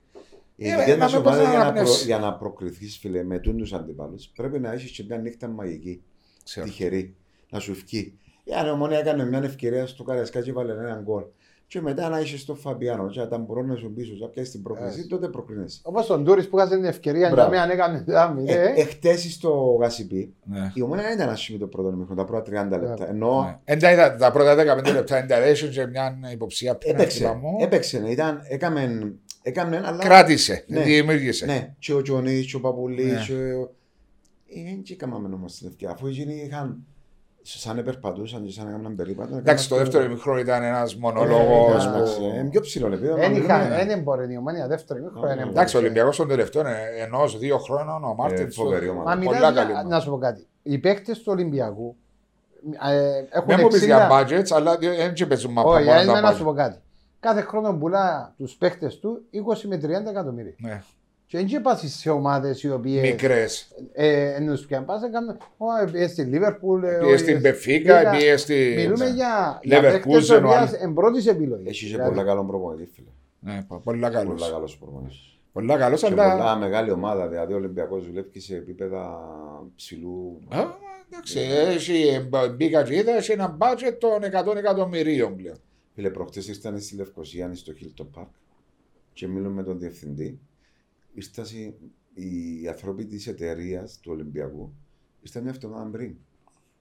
[SPEAKER 1] Η
[SPEAKER 2] Ε,
[SPEAKER 1] δική
[SPEAKER 2] να
[SPEAKER 1] μας
[SPEAKER 2] με πώς
[SPEAKER 1] ομάδα
[SPEAKER 2] να
[SPEAKER 1] για να, προ,
[SPEAKER 2] αναπνεύσει.
[SPEAKER 1] για να προκριθείς, φίλε, με του αντίπαλου, πρέπει να έχεις και μια νύχτα μαγική.
[SPEAKER 2] Ξέρω.
[SPEAKER 1] Τυχερή. Να σου βγει. Η άλλη ομονία έκανε μια ευκαιρία στο Καραϊσκάκι και βάλε έναν γκολ. Και μετά να είσαι στο Φαμπιάνο, και όταν μπορεί να σου πίσω, να πιάσει την πρόκληση,
[SPEAKER 3] Έτσι.
[SPEAKER 1] τότε προκρίνεσαι.
[SPEAKER 3] Όπως τον Τούρις που είχασε την ευκαιρία για
[SPEAKER 1] Μπράβο.
[SPEAKER 3] μένα έκανε δάμι.
[SPEAKER 1] Ε,
[SPEAKER 3] ε.
[SPEAKER 1] Εχθέ στο Γασιπί,
[SPEAKER 2] Ναι.
[SPEAKER 1] η ομονία δεν ήταν άσχημη το πρώτο μήχρονο, τα πρώτα 30 λεπτά. Ενώ
[SPEAKER 2] Ναι. Εντάξει, τα- τα πρώτα 15 λεπτά ενταρέσουν και μια υποψία
[SPEAKER 1] έπαιξε.
[SPEAKER 2] πέναντι μου.
[SPEAKER 1] Έπαιξε, ναι, ήταν, έκαμε, έκαμε, αλλά.
[SPEAKER 2] Κράτησε,
[SPEAKER 1] Ναι.
[SPEAKER 2] δημιούργησε.
[SPEAKER 1] Ναι, και ο Τζονί, και ο Παπουλής,
[SPEAKER 2] Ναι.
[SPEAKER 1] και ο. Ε, Δεν έκαναμε όμως την ευκαιρία. Αφού εκείνοι είχαν. Σαν να περπατούσαν και σαν να έκαναν περίπατο.
[SPEAKER 2] Εντάξει, το
[SPEAKER 1] έκαναν-
[SPEAKER 2] δεύτερο μικρό ήταν ένας
[SPEAKER 1] Ε,
[SPEAKER 2] μονόλογο.
[SPEAKER 1] εντάξει, ε, πιο ψηλό λεπτό.
[SPEAKER 3] Δεν είχα, δεν μπορεί η ομόνια δεύτερη
[SPEAKER 1] Ναι,
[SPEAKER 3] μήχρονο.
[SPEAKER 1] ναι.
[SPEAKER 2] Εντάξει, ο Ολυμπιακός των τελευταίων ενός δύο χρόνων, ο Μάρτιν.
[SPEAKER 1] Ε, φοβερή ομάδα.
[SPEAKER 3] Μα
[SPEAKER 2] Πολλά
[SPEAKER 3] μιλάς,
[SPEAKER 2] καλή
[SPEAKER 3] για-
[SPEAKER 2] ομάδα.
[SPEAKER 3] να σου πω κάτι. Οι παίκτες του Ολυμπιακού ε, έχουν
[SPEAKER 2] Δεν μου πεις για
[SPEAKER 3] 60...
[SPEAKER 2] budgets, αλλά δεν και παίζουν μαπά
[SPEAKER 3] Όχι,
[SPEAKER 2] μόνο
[SPEAKER 3] ε, να
[SPEAKER 2] τα
[SPEAKER 3] σου
[SPEAKER 2] budget.
[SPEAKER 3] πω κάτι. Κάθε χρόνο πουλά τους παίκτες του 20 με 30 εκατομμύρια.
[SPEAKER 2] Ναι.
[SPEAKER 3] Και δεν πας σε ομάδες οι οποίες
[SPEAKER 2] Μικρές.
[SPEAKER 3] ε, εννοείς πια πας να κάνουν. Ω, πήγε στη Λίβερπουλ. ε,
[SPEAKER 2] Πήγε
[SPEAKER 3] ο-
[SPEAKER 2] στην
[SPEAKER 3] ε,
[SPEAKER 2] Μπεφίκα,
[SPEAKER 3] πήγα-
[SPEAKER 2] πήγε στη.
[SPEAKER 3] Μιλούμε για, για
[SPEAKER 2] Leverkusen,
[SPEAKER 3] παίκτες οι
[SPEAKER 2] ο
[SPEAKER 3] οποίες
[SPEAKER 2] άλλος.
[SPEAKER 3] εν πρώτης επιλογής.
[SPEAKER 1] Έχει και
[SPEAKER 3] Δηλαδή,
[SPEAKER 1] πολλά καλό προπονητή, φίλε.
[SPEAKER 2] Ναι, πο- πολλά καλό.
[SPEAKER 1] Πολλά καλό προπονητή.
[SPEAKER 2] Πολλά καλό,
[SPEAKER 1] Και
[SPEAKER 2] αλλά.
[SPEAKER 1] πολλά μεγάλη ομάδα. Δηλαδή ο Ολυμπιακός δουλεύει σε επίπεδα ψηλού.
[SPEAKER 2] Α, Εντάξει, έχει μπήκα και είδα, έχει ένα budget των 100 εκατομμυρίων πλέον.
[SPEAKER 1] Φίλε, προχτές ήρθαν στη Λευκοσία, στο Hilton Park και μιλούμε με τον διευθυντή. Ήρθαν οι άνθρωποι της εταιρείας του Ολυμπιακού. Ήρθαν μια εβδομάδα πριν.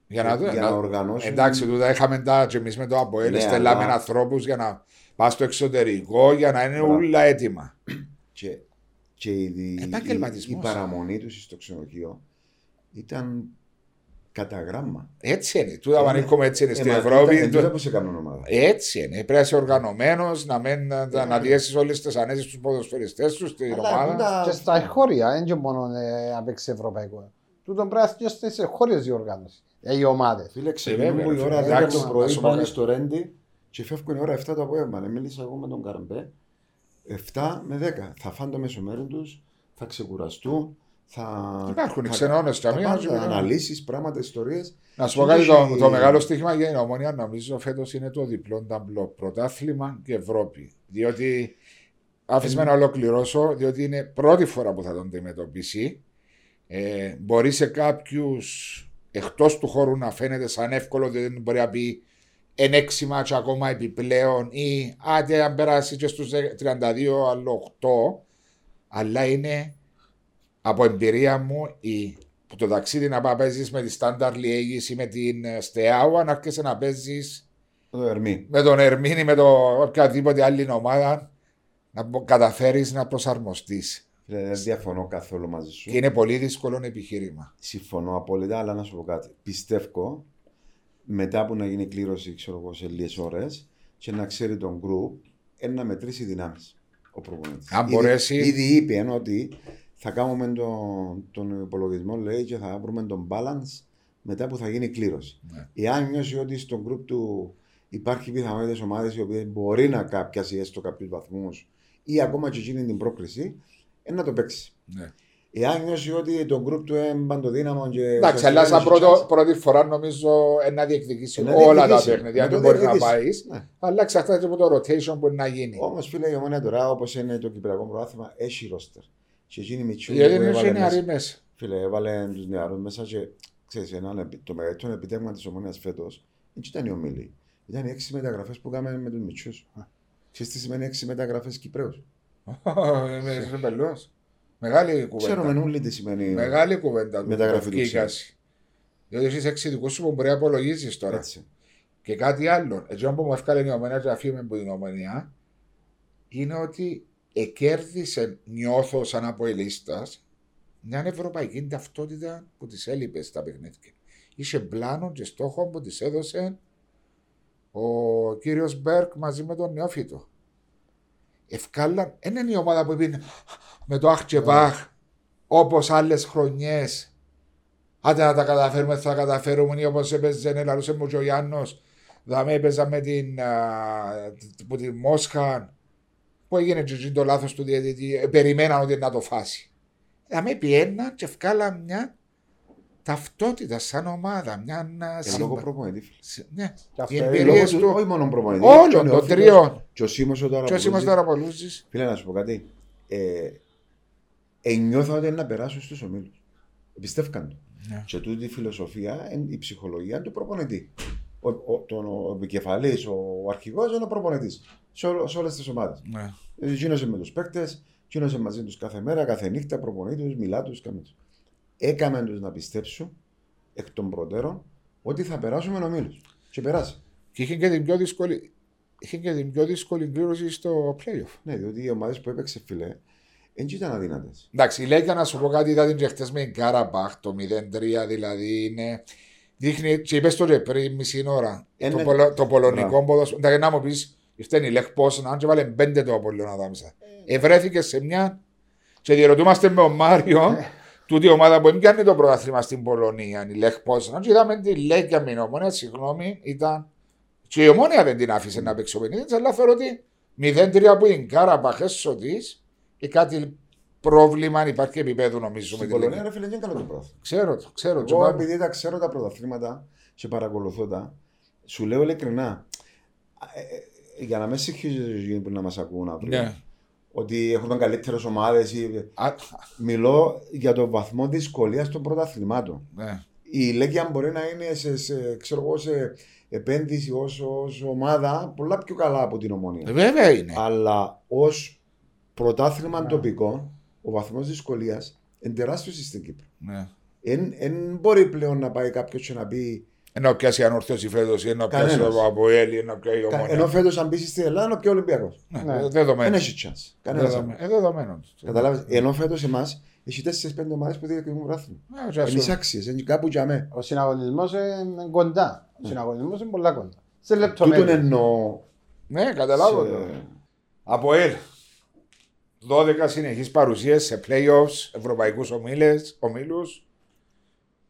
[SPEAKER 2] Για να,
[SPEAKER 1] Για
[SPEAKER 2] να-
[SPEAKER 1] να οργανώσουν-
[SPEAKER 2] Εντάξει, τούτα είχαμε τα και εμείς με το ΑΠΟΕΛ,
[SPEAKER 1] Ναι,
[SPEAKER 2] στελάμε
[SPEAKER 1] αλλά-
[SPEAKER 2] ανθρώπους για να πας στο εξωτερικό, για να είναι
[SPEAKER 1] Μπράβο.
[SPEAKER 2] όλα έτοιμα.
[SPEAKER 1] Και, και η, η, η,
[SPEAKER 2] Επαγγελματισμός.
[SPEAKER 1] παραμονή τους στο ξενοδοχείο ήταν κατά γράμμα.
[SPEAKER 2] Έτσι είναι. Τούτα αν ανήκουμε έτσι είναι
[SPEAKER 1] Ε,
[SPEAKER 2] στην
[SPEAKER 1] μα
[SPEAKER 2] Ευρώπη.
[SPEAKER 1] ήταν-
[SPEAKER 2] το-
[SPEAKER 1] Εν τούτα που σε κάνουν ομάδα.
[SPEAKER 2] Έτσι είναι. Πρέπει να είσαι οργανωμένος, να μην να,
[SPEAKER 1] Ε,
[SPEAKER 2] να διέσεις όλες τις ανέσεις στου ποδοσφαιριστές σου στην
[SPEAKER 1] Αλλά
[SPEAKER 2] ομάδα.
[SPEAKER 1] τούτα-
[SPEAKER 3] Και στα εγχώρια, δεν είναι μόνο ε, να παίξει ευρωπαϊκό. Τούτον πρέπει να φτιάξει στις εγχώριε διοργάνωση. Ε, οι ομάδες.
[SPEAKER 1] Φίλε, ξεκινούν
[SPEAKER 2] βέβαια,
[SPEAKER 1] που η
[SPEAKER 2] ρε,
[SPEAKER 1] ώρα
[SPEAKER 2] φίλε.
[SPEAKER 1] 10
[SPEAKER 2] Εντάξει,
[SPEAKER 1] το
[SPEAKER 2] να
[SPEAKER 1] πρωί
[SPEAKER 2] σου πω
[SPEAKER 1] πάνε
[SPEAKER 2] κάτι.
[SPEAKER 1] στο Ρέντι και φεύγουν η ώρα 7 το απόγευμα. Ναι, μίλησα εγώ με τον Καρμπέ. 7 με 10. Θα φάνε το μεσομέρο τους, θα ξεκουραστούν. Θα...
[SPEAKER 2] Υπάρχουν οι
[SPEAKER 1] θα-
[SPEAKER 2] ξενώνες
[SPEAKER 1] θα
[SPEAKER 2] και αμήν,
[SPEAKER 1] πάνε
[SPEAKER 2] και μετά-
[SPEAKER 1] αναλύσεις, πράγματα, ιστορίες.
[SPEAKER 2] Να σου πω κάτι, το, το μεγάλο στοίχημα για την ομόνια νομίζω φέτος είναι το διπλό ταμπλό. Πρωτάθλημα και Ευρώπη. Διότι άφησες με να ολοκληρώσω, διότι είναι πρώτη φορά που θα τον αντιμετωπίσει. Ε, μπορεί σε κάποιους εκτός του χώρου να φαίνεται σαν εύκολο, διότι δεν μπορεί να πει εν έξι μάτσα ακόμα επιπλέον ή άντε αν περάσει και στους 32 άλλο 8 αλλά είναι από εμπειρία μου η, που το ταξίδι να πάει παίζεις με τη Standard Liège ή με την ε, Steaua να έρχεσαι να παίζεις
[SPEAKER 1] Το Ερμή.
[SPEAKER 2] με τον Ερμήνη, με το οποιαδήποτε άλλη ομάδα να μπο- καταφέρεις να προσαρμοστείς.
[SPEAKER 1] Φίλε, Δεν διαφωνώ καθόλου μαζί σου.
[SPEAKER 2] Και είναι πολύ δύσκολο επιχείρημα.
[SPEAKER 1] Συμφωνώ απόλυτα, αλλά να σου πω κάτι. Πιστεύω μετά που να γίνει κλήρωση ξέρω εγώ, σε λίγες ώρες και να ξέρει τον group είναι να μετρήσει δυνάμεις ο προπονητής.
[SPEAKER 2] Αν μπορέσει-
[SPEAKER 1] Ήδη είπε ενώ ότι θα κάνουμε τον, τον υπολογισμό λέει και θα βρούμε τον balance μετά που θα γίνει κλήρωση.
[SPEAKER 2] Ναι.
[SPEAKER 1] Εάν νιώσει ότι στον group του υπάρχει πιθανότητες ομάδες οι οποίες μπορεί να κα- πιάσει έστω κάποιους βαθμούς ή ακόμα και εκείνη την πρόκριση, ε, να το παίξει.
[SPEAKER 2] Ναι.
[SPEAKER 1] Εάν νιώσει ότι το group του είναι παντοδύναμο και.
[SPEAKER 2] Εντάξει, αλλά σαν πρώτο, πρώτη φορά νομίζω ε, να διεκδικήσει
[SPEAKER 1] Να
[SPEAKER 2] όλα τα
[SPEAKER 1] διεκδικήσει.
[SPEAKER 2] παιχνίδια.
[SPEAKER 1] Να
[SPEAKER 2] Δεν
[SPEAKER 1] το
[SPEAKER 2] μπορεί να
[SPEAKER 1] διεκδικήσει.
[SPEAKER 2] πάει.
[SPEAKER 1] Ναι.
[SPEAKER 2] Αλλά εξαρτάται και από το rotation που να γίνει.
[SPEAKER 1] Όμως, φίλε, η ομόνια τώρα, όπως είναι το Κυπριακό Πρωτάθλημα, έχει ρόστερ. Και εκείνη η Μιτσούλη
[SPEAKER 2] Γιατί
[SPEAKER 1] που
[SPEAKER 2] είναι
[SPEAKER 1] έβαλε
[SPEAKER 2] και νεαροί
[SPEAKER 1] μέσα,
[SPEAKER 2] μέσα.
[SPEAKER 1] φίλε, έβαλε τους νεαρούς μέσα και ξέρεις, ένα, επι- το μεγαλύτερο επιτεύγμα της ομόνιας φέτος δεν ήταν οι ομίλοι. Ήταν οι έξι μεταγραφές που κάναμε με τους Μιτσού. Ξέρεις τι σημαίνει έξι μεταγραφές Κυπρέου.
[SPEAKER 2] Είμαι ρεμπελός. Μεγάλη
[SPEAKER 1] Ξέρουμε
[SPEAKER 2] κουβέντα.
[SPEAKER 1] όλοι τι σημαίνει.
[SPEAKER 2] Μεγάλη κουβέντα. του
[SPEAKER 1] Μεταγραφή του
[SPEAKER 2] και η
[SPEAKER 1] ξένου.
[SPEAKER 2] κάση. Διότι εσύ έξι δικούς σου που μπορεί να απολογίσει τώρα.
[SPEAKER 1] Έτσι.
[SPEAKER 2] Και κάτι άλλο. Έτσι που μου έφκαλε η ομονία και αφήνουμε από την ομονία είναι ότι εκέρδισε, νιώθω σαν αποελίστας, μια ευρωπαϊκή ταυτότητα που της έλειπε στα παιχνίδια. Είχε πλάνο και στόχο που της έδωσε ο κύριος Μπέρκ μαζί με τον νεόφυτο. Ευκάλαν, δεν είναι η ομάδα που είπε με το αχ και βαχ, όπως άλλες χρονιές. Άντε να τα καταφέρουμε, θα τα καταφέρουμε. Ή όπως έπαιζε, ναι, λαλούσε μου και ο Γιάννος. Δαμε έπαιζα με την, α, που τη Μόσχα. Που έγινε και εκεί το λάθος του διαιτητή. Ε, περιμέναν ότι να το φάσει. Δαμε πιέναν και ευκάλαν μια ταυτότητα σαν ομάδα. Μια α,
[SPEAKER 1] Και
[SPEAKER 2] σύμπα-
[SPEAKER 1] λόγω προπονητή. φίλε.
[SPEAKER 2] Συ- Ναι,
[SPEAKER 3] Και αυτό
[SPEAKER 2] οι
[SPEAKER 3] είναι
[SPEAKER 2] εμπειρίες
[SPEAKER 1] Λόγω του-
[SPEAKER 2] του.
[SPEAKER 1] Όχι μόνο προπονητή.
[SPEAKER 2] Όλων
[SPEAKER 1] και ο
[SPEAKER 2] των
[SPEAKER 1] Νεόφυτος,
[SPEAKER 2] τριών.
[SPEAKER 1] Και ο Σίμω ο τώρα.
[SPEAKER 2] Και όσοι είμαστε τώρα πολλούς
[SPEAKER 1] Φίλε, να σου πω κάτι. Ε, ε, νιώθω ότι είναι να περάσω στους ομίλους. Πιστεύκαν το.
[SPEAKER 2] Ναι.
[SPEAKER 1] Και τούτη η φιλοσοφία, εν- η ψυχολογία του προπονητή. Ο, ο, τον, ο επικεφαλής, ο, ο αρχηγός είναι ο προπονητής. Σε, όλο- σε όλες τις ομάδες.
[SPEAKER 2] Ναι.
[SPEAKER 1] Γίνωσε με τους παίκτες, γίνωσε μαζί τους κάθε μέρα, κάθε νύχτα, προπονεί τους, μιλά τους, κάνεις του. Έκαμε τους να πιστέψουν εκ των προτέρων ότι θα περάσουμε ομίλους. Και περάσει.
[SPEAKER 2] Και είχε και την πιο δύσκολη, είχε και την πιο δύσκολη κλήρωση στο playoff.
[SPEAKER 1] Ναι, διότι οι ομάδες που έπαιξε φιλέ, δεν ήταν αδύνατες.
[SPEAKER 2] Εντάξει, λέει για να σου πω κάτι, είδα την και χτες με την Κάραμπαχ, το 0-3 δηλαδή είναι... Δείχνει, και είπες το και πριν μισή ώρα,
[SPEAKER 1] Ε,
[SPEAKER 2] το,
[SPEAKER 1] ναι.
[SPEAKER 2] πολο, το πολωνικό
[SPEAKER 1] Μπράβο.
[SPEAKER 2] ποδόσφαιρο. Εντάξει, να μου πεις, ήρθε η Λεχ Πόζναν, και βάλε πέντε το Απόλλωνα δάμεσα. Ευρέθηκες σε μια και διερωτούμαστε με τον Μάριο, τούτη η ομάδα που έμπιανε το πρωτάθλημα στην Πολωνία, η Λεχ Πόζναν, και είδαμε τη Λέγκια με την Ομόνοια, συγγνώμη, ήταν... Και η Ομόνοια δεν την άφησε να παίξει ο παιχνίδι, αλλά θεωρώ ότι 0-3 που είναι Κάραμπαχ έσω της, και κάτι πρόβλημα υπάρχει επίπεδο νομίζω με
[SPEAKER 1] Στην
[SPEAKER 2] τη Λέγκια.
[SPEAKER 1] Πολωνία, ρε φίλε, δεν είναι καλό το πρωτάθλημα.
[SPEAKER 2] Ξέρω το, ξέρω το.
[SPEAKER 1] Εγώ
[SPEAKER 2] πάμε.
[SPEAKER 1] επειδή τα ξέρω τα πρωταθλήματα και παρακολουθώ τα, σου λέω ειλικρινά, ε, ε, για να με συγχύζει που να μας ακούν αύριο,
[SPEAKER 2] Ναι.
[SPEAKER 1] ότι έχουμε καλύτερες ομάδες.
[SPEAKER 2] Α,
[SPEAKER 1] Μιλώ για τον βαθμό δυσκολίας των πρωταθλημάτων.
[SPEAKER 2] ναι.
[SPEAKER 1] Η Λέγκια μπορεί να είναι σε, σε, ξέρω εγώ, σε επένδυση ως ομάδα πολλά πιο καλά από την ομόνια.
[SPEAKER 2] Ε, Βέβαια είναι.
[SPEAKER 1] Αλλά ως πρωτάθλημα τοπικό, ο βαθμός δυσκολίας είναι τεράστιος στην Κύπρο.
[SPEAKER 2] Ναι.
[SPEAKER 1] Δεν μπορεί πλέον να πάει κάποιος και να πει
[SPEAKER 2] Ενώ πιάσει η ανόρθωση φέτος, ενώ πιάσει
[SPEAKER 1] Κανένας.
[SPEAKER 2] ο Αποέλ, ενώ πιάσει η
[SPEAKER 1] Κα-
[SPEAKER 2] Ομόνια.
[SPEAKER 1] Ενώ φέτος αν μπει στην Ελλάδα, είναι ο πιο Ολυμπιακός.
[SPEAKER 2] Ναι,
[SPEAKER 3] Ναι.
[SPEAKER 2] Δεδομένος.
[SPEAKER 1] Δεν έχει chance. Κανένας.
[SPEAKER 2] Δεδομένος. Ε, δεδομένος.
[SPEAKER 1] Καταλάβει. Ενώ φέτος εμάς έχει 4-5 ομάδες που διεκδικούν βράθυμα.
[SPEAKER 2] Ε, και ας
[SPEAKER 1] Είναι
[SPEAKER 2] σου-
[SPEAKER 1] άξιες, είναι κάπου για μέ.
[SPEAKER 3] Ο συναγωνισμός είναι κοντά. Ο συναγωνισμός είναι πολλά κοντά. Σε
[SPEAKER 1] Τούτον
[SPEAKER 3] λεπτομέρειες.
[SPEAKER 1] εννοώ.
[SPEAKER 2] Ναι, καταλάβω.
[SPEAKER 1] σε-
[SPEAKER 2] το. Αποέλ. 12 συνεχείς παρουσίες σε playoffs, ευρωπαϊκούς ομίλες, ομίλους.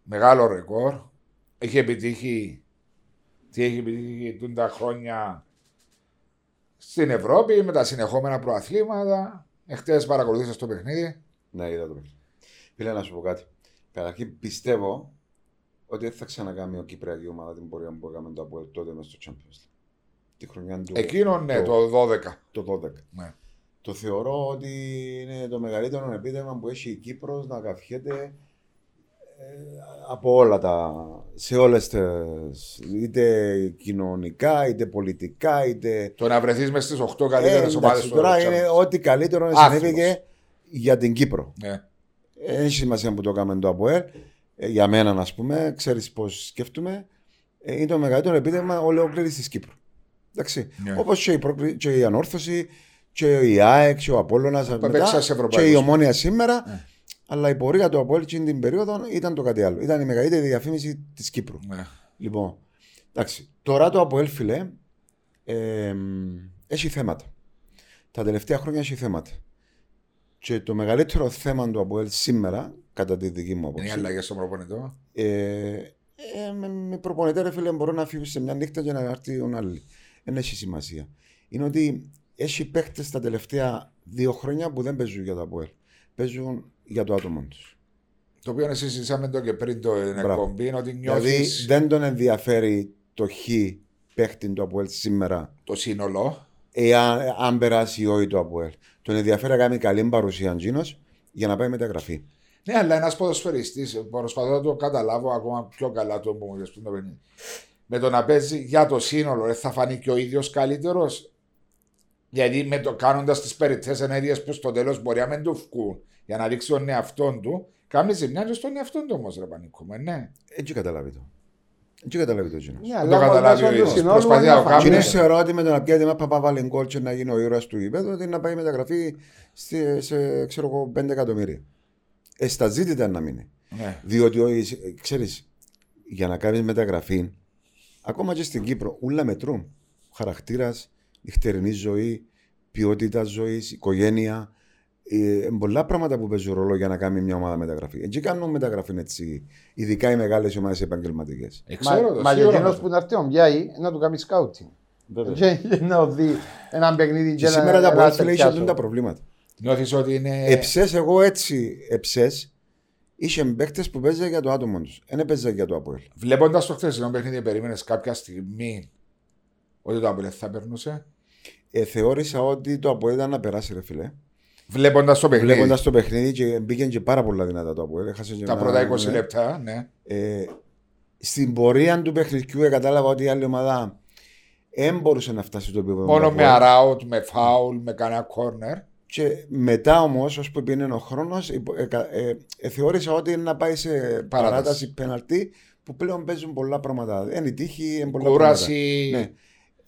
[SPEAKER 2] Μεγάλο ρεκόρ. Έχει επιτύχει, τι έχει επιτύχει τούν τα χρόνια στην Ευρώπη με τα συνεχόμενα προαθλήματα. Εχθές παρακολουθήσα το παιχνίδι.
[SPEAKER 1] Ναι, είδα το παιχνίδι. Φίλε, να σου πω κάτι. Καταρχήν πιστεύω ότι δεν θα ξανακάμει ο Κυπριακή ομάδα την πορεία που έκαμε το Αποέλ τότε μέσα στο Champions League. Τη χρονιά του
[SPEAKER 2] Εκείνο ναι,
[SPEAKER 1] το-
[SPEAKER 2] το 12.
[SPEAKER 1] το 12.
[SPEAKER 2] Ναι.
[SPEAKER 1] Το θεωρώ ότι είναι το μεγαλύτερο επίδεμα που έχει η Κύπρος να καφιέται ε, από όλα τα, σε όλες τις, είτε κοινωνικά, είτε πολιτικά, είτε...
[SPEAKER 2] Το να βρεθείς μέσα στις 8
[SPEAKER 1] Ε,
[SPEAKER 2] καλύτερες ομάδες
[SPEAKER 1] εντάξει,
[SPEAKER 2] του
[SPEAKER 1] τώρα
[SPEAKER 2] Champions.
[SPEAKER 1] είναι ό,τι καλύτερο
[SPEAKER 2] Άθλος.
[SPEAKER 1] συνέβηκε για την Κύπρο.
[SPEAKER 2] Ναι.
[SPEAKER 1] Ε, Έχει σημασία που το έκαμε το ΑΠΟΕΛ. Ε, για μένα, ας πούμε, ξέρεις πώς σκέφτομαι. Ε, είναι το μεγαλύτερο επίδεμα ολόκληρης της Κύπρου. Εντάξει.
[SPEAKER 2] Ναι.
[SPEAKER 1] Όπως και, η πρόκλη- και η Ανόρθωση, και η ΑΕΚ, και ο Απόλλωνας μετά,
[SPEAKER 2] έπαιξαν σε
[SPEAKER 1] και
[SPEAKER 2] ευρωπαϊκούς.
[SPEAKER 1] η Ομόνια σήμερα.
[SPEAKER 2] Ναι.
[SPEAKER 1] Αλλά η πορεία του Απόελ εκείνη την περίοδο ήταν το κάτι άλλο. Ήταν η μεγαλύτερη διαφήμιση της Κύπρου.
[SPEAKER 2] Ναι.
[SPEAKER 1] Λοιπόν, εντάξει. Τώρα το Αποέλ, φιλέ, ε, έχει θέματα. Τα τελευταία χρόνια έχει θέματα. Και το μεγαλύτερο θέμα του Αποέλ σήμερα, κατά τη δική μου
[SPEAKER 2] Είναι οι
[SPEAKER 1] άποψη,
[SPEAKER 2] αλλαγές στον προπονητό.
[SPEAKER 1] ε, ε, με, με προπονητέ, ρε φίλε, μπορώ να φύγω σε μια νύχτα και να έρθει ο άλλη. Δεν έχει σημασία. Είναι ότι έχει παίχτε τα τελευταία δύο χρόνια που δεν παίζουν για το Αποέλ. Παίζουν για το άτομο τους.
[SPEAKER 2] Το οποίο συζητήσαμε το και πριν το
[SPEAKER 1] Μπράβο.
[SPEAKER 2] εκπομπή, είναι ότι
[SPEAKER 1] Δηλαδή
[SPEAKER 2] νιώθεις
[SPEAKER 1] δεν τον ενδιαφέρει το χ παίχτη του Αποέλ σήμερα,
[SPEAKER 2] το σύνολο.
[SPEAKER 1] εάν αν περάσει ή όχι το Αποέλ. Τον ενδιαφέρει να κάνει καλή παρουσία Τζίνος για να πάει μεταγραφή.
[SPEAKER 2] Ναι, αλλά ένας ποδοσφαιριστής, προσπαθώ να το καταλάβω ακόμα πιο καλά το που μου είπες πριν το παιχνίδι. Με το να παίζει για το σύνολο, δεν θα φανεί και ο ίδιος καλύτερος; Γιατί με το κάνοντας τις περιττές ενέργειες που στο τέλος μπορεί να μην του βγουν για να δείξει τον εαυτό του, κάνει ζημιά και στον εαυτό του όμως, ρε Πανίκο. με, Ναι.
[SPEAKER 1] Έτσι καταλάβει το. Έτσι καταλάβει το Τζίνο.
[SPEAKER 3] Ναι,
[SPEAKER 2] το
[SPEAKER 3] αλλά
[SPEAKER 2] καταλάβει
[SPEAKER 3] μέσω
[SPEAKER 2] ο
[SPEAKER 3] του
[SPEAKER 2] ίδιος.
[SPEAKER 3] συνόλου
[SPEAKER 2] Προσπαθεί
[SPEAKER 3] είναι
[SPEAKER 2] να το
[SPEAKER 3] φανεί.
[SPEAKER 2] κάνει.
[SPEAKER 1] Και είναι
[SPEAKER 2] Ναι.
[SPEAKER 1] θεωρώ ότι με το να πιέζει μάπα βάλει γκολ και να γίνει ο ήρωας του γηπέδου, ότι να πάει μεταγραφή σε, σε ξέρω εγώ, 5 εκατομμύρια. Ε, στα ζήτητα να μείνει.
[SPEAKER 2] ναι.
[SPEAKER 1] Διότι, ξέρεις, για να κάνεις μεταγραφή, ακόμα και στην Κύπρο, ούλα μετρούν. Χαρακτήρας, νυχτερινή ζωή, ποιότητα ζωής, οικογένεια. Ε, πολλά πράγματα που παίζουν ρόλο για να κάνει μια ομάδα μεταγραφή. Έτσι κάνουν μεταγραφή έτσι, ειδικά οι μεγάλες ομάδες επαγγελματικές.
[SPEAKER 2] Ε, ξέρω το,
[SPEAKER 3] Μα και
[SPEAKER 2] σίγουρα
[SPEAKER 3] εκείνος
[SPEAKER 2] το.
[SPEAKER 3] που να έρθει ο Μπιάη να του κάνει σκάουτι. Και να δει έναν παιχνίδι
[SPEAKER 1] Και
[SPEAKER 3] και
[SPEAKER 1] σήμερα
[SPEAKER 3] να
[SPEAKER 1] τα
[SPEAKER 3] να
[SPEAKER 1] πολλά
[SPEAKER 3] σε
[SPEAKER 1] φίλε
[SPEAKER 3] πιάσω.
[SPEAKER 1] είχαν τα προβλήματα.
[SPEAKER 2] Νιώθεις ότι είναι.
[SPEAKER 1] Εψές, εγώ έτσι εψές, είχε παίκτες που παίζανε για το άτομο τους. Δεν έπαιζε για το Αποέλ.
[SPEAKER 2] Βλέποντας το χθεσινό παιχνίδι, περίμενες κάποια στιγμή ότι το Απελέ θα περνούσε.
[SPEAKER 1] Ε, θεώρησα ότι το Αποέλ ήταν να περάσει, ρε φιλέ.
[SPEAKER 2] Βλέποντας το παιχνίδι.
[SPEAKER 1] Βλέποντας το παιχνίδι και μπήκε και πάρα πολλά δυνατά το Αποέλ. Έχασε και
[SPEAKER 2] τα
[SPEAKER 1] ένα-
[SPEAKER 2] πρώτα 20
[SPEAKER 1] ναι.
[SPEAKER 2] λεπτά, ναι.
[SPEAKER 1] Ε, στην πορεία του παιχνιδιού ε, κατάλαβα ότι η άλλη ομάδα δεν μπορούσε να φτάσει στο επίπεδο.
[SPEAKER 2] Μόνο
[SPEAKER 1] του
[SPEAKER 2] με
[SPEAKER 1] Αποέλ.
[SPEAKER 2] αράουτ, με φάουλ, με κανένα κόρνερ.
[SPEAKER 1] Και μετά όμως, όσο πήγαινε ο χρόνος, ε, ε, ε, θεώρησα ότι είναι να πάει σε παράταση πέναλτι που πλέον παίζουν πολλά πράγματα. Είναι η τύχη, είναι πολλά
[SPEAKER 2] Κούραση.
[SPEAKER 1] πράγματα. Ναι.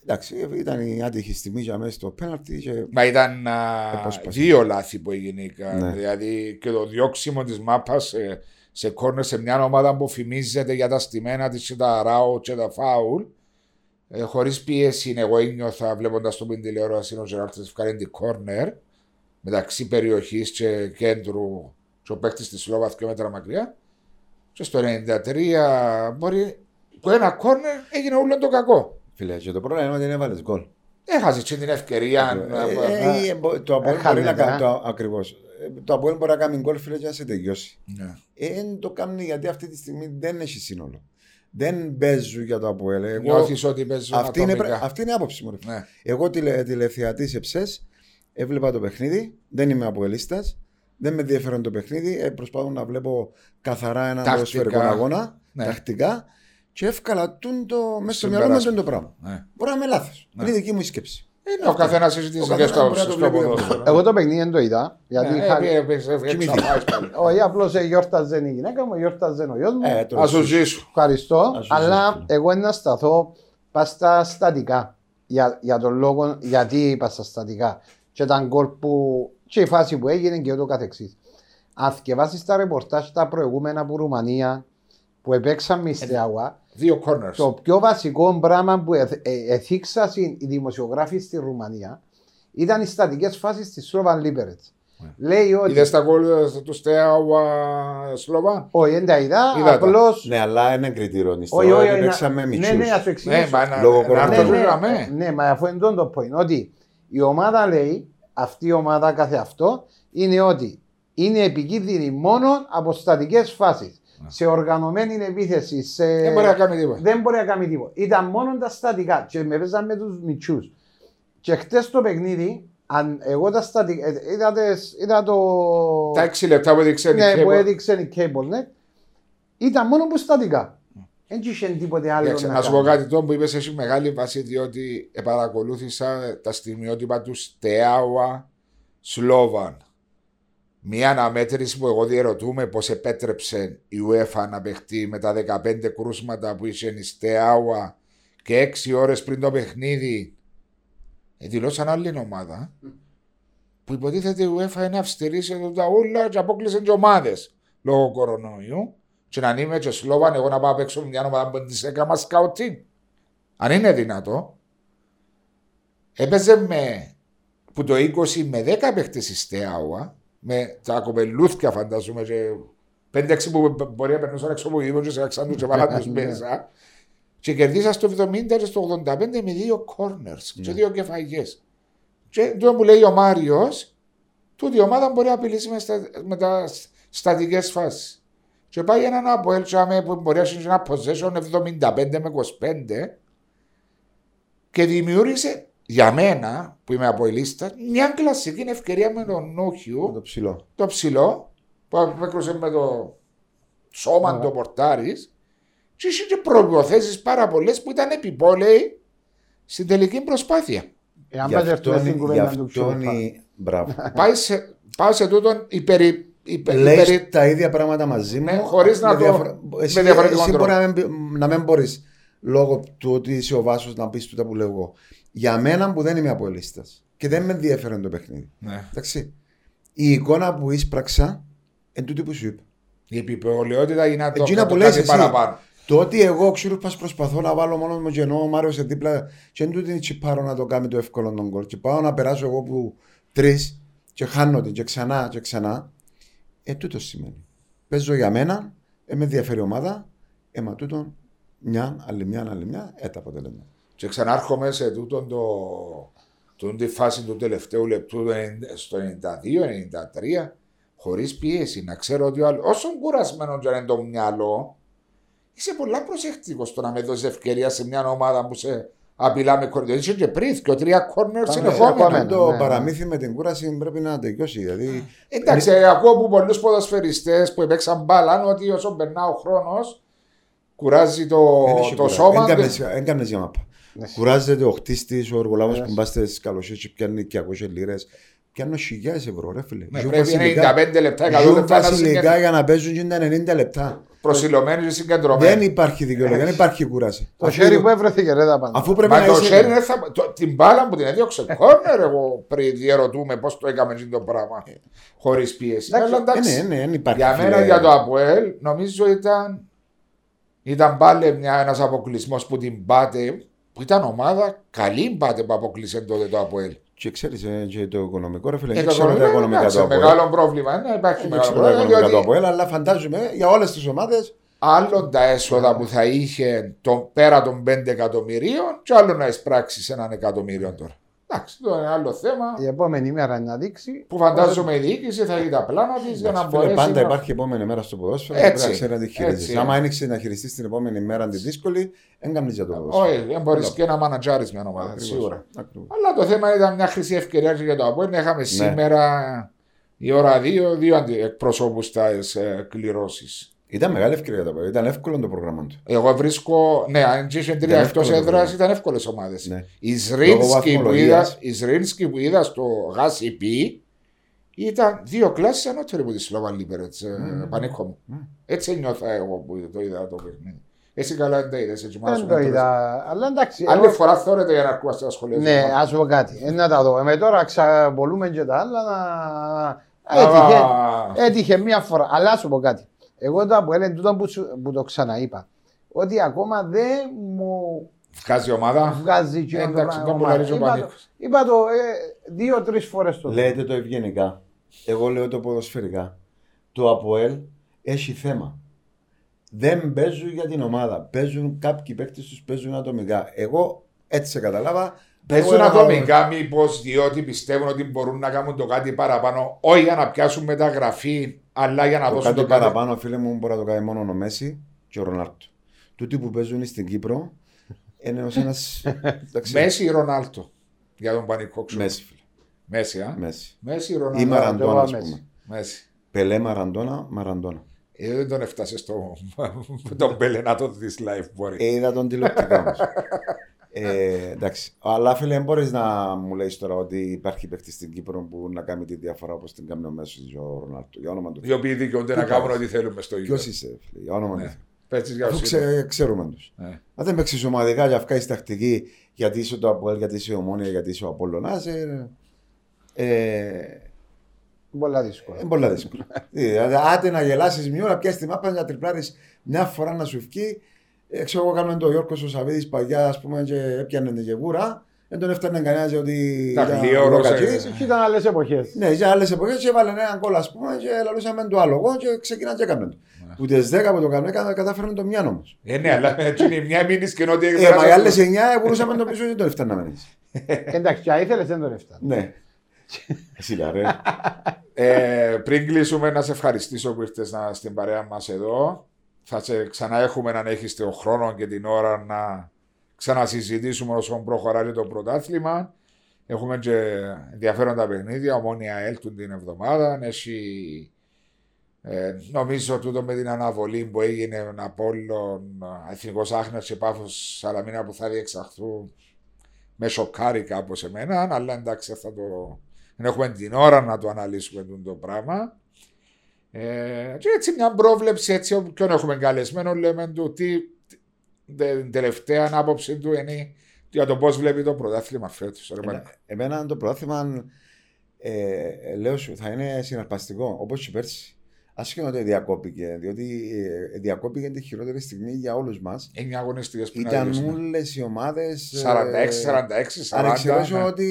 [SPEAKER 1] Εντάξει, ε, ήταν η άτυχη στιγμή για μέσα στο πέναλτι. Και...
[SPEAKER 2] Μα ήταν α,
[SPEAKER 1] Επόσπαση.
[SPEAKER 2] δύο λάθη που έγινε.
[SPEAKER 1] Ναι.
[SPEAKER 2] Δηλαδή και το διώξιμο της μάπας σε, σε κόρνερ σε μια ομάδα που φημίζεται για τα στημένα της και τα ράου και τα φάουλ. Ε, Χωρίς πίεση, εγώ ένιωθα βλέποντας το πιν τηλεόρασης ο Τζεράλτ ευκαιρία την κόρνερ μεταξύ περιοχής και κέντρου και ο παίκτης της Σλόβα δύο μέτρα μακριά. Και στο 93 μπορεί που ένα κόρνερ έγινε όλο το κακό.
[SPEAKER 1] Φίλε, και το πρόβλημα είναι ότι δεν έβαλες γκολ.
[SPEAKER 2] Έχασες και την ευκαιρία. να-
[SPEAKER 1] Ε, ε, ε, μπο- Το Αποέλ μπορεί
[SPEAKER 3] Έχανε,
[SPEAKER 1] να κάνει.
[SPEAKER 3] ε.
[SPEAKER 1] το- Ακριβώς. Ε, Το Αποέλ μπορεί να κάνει γκολ, φίλε, και να σε τελειώσει.
[SPEAKER 2] Ναι.
[SPEAKER 1] Δεν το κάνει γιατί αυτή τη στιγμή δεν έχει σύνολο. Δεν παίζουν για το Αποέλ. Εγώ,
[SPEAKER 2] Νιώθεις ότι παίζουν
[SPEAKER 1] αυτή, είναι,
[SPEAKER 2] ατομικά.
[SPEAKER 1] πρέ- αυτή είναι η άποψη μου. ρε φίλε.
[SPEAKER 2] Ναι.
[SPEAKER 1] Εγώ τηλε, τηλεθεατής εψές, έβλεπα το παιχνίδι, δεν είμαι αποελίστας, δεν με ενδιαφέρον το παιχνίδι, ε, προσπαθώ να βλέπω καθαρά έναν
[SPEAKER 2] Τακτικά.
[SPEAKER 1] ποδοσφαιρικό αγώνα,
[SPEAKER 2] Ναι.
[SPEAKER 1] τακτικά, και εύκολα τούν το, μέσα στο
[SPEAKER 2] Συμπεράσμα.
[SPEAKER 1] μυαλό μου είναι το πράγμα.
[SPEAKER 2] Ναι.
[SPEAKER 1] Μπορεί να είμαι λάθο.
[SPEAKER 2] Ναι.
[SPEAKER 1] Είναι η δική μου η σκέψη.
[SPEAKER 2] Είναι ο καθένα έχει τι
[SPEAKER 1] Ο
[SPEAKER 2] δικέ
[SPEAKER 1] καθένας
[SPEAKER 2] του
[SPEAKER 1] μπορεί να
[SPEAKER 2] άποψει
[SPEAKER 1] το
[SPEAKER 2] στο
[SPEAKER 1] βλέπει
[SPEAKER 2] ποδόσφαιρο.
[SPEAKER 1] διαφορετικά.
[SPEAKER 3] Εγώ το παιχνίδι δεν το είδα. Γιατί
[SPEAKER 2] Ε,
[SPEAKER 3] είχα...
[SPEAKER 2] ε, ε, ε, ε,
[SPEAKER 1] Κοιμήθηκε.
[SPEAKER 2] εξαφάεις πάλι.
[SPEAKER 3] Όχι, απλώ γιόρταζε η γυναίκα μου, γιόρταζε ο γιο μου.
[SPEAKER 1] Ε, το
[SPEAKER 2] Α σου ζήσω.
[SPEAKER 3] Ευχαριστώ.
[SPEAKER 1] Ας σου
[SPEAKER 3] Αλλά
[SPEAKER 1] ζήσω.
[SPEAKER 3] εγώ να σταθώ πα στα στατικά. Για, για τον λόγο γιατί είπα στα στατικά. Και τα γκολ που. και η φάση που έγινε και ούτω καθεξή. Αν διαβάσει τα ρεπορτάζ τα προηγούμενα από Ρουμανία που επέξαν με Στεάουα,
[SPEAKER 2] Δύο corners.
[SPEAKER 3] το πιο βασικό πράγμα που εθ- ε, εθίξαν οι δημοσιογράφοι στη Ρουμανία ήταν οι στατικές φάσεις της Σλόβαν Λίπερετ. Λέει ότι.
[SPEAKER 2] Είδες τα γκολ ε, του Στέαουα Σλοβάν;
[SPEAKER 3] Όχι, δεν τα είδα.
[SPEAKER 2] Είδα τα.
[SPEAKER 3] Απλώ.
[SPEAKER 1] Ναι, αλλά είναι κριτήριο.
[SPEAKER 3] Όχι,
[SPEAKER 1] Ιστορία
[SPEAKER 3] όχι,
[SPEAKER 1] ότι
[SPEAKER 3] όχι,
[SPEAKER 1] παίξαμε
[SPEAKER 3] να-
[SPEAKER 1] μητσούς.
[SPEAKER 3] Ναι, ναι, να σου εξηγήσω.
[SPEAKER 2] Ναι, μα να-
[SPEAKER 1] Λόγω
[SPEAKER 2] να
[SPEAKER 1] κορονοϊού.
[SPEAKER 2] έρθω
[SPEAKER 3] ναι, ναι,
[SPEAKER 2] γραμμέ.
[SPEAKER 3] ναι, μα αφού είναι το point, ότι η ομάδα λέει, αυτή η ομάδα κάθε αυτό, είναι ότι είναι επικίνδυνη μόνο από στατικές φάσεις. Σε οργανωμένη επίθεση, σε...
[SPEAKER 2] Ναι. Δεν μπορεί να κάνει τίποτα.
[SPEAKER 3] δεν μπορεί να κάνει τίποτα. Ήταν μόνο τα στατικά και με παίζαν με τους μυτσού. Και χτες το παιχνίδι, αν εγώ τα στατικά. ε, Είδα, τες- είδα το.
[SPEAKER 2] Τα έξι λεπτά που έδειξε η
[SPEAKER 3] ναι, που
[SPEAKER 2] Cable.
[SPEAKER 3] έδειξε η CableNet, ήταν μόνο που στατικά. Δεν είχε τίποτε άλλο.
[SPEAKER 2] Εντάξει,
[SPEAKER 3] να
[SPEAKER 2] Να σου πω
[SPEAKER 3] κάνει.
[SPEAKER 2] κάτι τώρα που είπες έχει μεγάλη βάση διότι παρακολούθησα τα στιγμιότυπα τους Στέαουα Σλόβαν. Μια αναμέτρηση που εγώ διερωτούμε πώς επέτρεψε η UEFA να παιχτεί με τα 15 κρούσματα που είχε η Στέαουα και 6 ώρες πριν το παιχνίδι. Ε, δηλώσαν άλλη ομάδα που υποτίθεται η UEFA είναι αυστηρής σε τα ούλα και απόκλεισε και ομάδες λόγω κορονοϊού. Και να είμαι και Σλόβαν, εγώ να πάω παίξω μια ομάδα που τη έκανα σκαουτίν. Αν είναι δυνατό. Έπαιζε με που το 20 με 10 παίχτες η Στέαουα, με τα κοπελούθια φαντάζομαι και 5-6 που μπορεί να περνούσαν έξω από γύρω και σε αξάντου και βάλαν τους μέσα. Και κερδίσα στο 70 και στο 85 με δύο corners και δύο κεφαγές. Και το που λέει ο Μάριος, τούτη η ομάδα μπορεί να απειλήσει με, στα, με τα στατικές φάσεις. Και πάει έναν από έλτσαμε που μπορεί να έχει ένα possession 75 με 25 και δημιούργησε για μένα που είμαι από η λίστα μια κλασική ευκαιρία με τον
[SPEAKER 1] Με
[SPEAKER 2] Νόχιου,
[SPEAKER 1] το ψηλό.
[SPEAKER 2] το ψηλό, που απέκρουσε με το σώμα το πορτάρις. Και είχε και προποθέσει πάρα πολλές που ήταν επιπόλαιοι στην τελική προσπάθεια.
[SPEAKER 3] Εάν
[SPEAKER 1] Γι'
[SPEAKER 3] πας έρθουμε
[SPEAKER 1] αυτόν-
[SPEAKER 3] στην
[SPEAKER 1] γι'
[SPEAKER 3] κουβέντα του
[SPEAKER 1] αυτόν
[SPEAKER 3] Ξούφα.
[SPEAKER 1] η- Μπράβο.
[SPEAKER 2] πάει, σε, πάω σε τούτον υπερι, υπε,
[SPEAKER 1] Λες
[SPEAKER 2] υπερι-
[SPEAKER 1] τα ίδια πράγματα μαζί μου.
[SPEAKER 2] Ναι, χωρίς να
[SPEAKER 1] με
[SPEAKER 2] το-
[SPEAKER 1] διαφορα-
[SPEAKER 2] με
[SPEAKER 1] Εσύ,
[SPEAKER 2] διαφορετικό
[SPEAKER 1] εσύ
[SPEAKER 2] τρόπο.
[SPEAKER 1] μπορεί να μην, να μην μπορείς λόγω του ότι είσαι ο Βάσος να πεις τούτα που λέω εγώ. Για μένα που δεν είμαι από ελίστας και δεν με ενδιαφέρει το παιχνίδι.
[SPEAKER 2] Ναι.
[SPEAKER 1] Εντάξει. Η εικόνα που εισπράξα εν τούτη που σου είπα.
[SPEAKER 2] Η επιπολαιότητα είναι να το,
[SPEAKER 1] Εκείνα
[SPEAKER 2] να
[SPEAKER 1] που
[SPEAKER 2] το
[SPEAKER 1] λες
[SPEAKER 2] κάτι
[SPEAKER 1] εσύ.
[SPEAKER 2] παραπάνω.
[SPEAKER 1] Το ότι εγώ ξέρω πας προσπαθώ να βάλω μόνος μου και ενώ ο Μάριος σε δίπλα και εν τούτη είναι τσιπάρο να το κάνει το εύκολο τον κόλ και πάω να περάσω εγώ που τρεις και χάνω την και ξανά και ξανά ε τούτο σημαίνει παίζω για μένα, ε, με ενδιαφέρει η ομάδα ε μα τούτον μια, άλλη μια, άλλη μια, ε τα αποτελέσματα
[SPEAKER 2] Και ξανάρχομαι σε τούτον το, τούτον τη φάση του τελευταίου λεπτού το 90 στο 92-93 χωρίς πίεση. Να ξέρω ότι ο άλλος, όσο κουρασμένο και αν είναι το μυαλό, είσαι πολλά προσεκτικός στο να με δώσεις ευκαιρία σε μια ομάδα που σε απειλά με κορδιά. Είσαι και πριν και τρία κόρνερ
[SPEAKER 3] Πάμε,
[SPEAKER 2] συνεχόμενα.
[SPEAKER 3] πάμε.
[SPEAKER 1] το
[SPEAKER 3] ναι.
[SPEAKER 1] παραμύθι με την κούραση πρέπει να τελειώσει δηλαδή
[SPEAKER 2] Εντάξει, ακούω από πολλούς ποδοσφαιριστές που έπαιξαν μπάλα ότι όσο περνά ο χρόνος, κουράζει το,
[SPEAKER 1] δεν έχει
[SPEAKER 2] το
[SPEAKER 1] κουρά-
[SPEAKER 2] σώμα.
[SPEAKER 1] δεν κάνεις- δεν κάνεις για μάπα
[SPEAKER 3] Ναι.
[SPEAKER 1] κουράζεται ο χτίστης, ο εργολάβος
[SPEAKER 3] Ναι.
[SPEAKER 1] που μπας στις καλοσίες και πιάνει 200 λίρες πιάνω χιλιάδες ευρώ ρε φίλε
[SPEAKER 2] Ναι,
[SPEAKER 1] Ζουν
[SPEAKER 2] πρέπει
[SPEAKER 1] βασιλικά.
[SPEAKER 2] 95 λεπτά, 100
[SPEAKER 1] Ζουν
[SPEAKER 2] λεπτά να
[SPEAKER 1] βασιλικά
[SPEAKER 2] συγκεντρωθεί.
[SPEAKER 1] για να παίζουν και τα 90 λεπτά.
[SPEAKER 2] Προσιλωμένοι και συγκεντρωμένοι.
[SPEAKER 1] Δεν υπάρχει δικαιολογία, δεν υπάρχει κούραση.
[SPEAKER 3] Το
[SPEAKER 1] Αφού-
[SPEAKER 3] χέρι που έβρεθηκε ρε τα πάντα.
[SPEAKER 1] Αφού πρέπει
[SPEAKER 2] Μα
[SPEAKER 1] να
[SPEAKER 2] το
[SPEAKER 1] είσαι.
[SPEAKER 2] χέρι είναι θα... το, την μπάλα που την έδιωξε κόρνερ, εγώ πριν διαρωτούμε πώς το έκαμε αυτό το πράγμα. Χωρίς πίεση.
[SPEAKER 3] Εντάξει,
[SPEAKER 2] Αλλά εντάξει,
[SPEAKER 1] Ε, ναι, ναι, δεν υπάρχει.
[SPEAKER 2] για
[SPEAKER 1] φίλε.
[SPEAKER 2] μένα για το ΑΠΟΕΛ νομίζω ήταν. Ήταν πάλι ένας αποκλεισμός που την πάτε. Που ήταν ομάδα καλή μπάτε που αποκλείσε τότε το ΑΠΟΕΛ.
[SPEAKER 1] Και ξέρεις, ε, και το οικονομικό ρε φίλε.
[SPEAKER 2] Ε,
[SPEAKER 1] Δεν
[SPEAKER 2] το
[SPEAKER 1] ξέρω τα
[SPEAKER 2] οικονομικό,
[SPEAKER 1] οικονομικά
[SPEAKER 2] εντάξει,
[SPEAKER 1] του ΑΠΟΕΛ.
[SPEAKER 2] Μεγάλο πρόβλημα. Ναι, υπάρχει
[SPEAKER 1] Δεν
[SPEAKER 2] μεγάλο
[SPEAKER 1] ξέρω τα
[SPEAKER 2] πρόβλημα.
[SPEAKER 1] οικονομικά του
[SPEAKER 2] Διότι
[SPEAKER 1] ΑΠΟΕΛ, αλλά φαντάζομαι για όλες τις ομάδες
[SPEAKER 2] άλλο τα έσοδα που θα είχε το, πέρα των 5 εκατομμυρίων, και άλλο να εισπράξει έναν εκατομμύριο τώρα. Εντάξει, το είναι άλλο θέμα.
[SPEAKER 3] Η επόμενη μέρα να δείξει.
[SPEAKER 2] που φαντάζομαι η διοίκηση θα έχει τα πλάνα της για να
[SPEAKER 1] Φίλε,
[SPEAKER 2] μπορέσει.
[SPEAKER 1] πάντα
[SPEAKER 2] να...
[SPEAKER 1] υπάρχει επόμενη μέρα στο ποδόσφαιρο.
[SPEAKER 2] Έτσι,
[SPEAKER 1] Πρέπει να ξέρει να τη
[SPEAKER 2] έτσι.
[SPEAKER 1] χειριστεί. Άμα άνοιξε να χειριστεί την επόμενη μέρα τη δύσκολη, δεν κάνεις για το ποδόσφαιρο.
[SPEAKER 2] Όχι, δεν μπορείς
[SPEAKER 1] Όλα.
[SPEAKER 2] και να μανατζάρεις μια ομάδα,
[SPEAKER 1] Ακριβώς.
[SPEAKER 2] σίγουρα.
[SPEAKER 1] Ακριβώς.
[SPEAKER 2] Αλλά το θέμα ήταν μια χρυσή ευκαιρία και για το Αποέλ. Είχαμε
[SPEAKER 1] Ναι.
[SPEAKER 2] σήμερα η ώρα 2 δύο, δύο εκπροσώπους στα ε, κληρώσεις.
[SPEAKER 1] Ήταν μεγάλη ευκαιρία για το Αποέλ. Ήταν εύκολο το πρόγραμμα τους.
[SPEAKER 2] Εγώ βρίσκω. Ναι, αν είχε τρία
[SPEAKER 1] Ήταν
[SPEAKER 2] εκτός
[SPEAKER 1] εύκολο το
[SPEAKER 2] έδρας
[SPEAKER 1] πράγμα.
[SPEAKER 2] ήταν εύκολες ομάδες.
[SPEAKER 1] Ναι.
[SPEAKER 2] Η
[SPEAKER 1] Λόγω
[SPEAKER 2] Ζρίνσκι που, είδα,
[SPEAKER 1] βαθμολογίας.
[SPEAKER 2] η Ζρίνσκι που είδα στο ΓΑΣΥ ήταν δύο κλάσεις ανώτερη από τη Σλόβαν Λίπερετ.
[SPEAKER 1] Mm.
[SPEAKER 2] Πανίκο μου.
[SPEAKER 1] Mm.
[SPEAKER 2] Έτσι νιώθα εγώ που το είδα το παιχνίδι. Εσύ καλά δεν τα είδες, έτσι
[SPEAKER 3] Δεν
[SPEAKER 2] μάλλον.
[SPEAKER 3] το είδα. Αλλά εντάξει.
[SPEAKER 2] Άλλη
[SPEAKER 3] εγώ-
[SPEAKER 2] φορά θέλετε για να ακούσει τα σχολεία.
[SPEAKER 3] Ναι, ας πω κάτι. Ε, να τα δω. Με τώρα ξαπολούμε και τα άλλα να.
[SPEAKER 2] Α,
[SPEAKER 3] Έτυχε, έτυχε μία φορά. Αλλά ας σου πω κάτι. Εγώ το από έλεγε τούτο που, σου- που το ξαναείπα. Ότι ακόμα δεν μου
[SPEAKER 2] Βγάζει η ομάδα.
[SPEAKER 3] βγάζει και
[SPEAKER 2] Εντάξει,
[SPEAKER 3] το
[SPEAKER 2] τον
[SPEAKER 3] πράγμα.
[SPEAKER 2] πουλαρίζει ο
[SPEAKER 3] Είπα το-
[SPEAKER 2] Πανίκος.
[SPEAKER 3] Είπα το ε, δύο-τρεις φορές το.
[SPEAKER 1] Λέτε το ευγενικά. Εγώ λέω το ποδοσφαιρικά. Το ΑΠΟΕΛ έχει θέμα. Δεν παίζουν για την ομάδα. Παίζουν κάποιοι παίκτες τους παίζουν ατομικά. Εγώ έτσι σε καταλάβα.
[SPEAKER 2] Παίζουν
[SPEAKER 1] Εγώ έκανα-
[SPEAKER 2] ατομικά μήπως διότι πιστεύουν ότι μπορούν να κάνουν το κάτι παραπάνω, όχι για να πιάσουν μεταγραφή, αλλά για να
[SPEAKER 1] Το
[SPEAKER 2] δώσουν
[SPEAKER 1] κάτι
[SPEAKER 2] το κάτι.
[SPEAKER 1] παραπάνω, φίλε μου, μπορεί να το κάνει μόνο ο Μέση και ο Ρονάρτο. Τούτοι που παίζουν στην Κύπρο είναι ως ένα.
[SPEAKER 2] Μέση ή Ρονάλτο. Για τον πανικό ξέρω.
[SPEAKER 1] Μέση, φίλε.
[SPEAKER 2] Μέση, α.
[SPEAKER 1] Μέση.
[SPEAKER 2] Μέση ή
[SPEAKER 1] Ή
[SPEAKER 2] Ρονάλτο.
[SPEAKER 1] Μαραντόνα, ας
[SPEAKER 3] Μέση.
[SPEAKER 1] πούμε.
[SPEAKER 2] Μέση.
[SPEAKER 1] Πελέ Μαραντόνα, Μαραντόνα.
[SPEAKER 2] Ε, δεν τον έφτασες στο. τον Μπέλε να το δεις live μπορεί.
[SPEAKER 1] Ε, είδα τον τηλεοπτικά όμως. Ε, εντάξει. Αλλά φίλε, δεν μπορείς να μου λέει τώρα ότι υπάρχει παίκτης στην Κύπρο που να κάνει τη διαφορά όπως την κάνει ο Μέσος ή ο Ρονάρτο. Για όνομα του
[SPEAKER 2] Οι οποίοι δικαιούνται
[SPEAKER 1] Πού
[SPEAKER 2] να κάνουν
[SPEAKER 1] πάει.
[SPEAKER 2] ό,τι θέλουμε στο
[SPEAKER 1] Ποιος
[SPEAKER 2] ίδιο.
[SPEAKER 1] είσαι, φίλε, για όνομα του
[SPEAKER 2] Ναι.
[SPEAKER 1] Θεού.
[SPEAKER 2] Πες για
[SPEAKER 1] Αφού
[SPEAKER 2] όσοι
[SPEAKER 1] ξε, ξέρουμε τους.
[SPEAKER 2] είναι.
[SPEAKER 1] Αν δεν παίξεις ομαδικά για αυκά τακτική, γιατί είσαι το Αποέλ, γιατί είσαι ομόνια, γιατί είσαι ο Απόλλωνας, ε, ε,
[SPEAKER 3] Πολλά δύσκολα.
[SPEAKER 1] είναι πολύ δύσκολο. Δηλαδή, άντε να γελάσεις μια ώρα, πιάσεις τη μάπα να τριπλάρεις μια φορά να σου βγει. Ε, ξέρω εγώ, κάνουμε το Γιώργος ο Σαββίδης παγιά, ας πούμε, και έπιανε την γεγούρα. Δεν τον έφτανε κανένας ότι.
[SPEAKER 2] Τα
[SPEAKER 1] ήταν
[SPEAKER 2] γλίωρος,
[SPEAKER 1] λογατζής.
[SPEAKER 2] ε,
[SPEAKER 3] Και ήταν άλλες εποχές.
[SPEAKER 1] Ναι, για άλλες εποχές και έβαλε έναν κόλλο, ας πούμε, και λαλούσαμε το άλογο και ξεκινά και έκαμε το.
[SPEAKER 2] Ναι.
[SPEAKER 1] Που τι 10 που το κάνουμε, κα- κατάφεραν το μιαν όμως.
[SPEAKER 2] Ε, ναι, αλλά έτσι είναι μια μήνυ και ότι
[SPEAKER 1] Ε, μα οι άλλες 9 μπορούσαμε να το πίσω και τον έφταναμε.
[SPEAKER 3] Εντάξει, και αν ήθελες δεν τον έφτανε.
[SPEAKER 1] Ναι. Εσύ λα, ρε.
[SPEAKER 2] Ε, πριν κλείσουμε, να σε ευχαριστήσω που ήρθες να, στην παρέα μας εδώ. Θα σε ξανά έχουμε αν έχεις τον χρόνο και την ώρα να ξανασυζητήσουμε όσο προχωράει το πρωτάθλημα. Έχουμε και ενδιαφέροντα παιχνίδια, ομόνια έλτουν την εβδομάδα. Έχει, ε, νομίζω τούτο με την αναβολή που έγινε από όλων Εθνικός Άχνας και Πάφος Σαλαμίνα που θα διεξαχθούν με σοκάρει κάπως εμένα, αλλά εντάξει θα το, δεν έχουμε την ώρα να το αναλύσουμε τούτο το πράγμα. Ε, και έτσι μια πρόβλεψη, έτσι όποιον έχουμε καλεσμένο, λέμε του τι την τελευταία άποψη του είναι για το πώς βλέπει το πρωτάθλημα φέτος.
[SPEAKER 1] Εμένα- Εμένα το πρόθυμα ε, λέω σου θα είναι συναρπαστικό όπως και πέρσι. Άσχετο ότι διακόπηκε, διότι ε, διακόπηκε τη χειρότερη στιγμή για όλους μας.
[SPEAKER 2] 9 αγωνιστικές πριν
[SPEAKER 1] Ήταν
[SPEAKER 2] αρχίσουν.
[SPEAKER 1] όλες οι ομάδες.
[SPEAKER 2] 46, 46, 40.
[SPEAKER 1] Αν εξαιρέσω
[SPEAKER 2] ναι.
[SPEAKER 1] ότι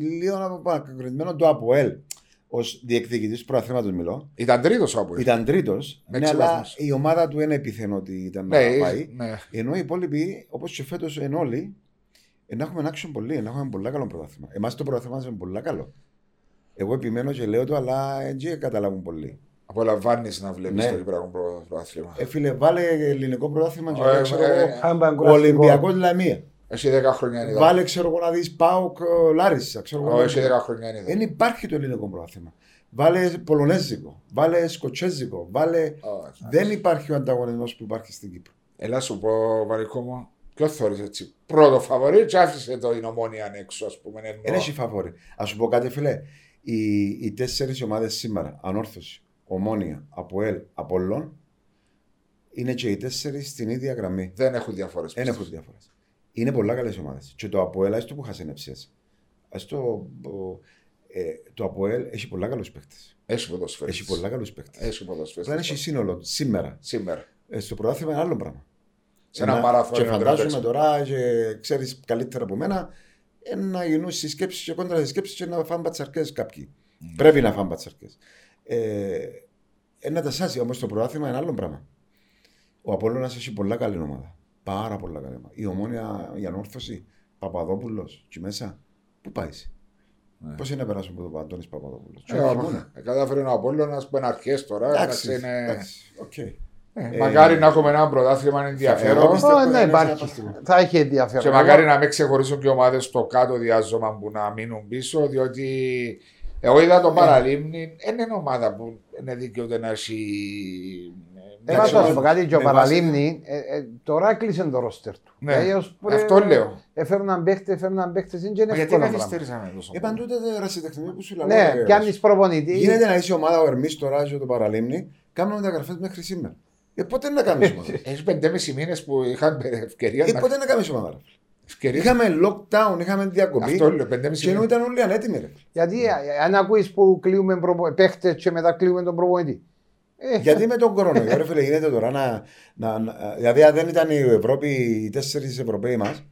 [SPEAKER 1] λίγο αποκρινμένο το ΑΠΟΕΛ ως διεκδικητής του προαθλήματο μιλώ.
[SPEAKER 2] Ήταν τρίτος από
[SPEAKER 1] Ήταν τρίτος.
[SPEAKER 2] Με
[SPEAKER 1] Ναι,
[SPEAKER 2] έξι
[SPEAKER 1] αλλά
[SPEAKER 2] βαθμούς.
[SPEAKER 1] η ομάδα του είναι επιθενό ότι ήταν
[SPEAKER 2] Ναι,
[SPEAKER 1] να πάει.
[SPEAKER 2] ναι.
[SPEAKER 1] Ενώ οι υπόλοιποι, όπως και φέτος εν όλοι, να έχουμε action πολύ, να έχουμε πολύ καλό πρωτάθλημα. Εμάς το πρωτάθλημα μας είναι πολύ καλό. Εγώ επιμένω και λέω το, αλλά δεν καταλάβουν πολύ.
[SPEAKER 2] Απολαμβάνει να βλέπεις
[SPEAKER 1] Ναι.
[SPEAKER 2] το Κυπριακό προ- πρωτάθλημα.
[SPEAKER 1] Ε, φίλε, βάλε ελληνικό πρωτάθλημα και
[SPEAKER 2] Ε,
[SPEAKER 1] βάλε, ξέρω
[SPEAKER 2] ε,
[SPEAKER 1] εγώ,
[SPEAKER 3] Άμπαν
[SPEAKER 1] Ολυμπιακός Λαμία.
[SPEAKER 2] Έχει 10 χρόνια είναι.
[SPEAKER 1] Βάλε, ξέρω εγώ, να δεις Πάοκ ε, Λάρισα. Ξέρω εγώ,
[SPEAKER 2] Όχι, έχει 10 χρόνια είναι.
[SPEAKER 1] Δεν υπάρχει το ελληνικό πρωτάθλημα. Βάλε Πολωνέζικο, βάλε Σκοτσέζικο, βάλε. Δεν υπάρχει ο ανταγωνισμός που υπάρχει στην Κύπρο.
[SPEAKER 2] Έλα σου πω, Βαρικό μου, ποιο θεωρεί έτσι. Πρώτο φαβορή, και άφησε το η νομόνια έξω, ας πούμε. εννοώ.
[SPEAKER 1] Δεν έχει φαβόρη. Α σου πω κάτι, φίλε. Οι, οι τέσσερις ομάδες σήμερα, Ανόρθωση, Ομόνια, Αποέλ, Απόλλων, είναι και οι τέσσερις στην ίδια γραμμή.
[SPEAKER 2] Δεν έχουν διαφορές.
[SPEAKER 1] Δεν έχουν διαφορές. Είναι πολλά καλές ομάδες. Και το Αποέλ, έστω που χάσει νεψίε. το, ε, το Αποέλ έχει πολλά καλούς παίκτες.
[SPEAKER 2] Έχει ποδοσφαίρες.
[SPEAKER 1] Έχει πολλά καλούς παίκτες.
[SPEAKER 2] Έχει ποδοσφαίρες.
[SPEAKER 1] Απλά έχει σύνολο σήμερα.
[SPEAKER 2] Σήμερα.
[SPEAKER 1] Ε, στο πρωτάθλημα είναι άλλο πράγμα.
[SPEAKER 2] Σε ένα
[SPEAKER 1] Ένα-
[SPEAKER 2] μαραθώνιο
[SPEAKER 1] Και
[SPEAKER 2] να
[SPEAKER 1] φαντάζομαι
[SPEAKER 2] τρέξει.
[SPEAKER 1] τώρα, και ξέρεις καλύτερα από μένα, ε, να γίνουν συσκέψει και κόντρα συσκέψει και να φάνε πατσαρκέ κάποιοι. Πρέπει να φάνε πατσαρκέ. Ε, ε, να τα σάσει όμως το πρωτάθλημα είναι άλλο πράγμα. Ο Απόλλωνας έχει πολλά καλή ομάδα. Πάρα πολλά καλή ομάδα. Η Ομόνοια, η Ανόρθωση, Παπαδόπουλος, εκεί μέσα. Πού πάεις;
[SPEAKER 2] Ναι.
[SPEAKER 1] Πώς είναι να περάσουν από τον Αντώνης Παπαδόπουλος;
[SPEAKER 2] Ε, άμα- ε, Κατάφερε ο Απόλλωνας που είναι αρχές τώρα.
[SPEAKER 1] Εντάξει,
[SPEAKER 2] εντάξει, είναι-
[SPEAKER 1] εντάξει, οκ.
[SPEAKER 2] Ε, Μακάρι να έχουμε ένα πρωτάθλημα ενδιαφέρον.
[SPEAKER 1] εγώ πιστεύω-
[SPEAKER 3] Ω, ναι,
[SPEAKER 1] είναι
[SPEAKER 3] υπάρχει.
[SPEAKER 1] συναρπαστικό.
[SPEAKER 3] Θα έχει ενδιαφέρον.
[SPEAKER 2] Και μακάρι να μην ξεχωρίσουν και ομάδες στο κάτω διάζωμα που να μείνουν πίσω, διότι εγώ είδα
[SPEAKER 1] Ε.
[SPEAKER 2] το παραλίμνη, δεν είναι ομάδα που είναι δικαιούται να έχει.
[SPEAKER 3] Ε, να
[SPEAKER 1] Εντάξει,
[SPEAKER 3] σου πω κάτι, και ο
[SPEAKER 1] με βάση-
[SPEAKER 3] Παραλίμνη ε, ε, τώρα κλείσε το ρόστερ του.
[SPEAKER 2] Ναι,
[SPEAKER 3] Ε, ως προ-
[SPEAKER 2] αυτό λέω.
[SPEAKER 3] Έφερναν παίχτες, έφερναν παίχτες, δεν είναι
[SPEAKER 2] Μα Γιατί
[SPEAKER 3] εύκολο πράγμα.
[SPEAKER 2] καθυστερήσαμε τόσο.
[SPEAKER 1] Ε, παντού τα ερασιτεχνία που σου λέω.
[SPEAKER 3] Ναι,
[SPEAKER 1] ρε,
[SPEAKER 3] πιάνεις προπονητή.
[SPEAKER 1] Γίνεται να είσαι ομάδα ο Ερμής, το Ράζιο, το Παραλίμνη, κάνουν μεταγραφές μέχρι σήμερα. Ε, πότε να κάνεις ομάδα;
[SPEAKER 2] Έχεις πεντέμιση μήνες που είχαν ευκαιρία
[SPEAKER 1] Ε,
[SPEAKER 2] να.
[SPEAKER 1] πότε να κάνεις ομάδα. ρε.
[SPEAKER 2] ευκαιρίες-
[SPEAKER 1] Είχαμε lockdown, είχαμε διακοπή.
[SPEAKER 2] Αυτό λέω, πεντέμιση
[SPEAKER 1] Και ενώ
[SPEAKER 2] μήνες.
[SPEAKER 1] ήταν όλοι ανέτοιμοι. Ρε.
[SPEAKER 3] Γιατί ε, αν ακούει που κλείουμε προπο... παίχτες και μετά κλείουμε τον προπονητή. Ε,
[SPEAKER 1] Γιατί με τον κορονοϊό, ρε φίλε, γίνεται τώρα να. να, να δηλαδή, αν δεν ήταν η Ευρώπη, οι τέσσερις Ευρωπαίοι μας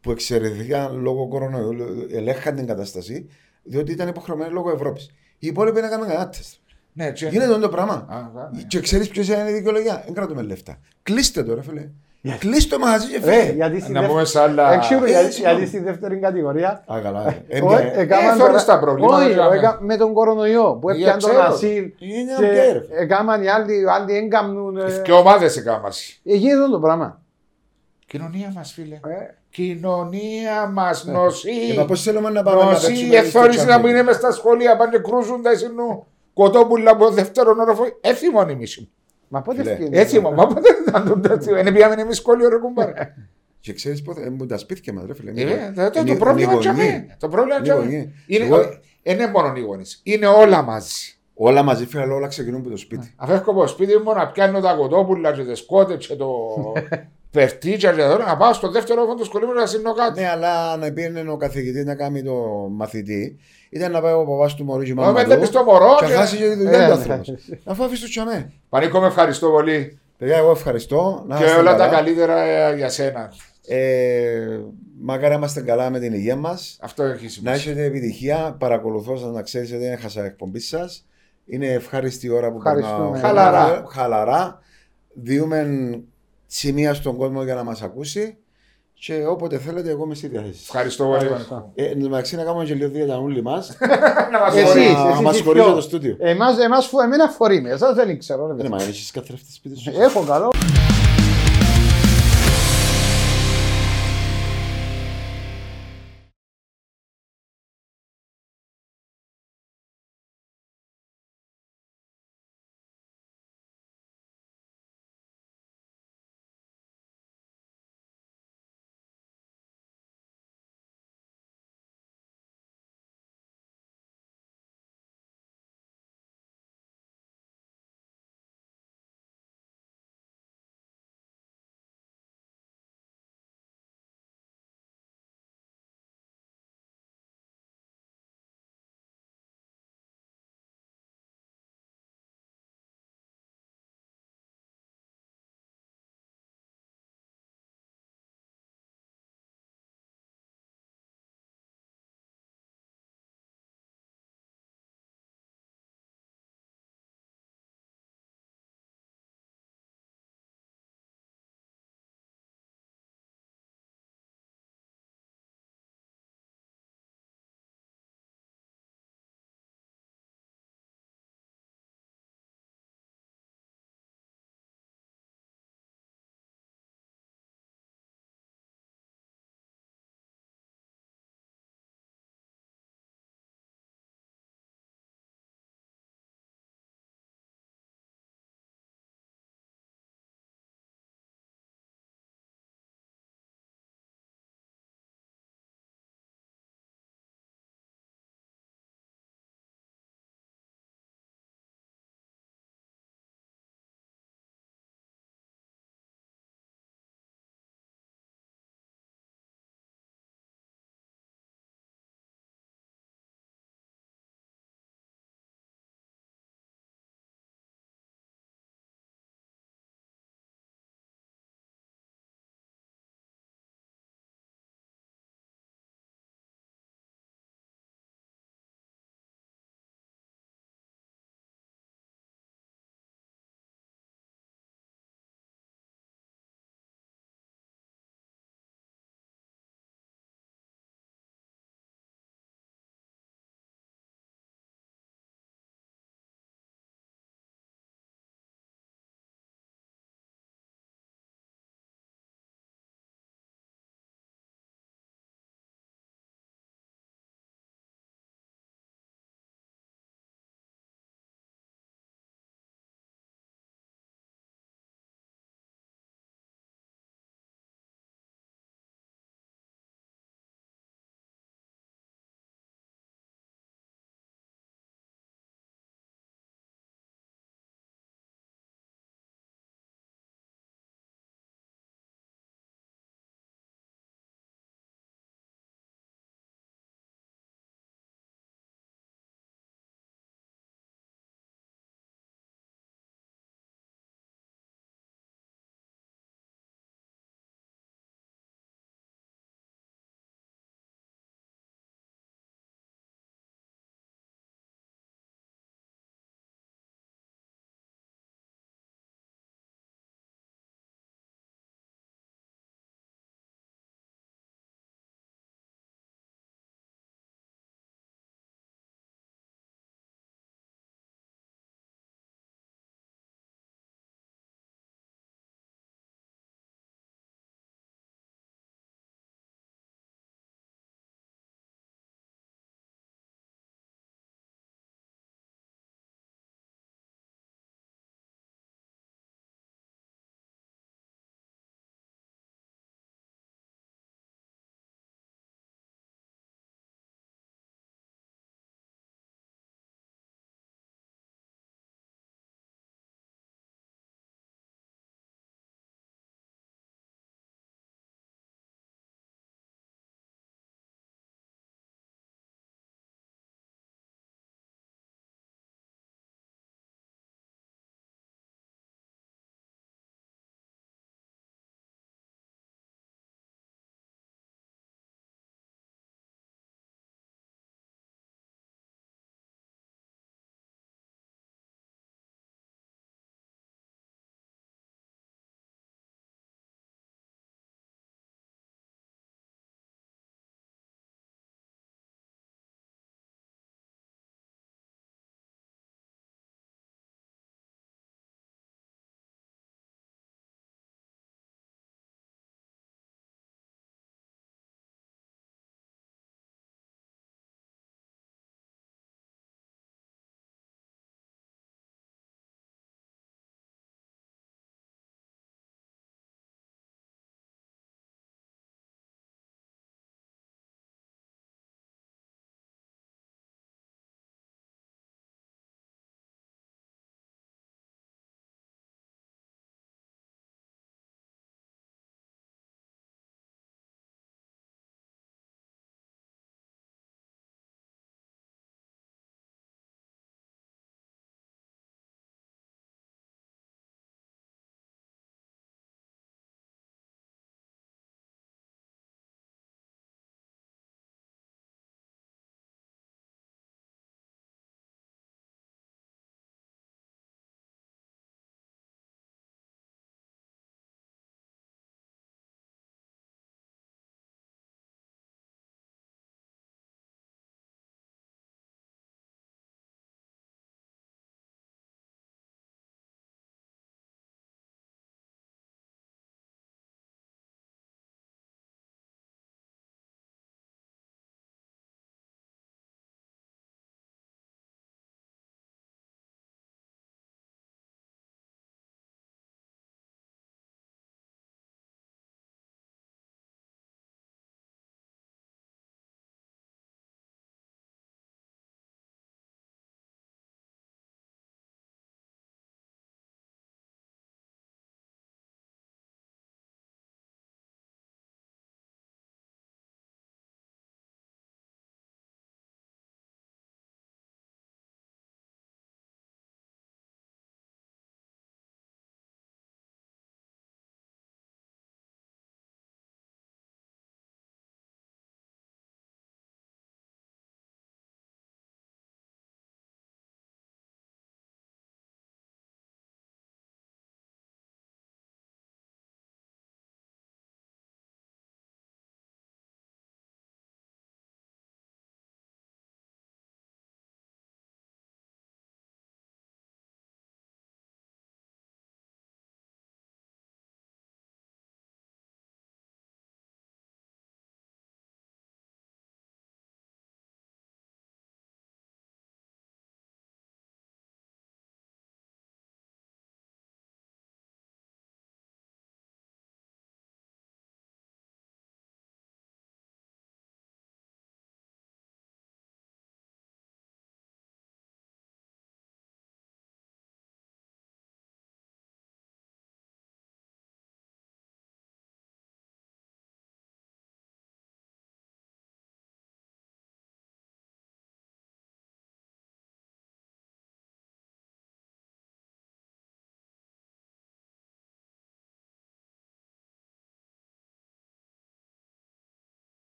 [SPEAKER 1] που εξαιρεθήκαν λόγω κορονοϊού, ελέγχαν την κατάσταση, διότι ήταν υποχρεωμένοι λόγω Ευρώπης. Οι υπόλοιποι δεν έκαναν κανένα τεστ.
[SPEAKER 2] Ναι, και-
[SPEAKER 1] Γίνεται το πράγμα.
[SPEAKER 2] Α, α, ναι.
[SPEAKER 1] Και ξέρεις ποιος είναι η δικαιολογία; Δεν κρατούμε λεφτά. Κλείστε το, ρε φίλε. Κλείστε το μαγαζί και
[SPEAKER 3] Ρε,
[SPEAKER 1] φύγε.
[SPEAKER 3] γιατί στη
[SPEAKER 2] Να
[SPEAKER 3] δεύ-
[SPEAKER 2] πούμε σε άλλα.
[SPEAKER 3] Έξω,
[SPEAKER 1] Ε,
[SPEAKER 3] γιατί-
[SPEAKER 1] συγγνώμη.
[SPEAKER 3] γιατί στη δεύτερη κατηγορία.
[SPEAKER 1] Α, καλά. ε. Ε,
[SPEAKER 3] Όχι,
[SPEAKER 1] μια-
[SPEAKER 3] έκαναν
[SPEAKER 2] ε, φέρνεις
[SPEAKER 3] τώρα-
[SPEAKER 2] τα προβλήματα,
[SPEAKER 3] όχι,
[SPEAKER 2] έκαμε.
[SPEAKER 3] έκα- με τον κορονοϊό που
[SPEAKER 2] Για
[SPEAKER 3] έπιαν τον
[SPEAKER 2] ξέρω.
[SPEAKER 3] Ασίλ.
[SPEAKER 1] Είναι
[SPEAKER 3] και
[SPEAKER 1] αμπιέρ.
[SPEAKER 3] Έκαναν οι άλλοι, οι άλλοι έγκαμνουν. ε,
[SPEAKER 2] Και ομάδες εκάμαση.
[SPEAKER 3] ε, Γίνεται το πράγμα.
[SPEAKER 2] Κοινωνία μας, φίλε.
[SPEAKER 3] Ε,
[SPEAKER 2] Κοινωνία μας,
[SPEAKER 1] Ε,
[SPEAKER 2] νοσή.
[SPEAKER 1] μα πώς θέλουμε να πάμε να
[SPEAKER 2] Νοσή,
[SPEAKER 1] παίξουμε στο
[SPEAKER 2] εθόρυση να
[SPEAKER 1] Champions.
[SPEAKER 2] μην είναι μες στα σχολεία, πάνε κρούζουν τα εσυνού. Κοτόπουλα από δεύτερον όροφο. Έθιμον η μισή.
[SPEAKER 3] Μα πότε
[SPEAKER 1] Φίλε,
[SPEAKER 3] ευκαιρία.
[SPEAKER 2] Έθιμον, μα πότε ήταν το τέτοιο. Είναι πήγαμε εμείς σχολείο ρε κουμπάρε.
[SPEAKER 1] Και ξέρεις πότε; ε, μου τα σπίτια μας, ρε φίλε.
[SPEAKER 2] Ε,
[SPEAKER 1] Είναι-
[SPEAKER 2] το- το-
[SPEAKER 1] είναι-
[SPEAKER 2] Το πρόβλημα
[SPEAKER 1] είναι
[SPEAKER 2] είναι
[SPEAKER 1] γονεί.
[SPEAKER 2] τζαμί. Το πρόβλημα είναι
[SPEAKER 1] Είναι
[SPEAKER 2] τζαμί.
[SPEAKER 1] γονεί.
[SPEAKER 2] Είναι-
[SPEAKER 1] Εγώ-
[SPEAKER 2] Δεν είναι μόνο οι γονείς. Είναι όλα μαζί.
[SPEAKER 1] Όλα μαζί, φίλε, αλλά όλα ξεκινούν από το σπίτι.
[SPEAKER 2] Αφού έχω από το σπίτι μου να πιάνω τα κοτόπουλα και τις κότες και το περτίτσα και τώρα να πάω στο δεύτερο όφο του σχολείου μου να σύνω κάτι.
[SPEAKER 1] Ναι, αλλά να πήγαινε ο καθηγητής να κάνει το μαθητή, ήταν να πάει ο παπάς του μωρού και η
[SPEAKER 2] Μα
[SPEAKER 1] μαμά
[SPEAKER 2] μετά
[SPEAKER 1] του.
[SPEAKER 2] πεις το μωρό
[SPEAKER 1] Και
[SPEAKER 2] και-
[SPEAKER 1] να χάσει και τη
[SPEAKER 3] Ε,
[SPEAKER 1] δουλειά του
[SPEAKER 3] ναι.
[SPEAKER 1] άνθρωπος. Αφού αφήσεις το τσαμέ.
[SPEAKER 2] Πανίκο με ευχαριστώ πολύ
[SPEAKER 1] Παιδιά, εγώ ευχαριστώ. Να
[SPEAKER 2] και
[SPEAKER 1] είστε
[SPEAKER 2] όλα τα
[SPEAKER 1] καλά.
[SPEAKER 2] καλύτερα ε, για σένα.
[SPEAKER 1] Ε, μακάρι να είμαστε καλά με την υγεία μας.
[SPEAKER 2] Αυτό έχει
[SPEAKER 1] Να
[SPEAKER 2] σημασία.
[SPEAKER 1] έχετε επιτυχία. Παρακολουθώ σα να ξέρετε δεν έχασα εκπομπή σας. Είναι ευχάριστη η ώρα που
[SPEAKER 3] Ευχαριστούμε.
[SPEAKER 1] περνάω.
[SPEAKER 2] Χαλαρά.
[SPEAKER 1] Χαλαρά. Διούμε σημεία στον κόσμο για να μας ακούσει. Και όποτε θέλετε, εγώ είμαι στη διάθεση.
[SPEAKER 2] Ευχαριστώ πολύ.
[SPEAKER 3] Ευχαριστώ.
[SPEAKER 2] Πανίκο.
[SPEAKER 1] Ε, εν τω μεταξύ, να κάνουμε και λίγο για τα ούλη μας.
[SPEAKER 2] Να μας
[SPEAKER 3] Εσείς,
[SPEAKER 2] χωρίσει.
[SPEAKER 1] να
[SPEAKER 3] εσείς
[SPEAKER 1] μας
[SPEAKER 3] οι
[SPEAKER 1] χωρίζει
[SPEAKER 3] δυο.
[SPEAKER 1] το στούντιο.
[SPEAKER 3] Εμάς, εμάς, φου- εμένα φορεί με, εσάς δεν ξέρω. ρε,
[SPEAKER 1] Δεν
[SPEAKER 3] παιδιά.
[SPEAKER 1] μα έχει καθρέφτη σπίτι σου.
[SPEAKER 3] Έχω καλό.